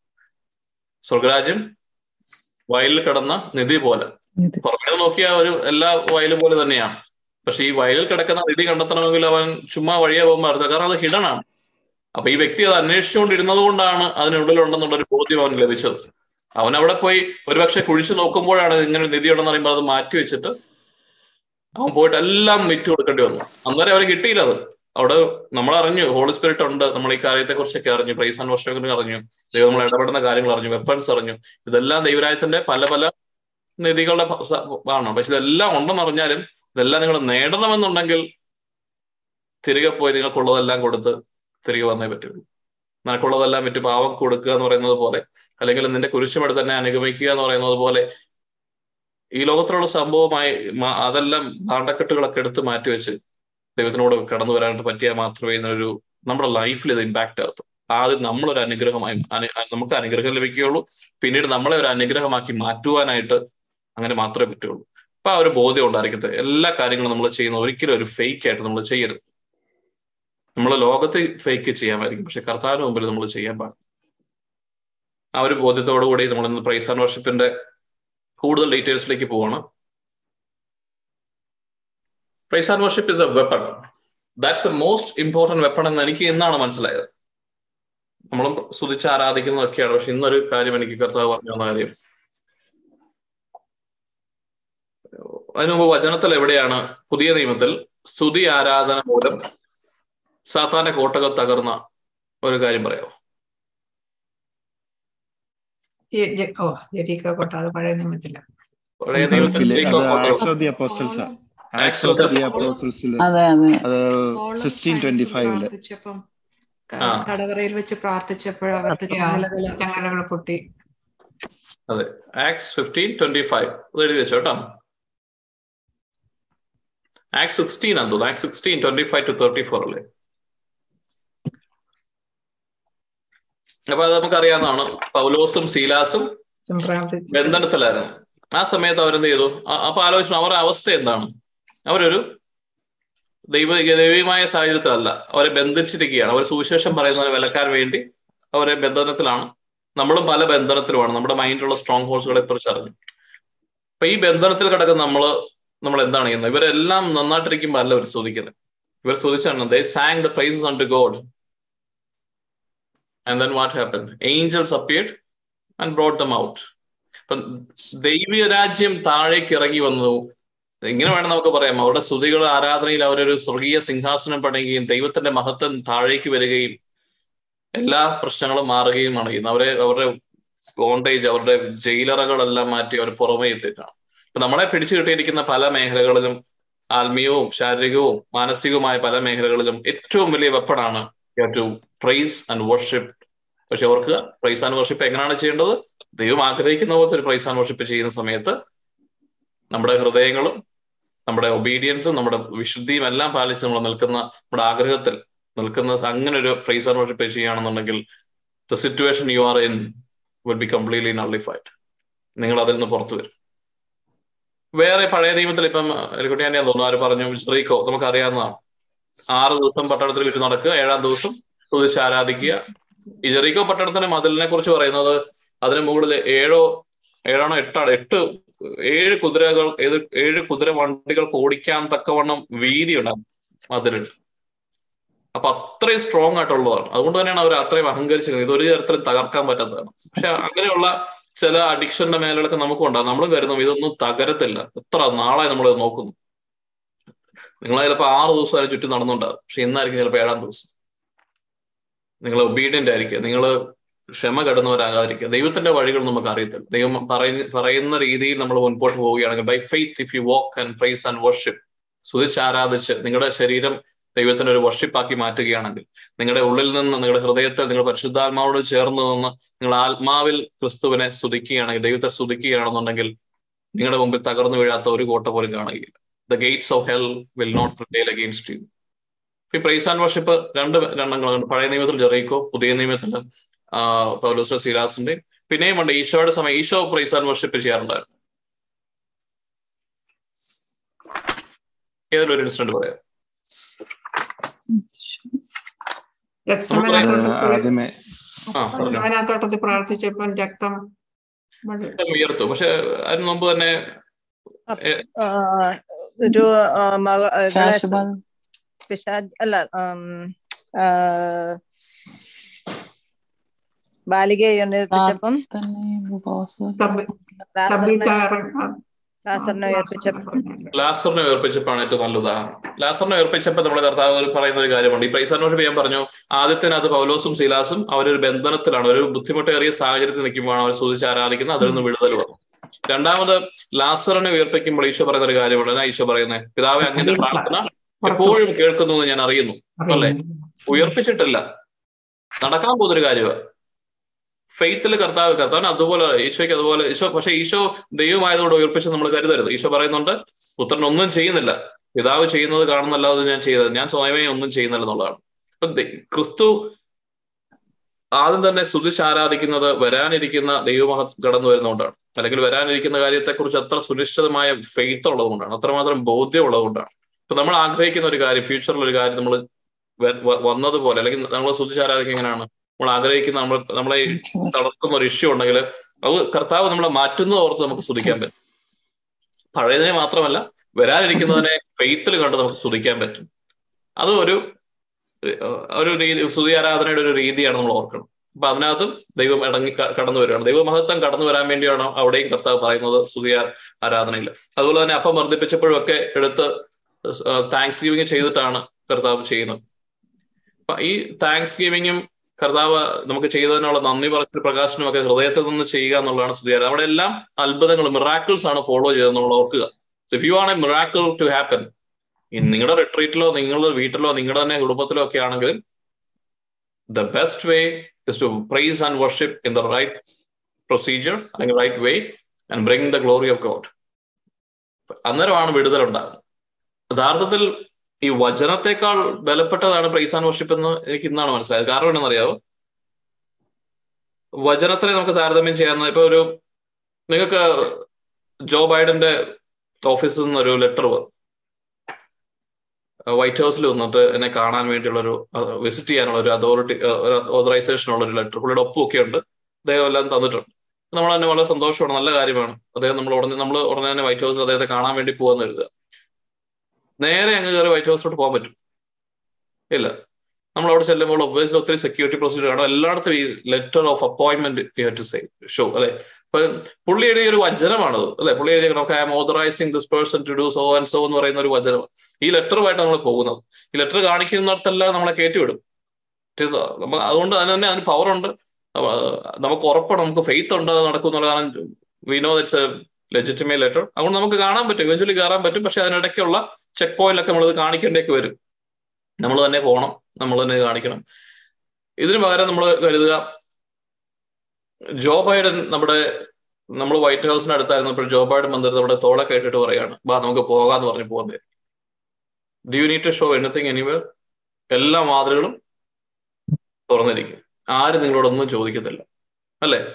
സ്വർഗരാജ്യം വയലിൽ കിടന്ന നിധി പോലെ. പുറമേ നോക്കിയ ഒരു എല്ലാ വയലും പോലെ തന്നെയാണ് പക്ഷെ ഈ വയലിൽ കിടക്കുന്ന നിധി കണ്ടെത്തണമെങ്കിൽ അവൻ ചുമ്മാ വഴിയെ പോകുമ്പോൾ അടുത്ത കാരണം അത് ഹിഡൻ ആണ്. അപ്പൊ ഈ വ്യക്തി അത് അന്വേഷിച്ചുകൊണ്ടിരുന്നത് കൊണ്ടാണ് അതിനുള്ളിലുണ്ടെന്നുള്ള ഒരു ബോധ്യം അവന് ലഭിച്ചത്. അവൻ അവിടെ പോയി ഒരുപക്ഷെ കുഴിച്ചു നോക്കുമ്പോഴാണ് ഇങ്ങനെ നിധി ഉണ്ടെന്ന് പറയുമ്പോൾ അത് മാറ്റി വെച്ചിട്ട് അവൻ പോയിട്ട് എല്ലാം വിറ്റ് കൊടുക്കേണ്ടി വന്നു. അന്നേരം അവന് കിട്ടിയില്ല അത്. അവിടെ നമ്മൾ അറിഞ്ഞു ഹോളി സ്പിരിറ്റ് ഉണ്ട്. നമ്മൾ ഈ കാര്യത്തെ കുറിച്ചൊക്കെ അറിഞ്ഞു പ്രൈസ് ആൻഡ് വർഷങ്ങൾ അറിഞ്ഞു ദൈവം നമ്മൾ ഇടപെടുന്ന കാര്യങ്ങൾ അറിഞ്ഞു വെപ്പൺസ് അറിഞ്ഞു. ഇതെല്ലാം ദൈവരായത്തിന്റെ പല പല നിധികളുടെ ആണ്. പക്ഷെ ഇതെല്ലാം ഉണ്ടെന്ന് അറിഞ്ഞാലും ഇതെല്ലാം നിങ്ങൾ നേടണമെന്നുണ്ടെങ്കിൽ തിരികെ പോയി നിങ്ങൾക്കുള്ളതെല്ലാം കൊടുത്ത് തിരികെ വന്നേ പറ്റുള്ളൂ. നിനക്കുള്ളതെല്ലാം വിറ്റ് പാവം കൊടുക്കുക എന്ന് പറയുന്നത് പോലെ അല്ലെങ്കിൽ നിന്റെ കുരിശുമെടുത്ത് തന്നെ അനുഗമിക്കുക എന്ന് പറയുന്നത് പോലെ ഈ ലോകത്തിലുള്ള സംഭവമായി അതെല്ലാം ഭാണ്ഡക്കെട്ടുകളൊക്കെ എടുത്ത് മാറ്റിവെച്ച് ദൈവത്തിനോട് കടന്നു വരാനായിട്ട് പറ്റിയാൽ മാത്രമേ ഇതിനൊരു നമ്മുടെ ലൈഫിൽ ഇത് ഇമ്പാക്ട് ആകത്തു ആദ്യം നമ്മളൊരു അനുഗ്രഹമായി നമുക്ക് അനുഗ്രഹം ലഭിക്കുകയുള്ളൂ. പിന്നീട് നമ്മളെ ഒരു അനുഗ്രഹമാക്കി മാറ്റുവാനായിട്ട് അങ്ങനെ മാത്രമേ പറ്റുള്ളൂ. അപ്പൊ ആ ഒരു ബോധ്യം ഉണ്ടായിരിക്കട്ടെ. എല്ലാ കാര്യങ്ങളും നമ്മൾ ചെയ്യുന്ന ഒരിക്കലും ഒരു ഫേക്ക് ആയിട്ട് നമ്മൾ ചെയ്യരുത്. നമ്മൾ ലോകത്ത് ഫേക്ക് ചെയ്യാമായിരിക്കും. പക്ഷെ കർത്താവിന് മുമ്പിൽ നമ്മൾ ചെയ്യാൻ പാടില്ല. ആ ഒരു ബോധ്യത്തോടു കൂടി നമ്മൾ ഇന്ന് പ്രൈസ് ആൻഡ് വർഷിപ്പിന്റെ കൂടുതൽ ഡീറ്റെയിൽസിലേക്ക് പോവാണ്. Praise and worship is a weapon that's a most important weapon എന്ന് എനിക്ക് ഇന്നാണ് മനസ്സിലായത്. നമ്മളും സ്തുതിച്ച് ആരാധിക്കുന്നതൊക്കെയാണ്. പക്ഷെ ഇന്നൊരു കാര്യം എനിക്ക് കർത്താവ് പറഞ്ഞ കാര്യം. അതിനു മുമ്പ് വചനത്തിൽ എവിടെയാണ്? പുതിയ നിയമത്തിൽ സ്തുതി ആരാധന മൂലം സാത്താന്റെ കോട്ടകൾ തകർന്ന ഒരു കാര്യം പറയാമോ? പഴയ നിയമത്തില്ല. പഴയ നിയമത്തിൽ തടവറയിൽ വെച്ച് പ്രാർത്ഥിച്ചപ്പോൾ അവർക്ക് ചങ്ങലകൾ പൊട്ടി. അതെ. ആക്സ് ഫിഫ്റ്റീൻ ട്വന്റി ഫൈവ് എഴുതി വെച്ചോ കേട്ടോ. ആക്ട് സിക്സ്റ്റീൻ ആണ് തോന്നുന്നു. Act sixteen twenty five to thirty four അല്ലേ? അപ്പൊ അത് നമുക്കറിയാവുന്നതാണ്. പൗലോസും സീലാസും ബന്ധനത്തിലായിരുന്നു. ആ സമയത്ത് അവരെന്ത് ചെയ്തു? അപ്പൊ ആലോചിച്ചു അവരുടെ അവസ്ഥ എന്താണ്? അവരൊരു ദൈവ ദൈവീയമായ സാഹചര്യത്തിലല്ല. അവരെ ബന്ധിച്ചിരിക്കുകയാണ്. അവർ സുവിശേഷം പറയുന്നതിന് വിലക്കാൻ വേണ്ടി അവരെ ബന്ധനത്തിലാണ്. നമ്മളും പല ബന്ധനത്തിലുമാണ്. നമ്മുടെ മൈൻഡിലുള്ള സ്ട്രോങ് ഹോൾസുകളെ കുറിച്ച് അറിഞ്ഞു. അപ്പൊ ഈ ബന്ധനത്തിൽ കിടക്കുന്ന നമ്മൾ നമ്മൾ എന്താണ് ചെയ്യുന്നത്? ഇവരെല്ലാം നന്നായിട്ടിരിക്കുമ്പോൾ അല്ല ഇവർ സ്തുതിക്കുന്നത് ഇവർ സ്തുതിച്ചാണ് they sang the praises on to God and then what happen angels appeared and brought them out അപ്പൊ ദൈവീയ രാജ്യം താഴേക്ക് ഇറങ്ങി വന്നു. ഇങ്ങനെ വേണം നമുക്ക് പറയാം. അവരുടെ സ്തുതികൾ ആരാധനയിൽ അവരൊരു സ്വർഗീയ സിംഹാസനം പണിയുകയും ദൈവത്തിന്റെ മഹത്വം താഴേക്ക് വരികയും എല്ലാ പ്രശ്നങ്ങളും മാറുകയുമാണ് ചെയ്യുന്നത്. അവരെ അവരുടെ ബോണ്ടേജ് അവരുടെ ജയിലറകളെല്ലാം മാറ്റി അവർ പുറമേ എത്തിയിട്ടാണ്. അപ്പൊ നമ്മളെ പിടിച്ചു കിട്ടിയിരിക്കുന്ന പല മേഖലകളിലും ആത്മീയവും ശാരീരികവും മാനസികവുമായ പല മേഖലകളിലും ഏറ്റവും വലിയ വെപ്പണാണ് ടു പ്രൈസ് ആൻഡ് വർഷിപ്പ് പക്ഷെ ഓർക്കുക പ്രൈസ് ആൻഡ് വർഷിപ്പ് എങ്ങനെയാണ് ചെയ്യേണ്ടത്? ദൈവം ആഗ്രഹിക്കുന്ന പോലത്തെ ഒരു പ്രൈസ് ആൻഡ് വർഷിപ്പ് ചെയ്യുന്ന സമയത്ത് നമ്മുടെ ഹൃദയങ്ങളും നമ്മുടെ ഒബീഡിയൻസും നമ്മുടെ വിശുദ്ധിയും എല്ലാം പാലിച്ച് നമ്മൾ നിൽക്കുന്ന നമ്മുടെ ആഗ്രഹത്തിൽ നിൽക്കുന്ന അങ്ങനെ ഒരു പ്രൈസ് ആൻഡ് വർഷിപ്പ് ചെയ്യുകയാണെന്നുണ്ടെങ്കിൽ the situation you are in will be completely nullified നിങ്ങൾ അതിൽ നിന്ന് പുറത്തു വരും. വേറെ പഴയ നിയമത്തിൽ ഇപ്പം എലിക്കുട്ടി തന്നെയാ തോന്നുന്നു ആര് പറഞ്ഞു? സ്ത്രീക്കോ നമുക്ക് അറിയാവുന്നതാണ് ആറ് ദിവസം പട്ടണത്തിൽ വിറ്റ് നടക്കുക ഏഴാം ദിവസം തുതിച്ച് ആരാധിക്കുക. ഈ ജെറീക്കോ പട്ടണത്തിന്റെ മതിലിനെ കുറിച്ച് പറയുന്നത് അതിന് മുകളിൽ ഏഴോ ഏഴാണോ എട്ടാണ് എട്ട് ഏഴ് കുതിരകൾ ഏഴ് കുതിര വണ്ടികൾക്ക് ഓടിക്കാൻ തക്കവണ്ണം വീതി ഉണ്ടാകും മതിലിൽ. അപ്പൊ അത്രയും സ്ട്രോങ് ആയിട്ടുള്ളതാണ്. അതുകൊണ്ട് തന്നെയാണ് അവർ അത്രയും അഹങ്കരിച്ചിരുന്നത് ഇത് ഒരു തരത്തിലും തകർക്കാൻ പറ്റാത്തതാണ്. പക്ഷെ അങ്ങനെയുള്ള ചില അഡിക്ഷന്റെ മേലൊക്കെ നമുക്കും ഉണ്ടാകും നമ്മൾ കരുതും ഇതൊന്നും തകരത്തില്ല. എത്ര നാളായി നമ്മൾ നോക്കുന്നു. നിങ്ങൾ ചിലപ്പോൾ ആറ് ദിവസം അതിന് ചുറ്റും നടന്നുണ്ടാകും പക്ഷെ ഇന്നായിരിക്കും ചിലപ്പോൾ ഏഴാം ദിവസം. നിങ്ങൾ ഒബീഡിയന്റ് ആയിരിക്കുക. നിങ്ങൾ ക്ഷമ കടന്നവരാകാതിരിക്കുക. ദൈവത്തിന്റെ വഴികൾ നമുക്ക് അറിയത്തില്ല. ദൈവം പറയുന്ന പറയുന്ന രീതിയിൽ നമ്മൾ മുൻപോട്ട് പോവുകയാണെങ്കിൽ by faith if you walk and praise and worship സ്തുതിച്ച് ആരാധിച്ച് നിങ്ങളുടെ ശരീരം ദൈവത്തിന് ഒരു വർഷിപ്പാക്കി മാറ്റുകയാണെങ്കിൽ നിങ്ങളുടെ ഉള്ളിൽ നിന്ന് നിങ്ങളുടെ ഹൃദയത്തിൽ നിങ്ങൾ പരിശുദ്ധാത്മാവോട് ചേർന്ന് നിന്ന് നിങ്ങൾ ആത്മാവിൽ ക്രിസ്തുവിനെ സ്തുതിക്കുകയാണെങ്കിൽ ദൈവത്തെ സ്തുതിക്കുകയാണെന്നുണ്ടെങ്കിൽ നിങ്ങളുടെ മുമ്പിൽ തകർന്നു വീഴാത്ത ഒരു കോട്ട പോലും കാണുകയില്ല. The gates of hell will not prevail against you ഈ പ്രൈസ് ആൻഡ് വർഷിപ്പ് രണ്ട് രണ്ടെണ്ണങ്ങളുണ്ട് പഴയ നിയമത്തിൽ ജെറീക്കോ പുതിയ നിയമത്തിൽ പൗലോസ് സീലാസിന്റെ. പിന്നെയും ഉണ്ട് ഈശോയുടെ സമയം. ഈശോ പ്രൈസ് ആൻഡ് വർഷിപ്പ് ചെയ്യാറുണ്ടായിരുന്നു. ഏതൊരു ഇൻസിഡന്റ് പറയാം? ആദ്യമേ ഗത്സമനാത്തോട്ടത്തിൽ പ്രാർത്ഥിച്ചപ്പോൾ രക്തം ഉയർത്തു. പക്ഷെ അതിന് മുമ്പ് തന്നെ ഒരു അല്ല ബാലികയെ ഉയർപ്പിച്ചപ്പം ലാസറിനെ ഉയർപ്പിച്ചപ്പം ലാസറിനെ ഉയർപ്പിച്ചപ്പോഴാണ് ഏറ്റവും നല്ല ഉദാഹരണം ലാസറിനെ ഉയർപ്പിച്ചപ്പോൾ നമ്മുടെ കർത്താവ് പറയുന്ന ഒരു കാര്യമുണ്ട്. ഈ പ്രൈസാനോഷ് ഞാൻ പറഞ്ഞു ആദ്യത്തിനകത്ത് പൗലോസും ശീലാസും അവരൊരു ബന്ധനത്തിലാണ്. ഒരു ബുദ്ധിമുട്ടേറിയ സാഹചര്യത്തിൽ നിൽക്കുമ്പോഴാണ് അവർ സൂചിച്ച് ആരാധിക്കുന്നത്. അതിൽ നിന്ന് വിടുതൽ വന്നു. രണ്ടാമത് ലാസറിനെ ഉയർപ്പിക്കുമ്പോൾ ഈശോ പറയുന്ന ഒരു കാര്യമുണ്ട് ഈശോ പറയുന്നത് പിതാവെ അങ്ങനെ പ്രാർത്ഥന എപ്പോഴും കേൾക്കുന്നു എന്ന് ഞാൻ അറിയുന്നു. അല്ലേ? ഉയർപ്പിച്ചിട്ടില്ല. നടക്കാൻ പോകുന്നൊരു കാര്യമാണ് ഫെയ്ത്തിൽ കർത്താവ് കർത്താവിന് അതുപോലെ ഈശോയ്ക്ക് അതുപോലെ ഈശോ പക്ഷെ ഈശോ ദൈവമായതുകൊണ്ട് ഉയർപ്പിച്ച് നമ്മൾ കരുതരുത്. ഈശോ പറയുന്നുണ്ട് പുത്രൻ ഒന്നും ചെയ്യുന്നില്ല. പിതാവ് ചെയ്യുന്നത് കാണുന്നല്ലാതെ ഞാൻ ചെയ്തത് ഞാൻ സ്വയമേ ഒന്നും ചെയ്യുന്നില്ല എന്നുള്ളതാണ്. അപ്പൊ ക്രിസ്തു ആദ്യം തന്നെ സ്തുതിച്ച് ആരാധിക്കുന്നത് വരാനിരിക്കുന്ന ദൈവമഹ കടന്നു വരുന്നതുകൊണ്ടാണ്. അല്ലെങ്കിൽ വരാനിരിക്കുന്ന കാര്യത്തെക്കുറിച്ച് അത്ര സുനിശ്ചിതമായ ഫെയ്ത്ത് ഉള്ളതുകൊണ്ടാണ്. അത്രമാത്രം ബോധ്യം ഉള്ളതുകൊണ്ടാണ്. ഇപ്പൊ നമ്മൾ ആഗ്രഹിക്കുന്ന ഒരു കാര്യം ഫ്യൂച്ചറിൽ ഒരു കാര്യം നമ്മൾ വന്നതുപോലെ അല്ലെങ്കിൽ നമ്മൾ സ്തുതിച്ച് ആരാധിക്കുക എങ്ങനെയാണ്? നമ്മൾ ആഗ്രഹിക്കുന്ന നമ്മൾ നമ്മളെ തളർത്തുന്ന ഒരു ഇഷ്യൂ ഉണ്ടെങ്കിൽ അത് കർത്താവ് നമ്മളെ മാറ്റുന്നത് ഓർത്ത് നമുക്ക് ശ്രദ്ധിക്കാൻ പറ്റും. പഴയതിനെ മാത്രമല്ല വരാനിരിക്കുന്നതിനെ ഫെയ്ത്തിൽ കണ്ട് നമുക്ക് ശ്രദ്ധിക്കാൻ പറ്റും. അത് ഒരു ഒരു രീതി സ്തുതി ആരാധനയുടെ ഒരു രീതിയാണ് നമ്മൾ ഓർക്കണം. അപ്പൊ അതിനകത്തും ദൈവം ഇടങ്ങി കടന്നു വരികയാണ്. ദൈവമഹത്വം കടന്നു വരാൻ വേണ്ടിയാണ് അവിടെയും കർത്താവ് പറയുന്നത് സ്തുതി ആരാധനയിൽ. അതുപോലെ തന്നെ അപ്പം വർദ്ധിപ്പിച്ചപ്പോഴും ഒക്കെ എടുത്ത് താങ്ക്സ് ഗിവിങ് ചെയ്തിട്ടാണ് കർത്താവ് ചെയ്യുന്നത്. അപ്പൊ ഈ താങ്ക്സ് ഗിവിങ്ങും കർത്താവ് നമുക്ക് ചെയ്തതിനുള്ള നന്ദി പറഞ്ഞ പ്രകാശനം ഒക്കെ ഹൃദയത്തിൽ നിന്ന് ചെയ്യുക എന്നുള്ളതാണ് സ്തുതി. അവിടെ എല്ലാം അത്ഭുതങ്ങൾ മിറാക്കിൾസ് ആണ് ഫോളോ ചെയ്തത് നമ്മൾ ഓർക്കുക if you want a miracle to happen നിങ്ങളുടെ റിട്രീറ്റിലോ നിങ്ങളുടെ വീട്ടിലോ നിങ്ങളുടെ തന്നെ കുടുംബത്തിലോ ഒക്കെ ആണെങ്കിൽ the best way is to praise and worship in the right procedure അല്ലെങ്കിൽ right way and bring the glory of God അന്നേരമാണ് വിടുതലുണ്ടാകുന്നത് യഥാർത്ഥത്തിൽ ഈ വചനത്തെക്കാൾ ബലപ്പെട്ടതാണ് പ്രൈസ് ആൻഡ് വർഷിപ്പ് എന്ന് എനിക്ക് ഇന്നാണ് മനസ്സിലായത്. കാരണം എന്താണെന്നറിയാവോ? വചനത്തിനെ നമുക്ക് താരതമ്യം ചെയ്യാവുന്ന ഇപ്പൊ ഒരു നിങ്ങൾക്ക് ജോ ബൈഡന്റെ ഓഫീസിൽ നിന്ന് ഒരു ലെറ്റർ വന്നു വൈറ്റ് ഹൗസിൽ വന്നിട്ട് എന്നെ കാണാൻ വേണ്ടിയുള്ള ഒരു വിസിറ്റ് ചെയ്യാനുള്ള ഒരു അതോറിറ്റി ഓതറൈസേഷൻ ഉള്ള ഒരു ലെറ്റർ പുള്ളിയുടെ ഒപ്പുമൊക്കെ ഉണ്ട്. അദ്ദേഹം എല്ലാം തന്നിട്ടുണ്ട്. നമ്മൾ തന്നെ വളരെ സന്തോഷമാണ്. നല്ല കാര്യമാണ്. അദ്ദേഹം നമ്മൾ ഉടനെ നമ്മൾ ഉടനെ തന്നെ വൈറ്റ് ഹൗസിൽ അദ്ദേഹത്തെ കാണാൻ വേണ്ടി പോകാന്ന് എഴുതുക നേരെ അങ്ങ് കയറി വൈറ്റ് ഹൗസിലോട്ട് പോകാൻ പറ്റും. ഇല്ല. നമ്മൾ അവിടെ ചെല്ലുമ്പോൾ ഒബ്വിയസ്ലി ഒത്തിരി സെക്യൂരിറ്റി പ്രൊസീജിയർ ആണ്. എല്ലായിടത്തും ഈ letter of appointment to say show അല്ലെ? പുള്ളി എഴുതിയ ഒരു വചനമാണത് അല്ലെ? പുള്ളി എഴുതിയ I am authorising this person to do so and so എന്ന് പറയുന്ന ഒരു വചനം ഈ ലെറ്ററുമായിട്ട് നമ്മൾ പോകുന്നത്. ഈ ലെറ്റർ കാണിക്കുന്നിടത്തെല്ലാം നമ്മളെ കയറ്റിവിടും അതുകൊണ്ട് അതിന് തന്നെ അതിന് പവർ ഉണ്ട്. നമുക്ക് ഉറപ്പാണ് നമുക്ക് ഫെയ്ത്ത് ഉണ്ട് നടക്കും എന്നുള്ള കാരണം we know a legitimate letter അതുകൊണ്ട് നമുക്ക് കാണാൻ പറ്റും. ഇവഞ്ച്വലി കയറാൻ പറ്റും. പക്ഷെ അതിനിടയ്ക്കുള്ള ചെക്ക് പോയിന്റൊക്കെ നമ്മളത് കാണിക്കേണ്ടേക്ക് വരും. നമ്മൾ തന്നെ പോകണം നമ്മൾ തന്നെ കാണിക്കണം. ഇതിനു പകരം നമ്മൾ കരുതുക ജോ ബൈഡൻ നമ്മുടെ നമ്മൾ വൈറ്റ് ഹൗസിന് അടുത്തായിരുന്നപ്പോൾ ജോ ബൈഡൻ വന്നിട്ട് നമ്മുടെ തോളെ കേട്ടിട്ട് പറയാണ് ബാ നമുക്ക് പോകാന്ന് പറഞ്ഞു പോകുന്നത് do you need to show anything anywhere എല്ലാ മാതൃകളും തുറന്നിരിക്കും. ആരും നിങ്ങളോടൊന്നും ചോദിക്കത്തില്ല. അല്ലേ?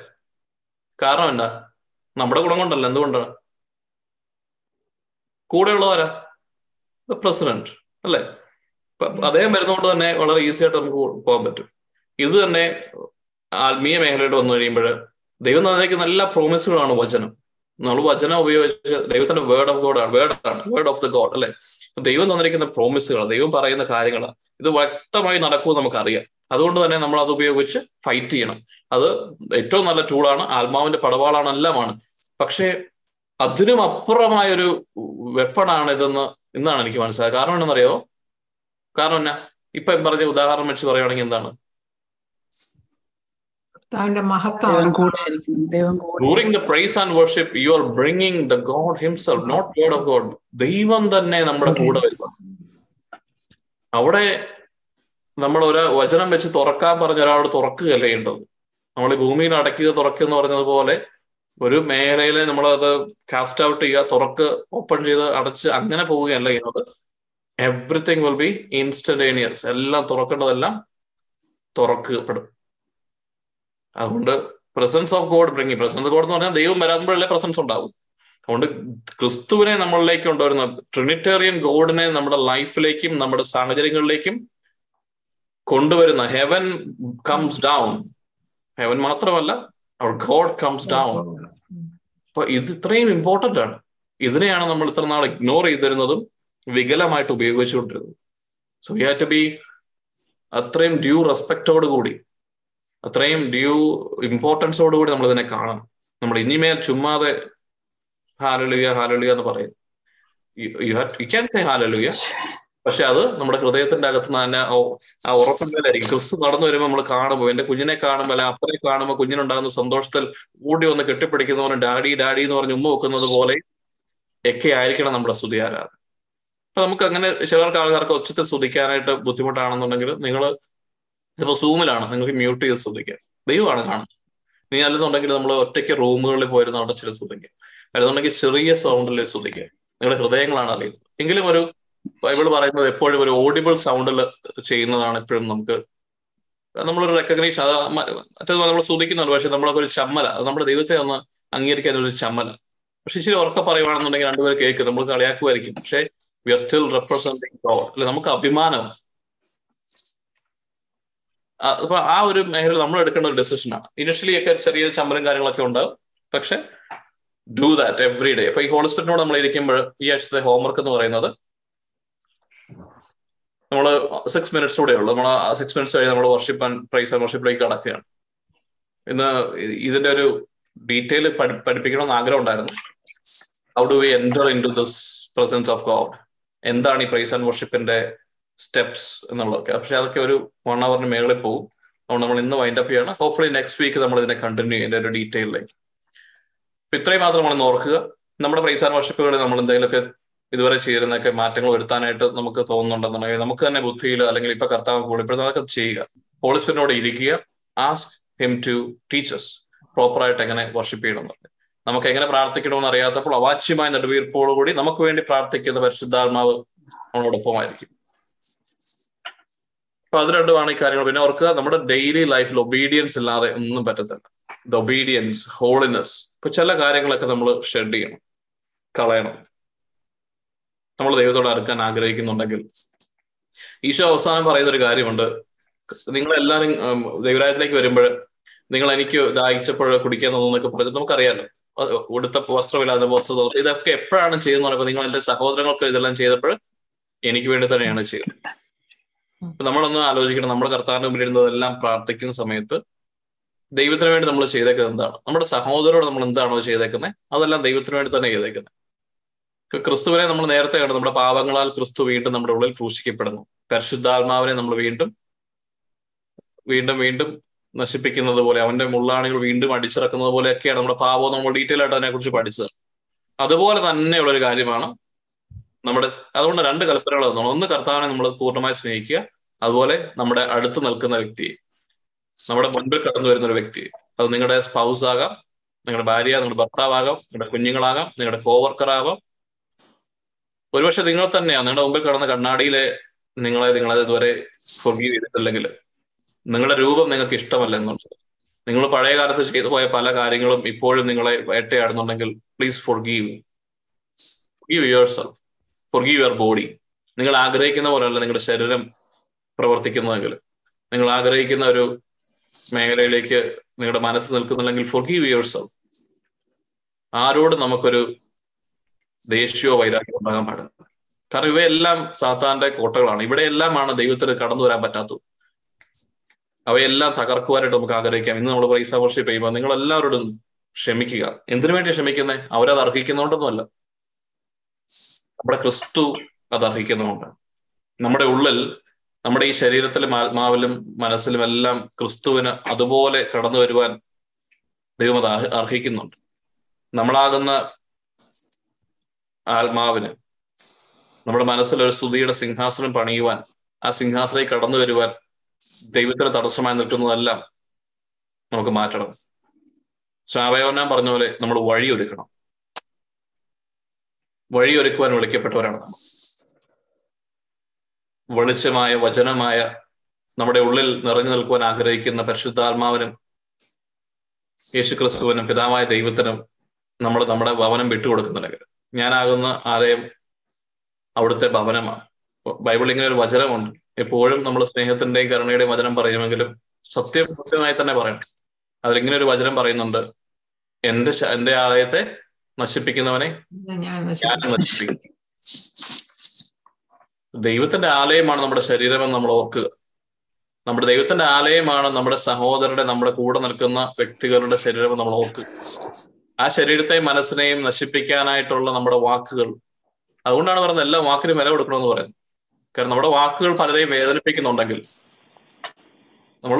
കാരണം എന്താ? നമ്മുടെ ഗുണം കൊണ്ടല്ല എന്തുകൊണ്ടാണ് കൂടെയുള്ളവരാ? പ്രസിഡന്റ് അല്ലേ? അദ്ദേഹം വരുന്നതുകൊണ്ട് തന്നെ വളരെ ഈസി ആയിട്ട് നമുക്ക് പോകാൻ പറ്റും. ഇത് തന്നെ ആത്മീയ മേഖലയോട് വന്നു കഴിയുമ്പോൾ ദൈവം തന്നേക്ക് നല്ല പ്രോമിസുകളാണ് വചനം. നമ്മൾ വചനം ഉപയോഗിച്ച് ദൈവത്തിന്റെ വേർഡ് ഓഫ് ഗോഡ് ആണ് വേർഡ് ആണ് വേർഡ് ഓഫ് ദ ഗോഡ് അല്ലെ? ദൈവം തന്നിരിക്കുന്ന പ്രോമിസുകൾ ദൈവം പറയുന്ന കാര്യങ്ങൾ ഇത് വ്യക്തമായി നടക്കുമെന്ന് നമുക്കറിയാം. അതുകൊണ്ട് തന്നെ നമ്മൾ അത് ഉപയോഗിച്ച് ഫൈറ്റ് ചെയ്യണം. അത് ഏറ്റവും നല്ല ടൂളാണ് ആത്മാവിന്റെ പടവാളാണ് എല്ലാമാണ്. പക്ഷേ അതിനും അപ്പുറമായ ഒരു വെപ്പണാണ് ഇതെന്ന് ഇന്നാണ് എനിക്ക് മനസ്സിലായത്. കാരണം എന്താണെന്നറിയോ കാരണം എന്നാ? ഇപ്പൊ പറഞ്ഞ ഉദാഹരണം വെച്ച് പറയുകയാണെങ്കിൽ എന്താണ്? During the praise and worship you are bringing the God himself not God of God ദൈവം തന്നെ നമ്മുടെ കൂടെ വരുന്നു അവിടെ നമ്മൾ ഒരു വചനം വെച്ച് തുറക്കാൻ പറഞ്ഞ ഒരാളോട് തുറക്കുകയല്ലേ ഉണ്ടോ നമ്മൾ ഈ ഭൂമിയിൽ അടയ്ക്കുക തുറക്കുക എന്ന് പറഞ്ഞതുപോലെ ഒരു മേഖലയിൽ നമ്മൾ അത് കാസ്റ്റ് ഔട്ട് ചെയ്യുക തുറക്ക് ഓപ്പൺ ചെയ്ത് അടച്ച് അങ്ങനെ പോവുകയല്ല ചെയ്യുന്നത്. എവ്രിതിങ് വിൽ ബി ഇൻസ്റ്റന്റേനിയസ് എല്ലാം തുറക്കേണ്ടതെല്ലാം തുറക്കപ്പെടും. അതുകൊണ്ട് presence of God bringing presence God എന്ന് പറഞ്ഞാൽ ദൈവം വരാകുമ്പോഴല്ലേ പ്രസൻസ് ഉണ്ടാവും. അതുകൊണ്ട് ക്രിസ്തുവിനെ നമ്മളിലേക്ക് കൊണ്ടുവരുന്ന ട്രിനിറ്റേറിയൻ ഗോഡിനെ നമ്മുടെ ലൈഫിലേക്കും നമ്മുടെ സാഹചര്യങ്ങളിലേക്കും കൊണ്ടുവരുന്ന. ഹെവൻ കംസ് ഡൗൺ ഹെവൻ മാത്രമല്ല അവർ ഗോഡ് കംസ് ഡൗൺ അപ്പൊ ഇത് ഇത്രയും ഇമ്പോർട്ടന്റ് ആണ്. ഇതിനെയാണ് നമ്മൾ ഇത്ര നാൾ ഇഗ്നോർ ചെയ്തിരുന്നതും വികലമായിട്ട് ഉപയോഗിച്ചുകൊണ്ടിരുന്നത്. So we have to be അത്രയും ഡ്യൂ റെസ്പെക്റ്റോട് കൂടി അത്രയും ഡ്യൂ ഇമ്പോർട്ടൻസോട് കൂടി നമ്മൾ ഇതിനെ കാണണം. നമ്മൾ ഇനിമേൽ ചുമ്മാതെ ഹാലലുയ ഹാലലുയ എന്ന് പറയും. യു ക്യാൻ സേ ഹാലലുയ പക്ഷെ അത് നമ്മുടെ ഹൃദയത്തിന്റെ അകത്ത് തന്നെ ആ ഉറപ്പില്ലായിരിക്കും ക്രിസ്തു നടന്നു വരുമ്പോൾ നമ്മൾ കാണുമ്പോൾ എന്റെ കുഞ്ഞിനെ കാണുമ്പോൾ അല്ലെ അപ്പനെ കാണുമ്പോൾ കുഞ്ഞിനുണ്ടാകുന്ന സന്തോഷത്തിൽ കൂടി ഒന്ന് കെട്ടിപ്പിടിക്കുന്നവന് ഡാഡി ഡാഡി എന്ന് പറഞ്ഞ് ഉമ്മ വെക്കുന്നത് പോലെ ഒക്കെ ആയിരിക്കണം നമ്മുടെ സ്തുതി ആരാധന അപ്പൊ നമുക്ക് അങ്ങനെ ചിലർക്ക് ആൾക്കാർക്ക് ഉച്ചത്തിൽ സ്തുതിക്കാനായിട്ട് ബുദ്ധിമുട്ടാണെന്നുണ്ടെങ്കിൽ നിങ്ങൾ ഇതിപ്പോ സൂമിലാണ് നിങ്ങൾക്ക് മ്യൂട്ട് ചെയ്ത് ശ്രദ്ധിക്കാം ദൈവമാണ് കാണുന്നത്. ഇനി അല്ലെന്നുണ്ടെങ്കിൽ നമ്മൾ ഒറ്റയ്ക്ക് റൂമുകളിൽ പോയിരുന്ന അവിടെ ചില ശ്രദ്ധിക്കുക അല്ലെന്നുണ്ടെങ്കിൽ ചെറിയ സൗണ്ടിൽ ശ്രദ്ധിക്കുക നിങ്ങളുടെ ഹൃദയങ്ങളാണ് അറിയുന്നത്. എങ്കിലും ഒരു ബൈബിൾ പറയുന്നത് എപ്പോഴും ഒരു ഓഡിബിൾ സൗണ്ടിൽ ചെയ്യുന്നതാണ് എപ്പോഴും നമുക്ക് നമ്മളൊരു റെക്കഗ്നീഷൻ അത് മറ്റേത് നമ്മൾ ശ്രദ്ധിക്കുന്നുണ്ട് പക്ഷെ നമ്മളൊക്കെ ഒരു ചമ്മല അത് നമ്മുടെ ദൈവത്തെ ഒന്ന് അംഗീകരിക്കാൻ ഒരു ചമ്മല. പക്ഷെ ഇച്ചിരി ഉറക്കം പറയുവാണെന്നുണ്ടെങ്കിൽ രണ്ടുപേർ കേൾക്കും നമ്മൾ കളിയാക്കുമായിരിക്കും പക്ഷെ we are still representing God അല്ലെ? നമുക്ക് അഭിമാനം. അപ്പൊ ആ ഒരു മേഖല നമ്മൾ എടുക്കേണ്ട ഒരു ഡെസിഷനാണ് ഇനിഷ്യലി ഒക്കെ ചെറിയ ചമ്മലും കാര്യങ്ങളൊക്കെ ഉണ്ടാവും പക്ഷെ ഡു ദാറ്റ് എവറി ഡേ അപ്പൊ ഈ ഹോളിസ്പിറ്റിനോട് നമ്മൾ ഇരിക്കുമ്പോൾ ഈ ആഴ്ചത്തെ ഹോംവർക്ക് എന്ന് പറയുന്നത് നമ്മൾ സിക്സ് മിനിറ്റ്സ് കൂടെ ഉള്ളൂ നമ്മൾ ആ സിക്സ് മിനിറ്റ്സ് കഴിഞ്ഞ് നമ്മൾ വർഷിപ്പ് ആൻഡ് പ്രൈസ് ആൻഡ് വർഷിപ്പിലേക്ക് കടക്കുകയാണ്. ഇന്ന് ഇതിന്റെ ഒരു ഡീറ്റെയിൽ പഠിപ്പിക്കണമെന്ന് ആഗ്രഹം ഉണ്ടായിരുന്നു. How do we enter into this presence of God എന്താണ് ഈ പ്രൈസ് ആൻഡ് വർഷിപ്പിന്റെ സ്റ്റെപ്സ് എന്നുള്ളതൊക്കെ. പക്ഷെ അതൊക്കെ ഒരു വൺ അവറിന് മേളിൽ പോകും അതുകൊണ്ട് നമ്മൾ ഇന്ന് വൈൻഡ് അപ്പ് ചെയ്യണം. ഹോപ്പ്ഫുള്ളി നെക്സ്റ്റ് വീക്ക് നമ്മൾ ഇതിനെ കണ്ടിന്യൂ ചെയ്യേണ്ട ഒരു ഡീറ്റെയിലേക്ക് ഇത്രയും മാത്രം നമ്മൾ ഓർക്കുക. നമ്മുടെ പ്രൈസ് ആൻഡ് വർഷിപ്പുകളിൽ നമ്മൾ എന്തെങ്കിലുമൊക്കെ ഇതുവരെ ചെയ്യുന്നൊക്കെ മാറ്റങ്ങൾ വരുത്താനായിട്ട് നമുക്ക് തോന്നുന്നുണ്ടെന്നുണ്ടെങ്കിൽ നമുക്ക് തന്നെ ബുദ്ധിയിൽ അല്ലെങ്കിൽ ഇപ്പൊ കർത്താവ് കൂടിപ്പെടുന്ന അതൊക്കെ ചെയ്യുക. പോളിസ്പിനോട് ഇരിക്കുക. ആസ്ക് ഹിം ടു ടീച്ചേഴ്സ് പ്രോപ്പറായിട്ട് എങ്ങനെ വർഷിപ്പ് ചെയ്യണമെന്നുണ്ട് നമുക്ക് എങ്ങനെ പ്രാർത്ഥിക്കണമെന്ന് അറിയാത്തപ്പോൾ അവാച്യമായ നെടുവീർപ്പോടുകൂടി നമുക്ക് വേണ്ടി പ്രാർത്ഥിക്കുന്ന പരിശുദ്ധാത്മാവ് നമ്മളോടൊപ്പമായിരിക്കും അപ്പൊ അത് രണ്ടുമാണ് ഈ കാര്യങ്ങൾ. പിന്നെ ഓർക്കുക നമ്മുടെ ഡെയിലി ലൈഫിൽ ഒബീഡിയൻസ് ഇല്ലാതെ ഒന്നും പറ്റത്തില്ല. ദ ഒബീഡിയൻസ് ഹോളിനെസ് ഇപ്പൊ ചില കാര്യങ്ങളൊക്കെ നമ്മൾ ഷെഡ് ചെയ്യണം കളയണം. നമ്മൾ ദൈവത്തോട് അടുക്കാൻ ആഗ്രഹിക്കുന്നുണ്ടെങ്കിൽ. ഈശോ അവസാനം പറയുന്ന ഒരു കാര്യമുണ്ട്. നിങ്ങൾ എല്ലാവരും ദൈവരായത്തിലേക്ക് വരുമ്പോൾ നിങ്ങൾ എനിക്ക് ദാഹിച്ചപ്പോൾ കുടിക്കാൻ തോന്നുന്നൊക്കെ പറഞ്ഞിട്ട് നമുക്കറിയാലോ. ഉടുത്ത വസ്ത്രമില്ലാതെ വസ്ത്രം ഇതൊക്കെ എപ്പോഴാണ് ചെയ്യുന്നത് പറയുമ്പോൾ നിങ്ങൾ എന്റെ സഹോദരങ്ങൾക്ക് ഇതെല്ലാം ചെയ്തപ്പോൾ എനിക്ക് വേണ്ടി തന്നെയാണ് ചെയ്യുന്നത്. നമ്മളൊന്ന് ആലോചിക്കണം. നമ്മുടെ കർത്താവിന്റെ മുമ്പിൽ ഇരുന്നതെല്ലാം പ്രാർത്ഥിക്കുന്ന സമയത്ത് ദൈവത്തിന് വേണ്ടി നമ്മൾ ചെയ്തേക്കുന്നത് എന്താണ്? നമ്മുടെ സഹോദരോട് നമ്മൾ എന്താണോ ചെയ്തേക്കുന്നത്? അതെല്ലാം ദൈവത്തിന് വേണ്ടി തന്നെ ചെയ്തേക്കുന്നത്. ക്രിസ്തുവിനെ നമ്മൾ നേരത്തെ കണ്ടു. നമ്മുടെ പാപങ്ങളാൽ ക്രിസ്തു വീണ്ടും നമ്മുടെ ഉള്ളിൽ ക്രൂശിക്കപ്പെടുന്നു. പരിശുദ്ധാത്മാവിനെ നമ്മൾ വീണ്ടും വീണ്ടും വീണ്ടും നശിപ്പിക്കുന്നത് പോലെ അവന്റെ മുള്ളാണികൾ വീണ്ടും അടിച്ചിറക്കുന്നത് പോലെയൊക്കെയാണ് നമ്മുടെ പാപം നമ്മൾ ഡീറ്റെയിൽ ആയിട്ട് അതിനെ കുറിച്ച് പഠിച്ചത്. അതുപോലെ തന്നെയുള്ള ഒരു കാര്യമാണ് നമ്മുടെ അതുകൊണ്ട് രണ്ട് കൽപ്പനകൾ തന്നെ ഒന്ന് കർത്താവിനെ നമ്മൾ പൂർണമായി സ്നേഹിക്കുക. അതുപോലെ നമ്മുടെ അടുത്ത് നിൽക്കുന്ന വ്യക്തിയെ നമ്മുടെ മുൻപിൽ കടന്നു വരുന്ന ഒരു വ്യക്തി. അത് നിങ്ങളുടെ സ്പൗസ് ആകാം നിങ്ങളുടെ ഭാര്യ നിങ്ങളുടെ ഭർത്താവാകാം നിങ്ങളുടെ കുഞ്ഞുങ്ങളാകാം നിങ്ങളുടെ കോവർക്കർ ആകാം ഒരുപക്ഷെ നിങ്ങൾ തന്നെയാണ് നിങ്ങളുടെ മുമ്പിൽ കിടന്ന കണ്ണാടിയിലെ നിങ്ങളെ നിങ്ങളത് ഇതുവരെ ഫൊർഗീവ് ചെയ്തിട്ടില്ലെങ്കിൽ നിങ്ങളുടെ രൂപം നിങ്ങൾക്ക് ഇഷ്ടമല്ല എന്നുള്ളത് നിങ്ങൾ പഴയ കാലത്ത് ചെയ്തു പോയ പല കാര്യങ്ങളും ഇപ്പോഴും നിങ്ങളെ വേട്ടയാടുന്നുണ്ടെങ്കിൽ please forgive yourself forgive your body നിങ്ങൾ ആഗ്രഹിക്കുന്ന പോലെയല്ല നിങ്ങളുടെ ശരീരം പ്രവർത്തിക്കുന്നതെങ്കിൽ. നിങ്ങൾ ആഗ്രഹിക്കുന്ന ഒരു മേഖലയിലേക്ക് നിങ്ങളുടെ മനസ്സ് നിൽക്കുന്നില്ലെങ്കിൽ ഫൊർഗീവ് യുവർ സെൽഫ് ആരോടും നമുക്കൊരു ദേഷ്യമോ വൈരാഗ്യമോ ഉണ്ടാകാൻ പാടില്ല. കാരണം ഇവയെല്ലാം സാത്താന്റെ കോട്ടകളാണ്. ഇവിടെയെല്ലാമാണ് ദൈവത്തിന് കടന്നു വരാൻ പറ്റാത്തത്. അവയെല്ലാം തകർക്കുവാനായിട്ട് നമുക്ക് ആഗ്രഹിക്കാം. ഇന്ന് നമ്മൾ പൈസ വർഷിപ്പ് ചെയ്യുമ്പോൾ നിങ്ങൾ എല്ലാവരോടും ക്ഷമിക്കുക. എന്തിനു വേണ്ടി ക്ഷമിക്കുന്നത് അവരത് അർഹിക്കുന്നതുകൊണ്ടൊന്നുമല്ല നമ്മുടെ ക്രിസ്തു അത് അർഹിക്കുന്നതുകൊണ്ട് നമ്മുടെ ഉള്ളിൽ നമ്മുടെ ഈ ശരീരത്തിലും ആത്മാവിലും മനസ്സിലും എല്ലാം ക്രിസ്തുവിന് അതുപോലെ കടന്നു വരുവാൻ ദൈവം അത് അർഹിക്കുന്നുണ്ട്. നമ്മളാകുന്ന ആത്മാവിന്. നമ്മുടെ മനസ്സിൽ ഒരു സ്തുതിയുടെ സിംഹാസനം പണിയുവാൻ ആ സിംഹാസനത്തിൽ കടന്നു വരുവാൻ ദൈവത്തിന് തടസ്സമായി നിൽക്കുന്നതെല്ലാം നമുക്ക് മാറ്റണം. ശ്രാവയോനാൻ പറഞ്ഞ പോലെ നമ്മൾ വഴിയൊരുക്കണം വഴിയൊരുക്കുവാൻ വിളിക്കപ്പെട്ടവരാണ് നമ്മൾ. വെളിച്ചമായ വചനമായ നമ്മുടെ ഉള്ളിൽ നിറഞ്ഞു നിൽക്കുവാൻ ആഗ്രഹിക്കുന്ന പരിശുദ്ധാത്മാവിനും യേശുക്രിസ്തുവിനും പിതാവായ ദൈവത്തിനും നമ്മൾ നമ്മുടെ ഭവനം വിട്ടുകൊടുക്കുന്നുണ്ടെങ്കിൽ ഞാനാകുന്ന ആലയം അവിടുത്തെ ഭവനമാണ് ബൈബിളിൽ ഇങ്ങനെ ഒരു വചനമുണ്ട്. എപ്പോഴും നമ്മൾ സ്നേഹത്തിന്റെയും കരുണയുടെയും വചനം പറയുമെങ്കിലും സത്യം സത്യമായി തന്നെ പറയണം. അതിലിങ്ങനെ ഒരു വചനം പറയുന്നുണ്ട്. എന്റെ എന്റെ ആലയത്തെ നശിപ്പിക്കുന്നവനെ ഞാൻ നശിപ്പിക്കും. ദൈവത്തിന്റെ ആലയമാണ് നമ്മുടെ ശരീരമെന്ന് നമ്മൾ ഓർക്കുക. നമ്മുടെ ദൈവത്തിന്റെ ആലയമാണ് നമ്മുടെ സഹോദരരുടെ നമ്മുടെ കൂടെ നിൽക്കുന്ന വ്യക്തികളുടെ ശരീരം നമ്മൾ ഓർക്കുക. ആ ശരീരത്തെയും മനസ്സിനെയും നശിപ്പിക്കാനായിട്ടുള്ള നമ്മുടെ വാക്കുകൾ. അതുകൊണ്ടാണ് പറയുന്നത് എല്ലാ വാക്കിനും വില കൊടുക്കണമെന്ന് പറയുന്നത്. കാരണം നമ്മുടെ വാക്കുകൾ പലരെയും വേദനിപ്പിക്കുന്നുണ്ടെങ്കിൽ നമ്മൾ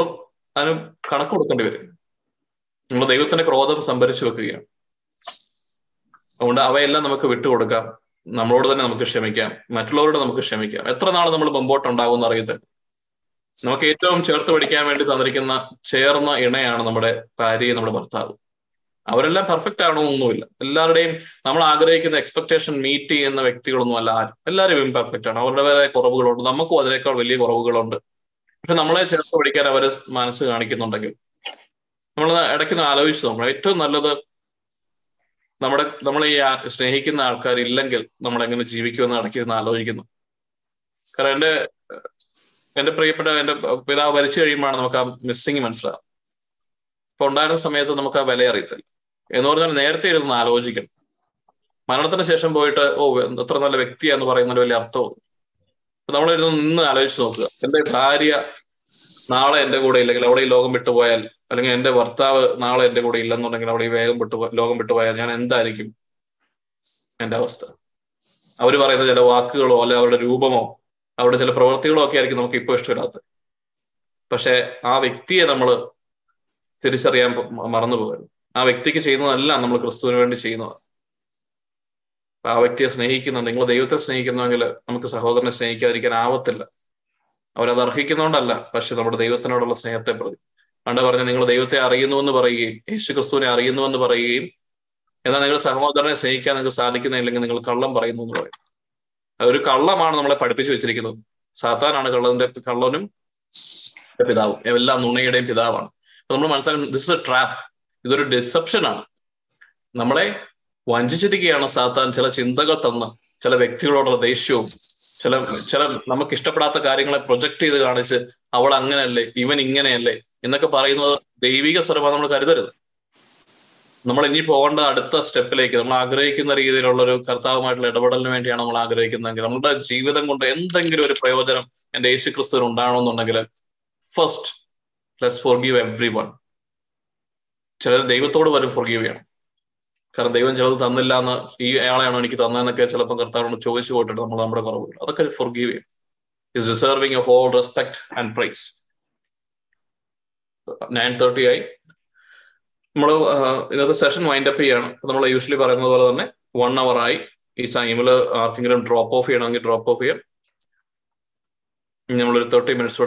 അതിന് കണക്ക് കൊടുക്കേണ്ടി വരും. നമ്മൾ ദൈവത്തിന്റെ ക്രോധം സംഭരിച്ചു വെക്കുകയാണ്. അതുകൊണ്ട് അവയെല്ലാം നമുക്ക് വിട്ടുകൊടുക്കാം. നമ്മളോട് തന്നെ നമുക്ക് ക്ഷമിക്കാം. മറ്റുള്ളവരോട് നമുക്ക് ക്ഷമിക്കാം. എത്ര നാൾ നമ്മൾ മുമ്പോട്ട് ഉണ്ടാകുമെന്ന് അറിയത്തില്ല. നമുക്ക് ഏറ്റവും ചേർത്ത് പഠിക്കാൻ വേണ്ടി തന്നിരിക്കുന്ന ചേർന്ന ഇണയാണ് നമ്മുടെ ഭാര്യയും നമ്മുടെ ഭർത്താവ്. അവരെല്ലാം പെർഫെക്റ്റ് ആണോ ഒന്നുമില്ല എല്ലാവരുടെയും നമ്മൾ ആഗ്രഹിക്കുന്ന എക്സ്പെക്ടേഷൻ മീറ്റ് ചെയ്യുന്ന വ്യക്തികളൊന്നും അല്ല ആരും. എല്ലാവരും ഇംപെർഫെക്റ്റ് ആണ്. അവരുടെ വരെ കുറവുകളുണ്ട്. നമുക്കും അതിനേക്കാൾ വലിയ കുറവുകളുണ്ട്. പക്ഷെ നമ്മളെ ചേർത്ത് പഠിക്കാൻ അവർ മനസ്സ് കാണിക്കുന്നുണ്ടെങ്കിൽ നമ്മൾ ഇടയ്ക്ക് ആലോചിച്ചു നമ്മൾ ഏറ്റവും നല്ലത് നമ്മുടെ നമ്മൾ ഈ സ്നേഹിക്കുന്ന ആൾക്കാർ ഇല്ലെങ്കിൽ നമ്മൾ എങ്ങനെ ജീവിക്കുമെന്ന് ഇടയ്ക്ക് ആലോചിക്കുന്നു. കാരണം എന്റെ എന്റെ പ്രിയപ്പെട്ട എന്റെ പിതാവ് മരിച്ചു കഴിയുമ്പോഴാണ് നമുക്ക് ആ മിസ്സിങ് മനസ്സിലാവും അപ്പൊ ഉണ്ടായിരുന്ന സമയത്ത് നമുക്ക് ആ വില അറിയത്തില്ല എന്ന് പറഞ്ഞാൽ നേരത്തെ ഇരുന്ന് ആലോചിക്കണം. മരണത്തിന് ശേഷം പോയിട്ട് ഓ എത്ര നല്ല വ്യക്തിയാന്ന് പറയുന്നതിന് വലിയ അർത്ഥവും. അപ്പൊ നമ്മളിരുന്ന് നിന്ന് ആലോചിച്ച് നോക്കുക. എന്റെ ഭാര്യ നാളെ എന്റെ കൂടെ ഇല്ലെങ്കിൽ അവിടെ ഈ ലോകം വിട്ടുപോയാൽ അല്ലെങ്കിൽ എന്റെ ഭർത്താവ് നാളെ എന്റെ കൂടെ ഇല്ലെന്നുണ്ടെങ്കിൽ അവിടെ ഈ വേഗം വിട്ടു ലോകം വിട്ടുപോയാൽ ഞാൻ എന്തായിരിക്കും? എന്റെ അവസ്ഥ. അവർ പറയുന്ന ചില വാക്കുകളോ അല്ലെ അവരുടെ രൂപമോ അവരുടെ ചില പ്രവൃത്തികളോ ഒക്കെ ആയിരിക്കും നമുക്ക് ഇപ്പോൾ ഇഷ്ടമില്ലാത്തത്. പക്ഷെ ആ വ്യക്തിയെ നമ്മൾ തിരിച്ചറിയാൻ മറന്നു പോകരുത് ആ വ്യക്തിക്ക് ചെയ്യുന്നതല്ല നമ്മൾ ക്രിസ്തുവിന് വേണ്ടി ചെയ്യുന്നത്. ആ വ്യക്തിയെ സ്നേഹിക്കുന്നുണ്ട്. നിങ്ങൾ ദൈവത്തെ സ്നേഹിക്കുന്നുവെങ്കിൽ നമുക്ക് സഹോദരനെ സ്നേഹിക്കാതിരിക്കാൻ ആവത്തില്ല. അവരത് അർഹിക്കുന്നതുകൊണ്ടല്ല പക്ഷെ നമ്മുടെ ദൈവത്തിനോടുള്ള സ്നേഹത്തെ പ്രതി പണ്ട് പറഞ്ഞ നിങ്ങൾ ദൈവത്തെ അറിയുന്നുവെന്ന് പറയുകയും യേശു ക്രിസ്തുവിനെ അറിയുന്നുവെന്ന് പറയുകയും എന്നാൽ നിങ്ങൾ സഹോദരനെ സ്നേഹിക്കാൻ നിങ്ങൾക്ക് സാധിക്കുന്നില്ലെങ്കിൽ നിങ്ങൾ കള്ളം പറയുന്നു എന്ന് പറയും. അതൊരു കള്ളമാണ് നമ്മളെ പഠിപ്പിച്ചു വെച്ചിരിക്കുന്നത്. സാത്താനാണ് കള്ളതിന്റെ കള്ളനും പിതാവും. എല്ലാ നുണയുടെയും പിതാവാണ്. നമ്മൾ മനസ്സിലാക്കും ദിസ് എ ട്രാപ്പ് ഇതൊരു ഡിസപ്ഷനാണ് നമ്മളെ വഞ്ചിച്ചിരിക്കുകയാണ് സാത്താൻ. ചില ചിന്തകൾ തന്ന് ചില വ്യക്തികളോടുള്ള ദേഷ്യവും ചില ചില നമുക്ക് ഇഷ്ടപ്പെടാത്ത കാര്യങ്ങളെ പ്രൊജക്ട് ചെയ്ത് കാണിച്ച് അവൾ അങ്ങനെയല്ലേ ഇവൻ ഇങ്ങനെയല്ലേ എന്നൊക്കെ പറയുന്നത് ദൈവിക സ്വരമാണ് നമ്മൾ കരുതരുത്. നമ്മൾ ഇനി പോകേണ്ട അടുത്ത സ്റ്റെപ്പിലേക്ക് നമ്മൾ ആഗ്രഹിക്കുന്ന രീതിയിലുള്ള ഒരു കർത്താവുമായിട്ടുള്ള ഇടപെടലിന് വേണ്ടിയാണ് നമ്മൾ ആഗ്രഹിക്കുന്നതെങ്കിൽ നമ്മുടെ ജീവിതം കൊണ്ട് എന്തെങ്കിലും ഒരു പ്രയോജനം എന്റെ യേശു ക്രിസ്തുവിന് ഉണ്ടാകണമെന്നുണ്ടെങ്കിൽ first let's forgive everyone ചിലർ ദൈവത്തോട് വരും ഫോർഗീവ് ചെയ്യണം കാരണം ദൈവം ചിലത് തന്നില്ല എന്ന് ഈ അയാളെയാണോ എനിക്ക് തന്നതെന്നൊക്കെ ചിലപ്പോൾ കർത്താവിനോട് ചോദിച്ചു പോയിട്ടുണ്ട്. നമ്മൾ നമ്മുടെ കുറവുകൾ അതൊക്കെ ഫോർഗീവ് ചെയ്യും. Is deserving of all respect and praise nine thirty ആയി. നമ്മൾ ഇന്നത്തെ സെഷൻ വൈൻഡ് അപ്പ് ചെയ്യാണ്. നമ്മൾ യൂഷ്വലി പറയുന്നത് പോലെ തന്നെ വൺ അവർ ആയി. ഈ ടൈമിൽ ആർക്കെങ്കിലും ഡ്രോപ്പ് ഓഫ് ചെയ്യണമെങ്കിൽ ഡ്രോപ്പ് ഓഫ് ചെയ്യാം. നമ്മളൊരു തേർട്ടി മിനിറ്റ്സ്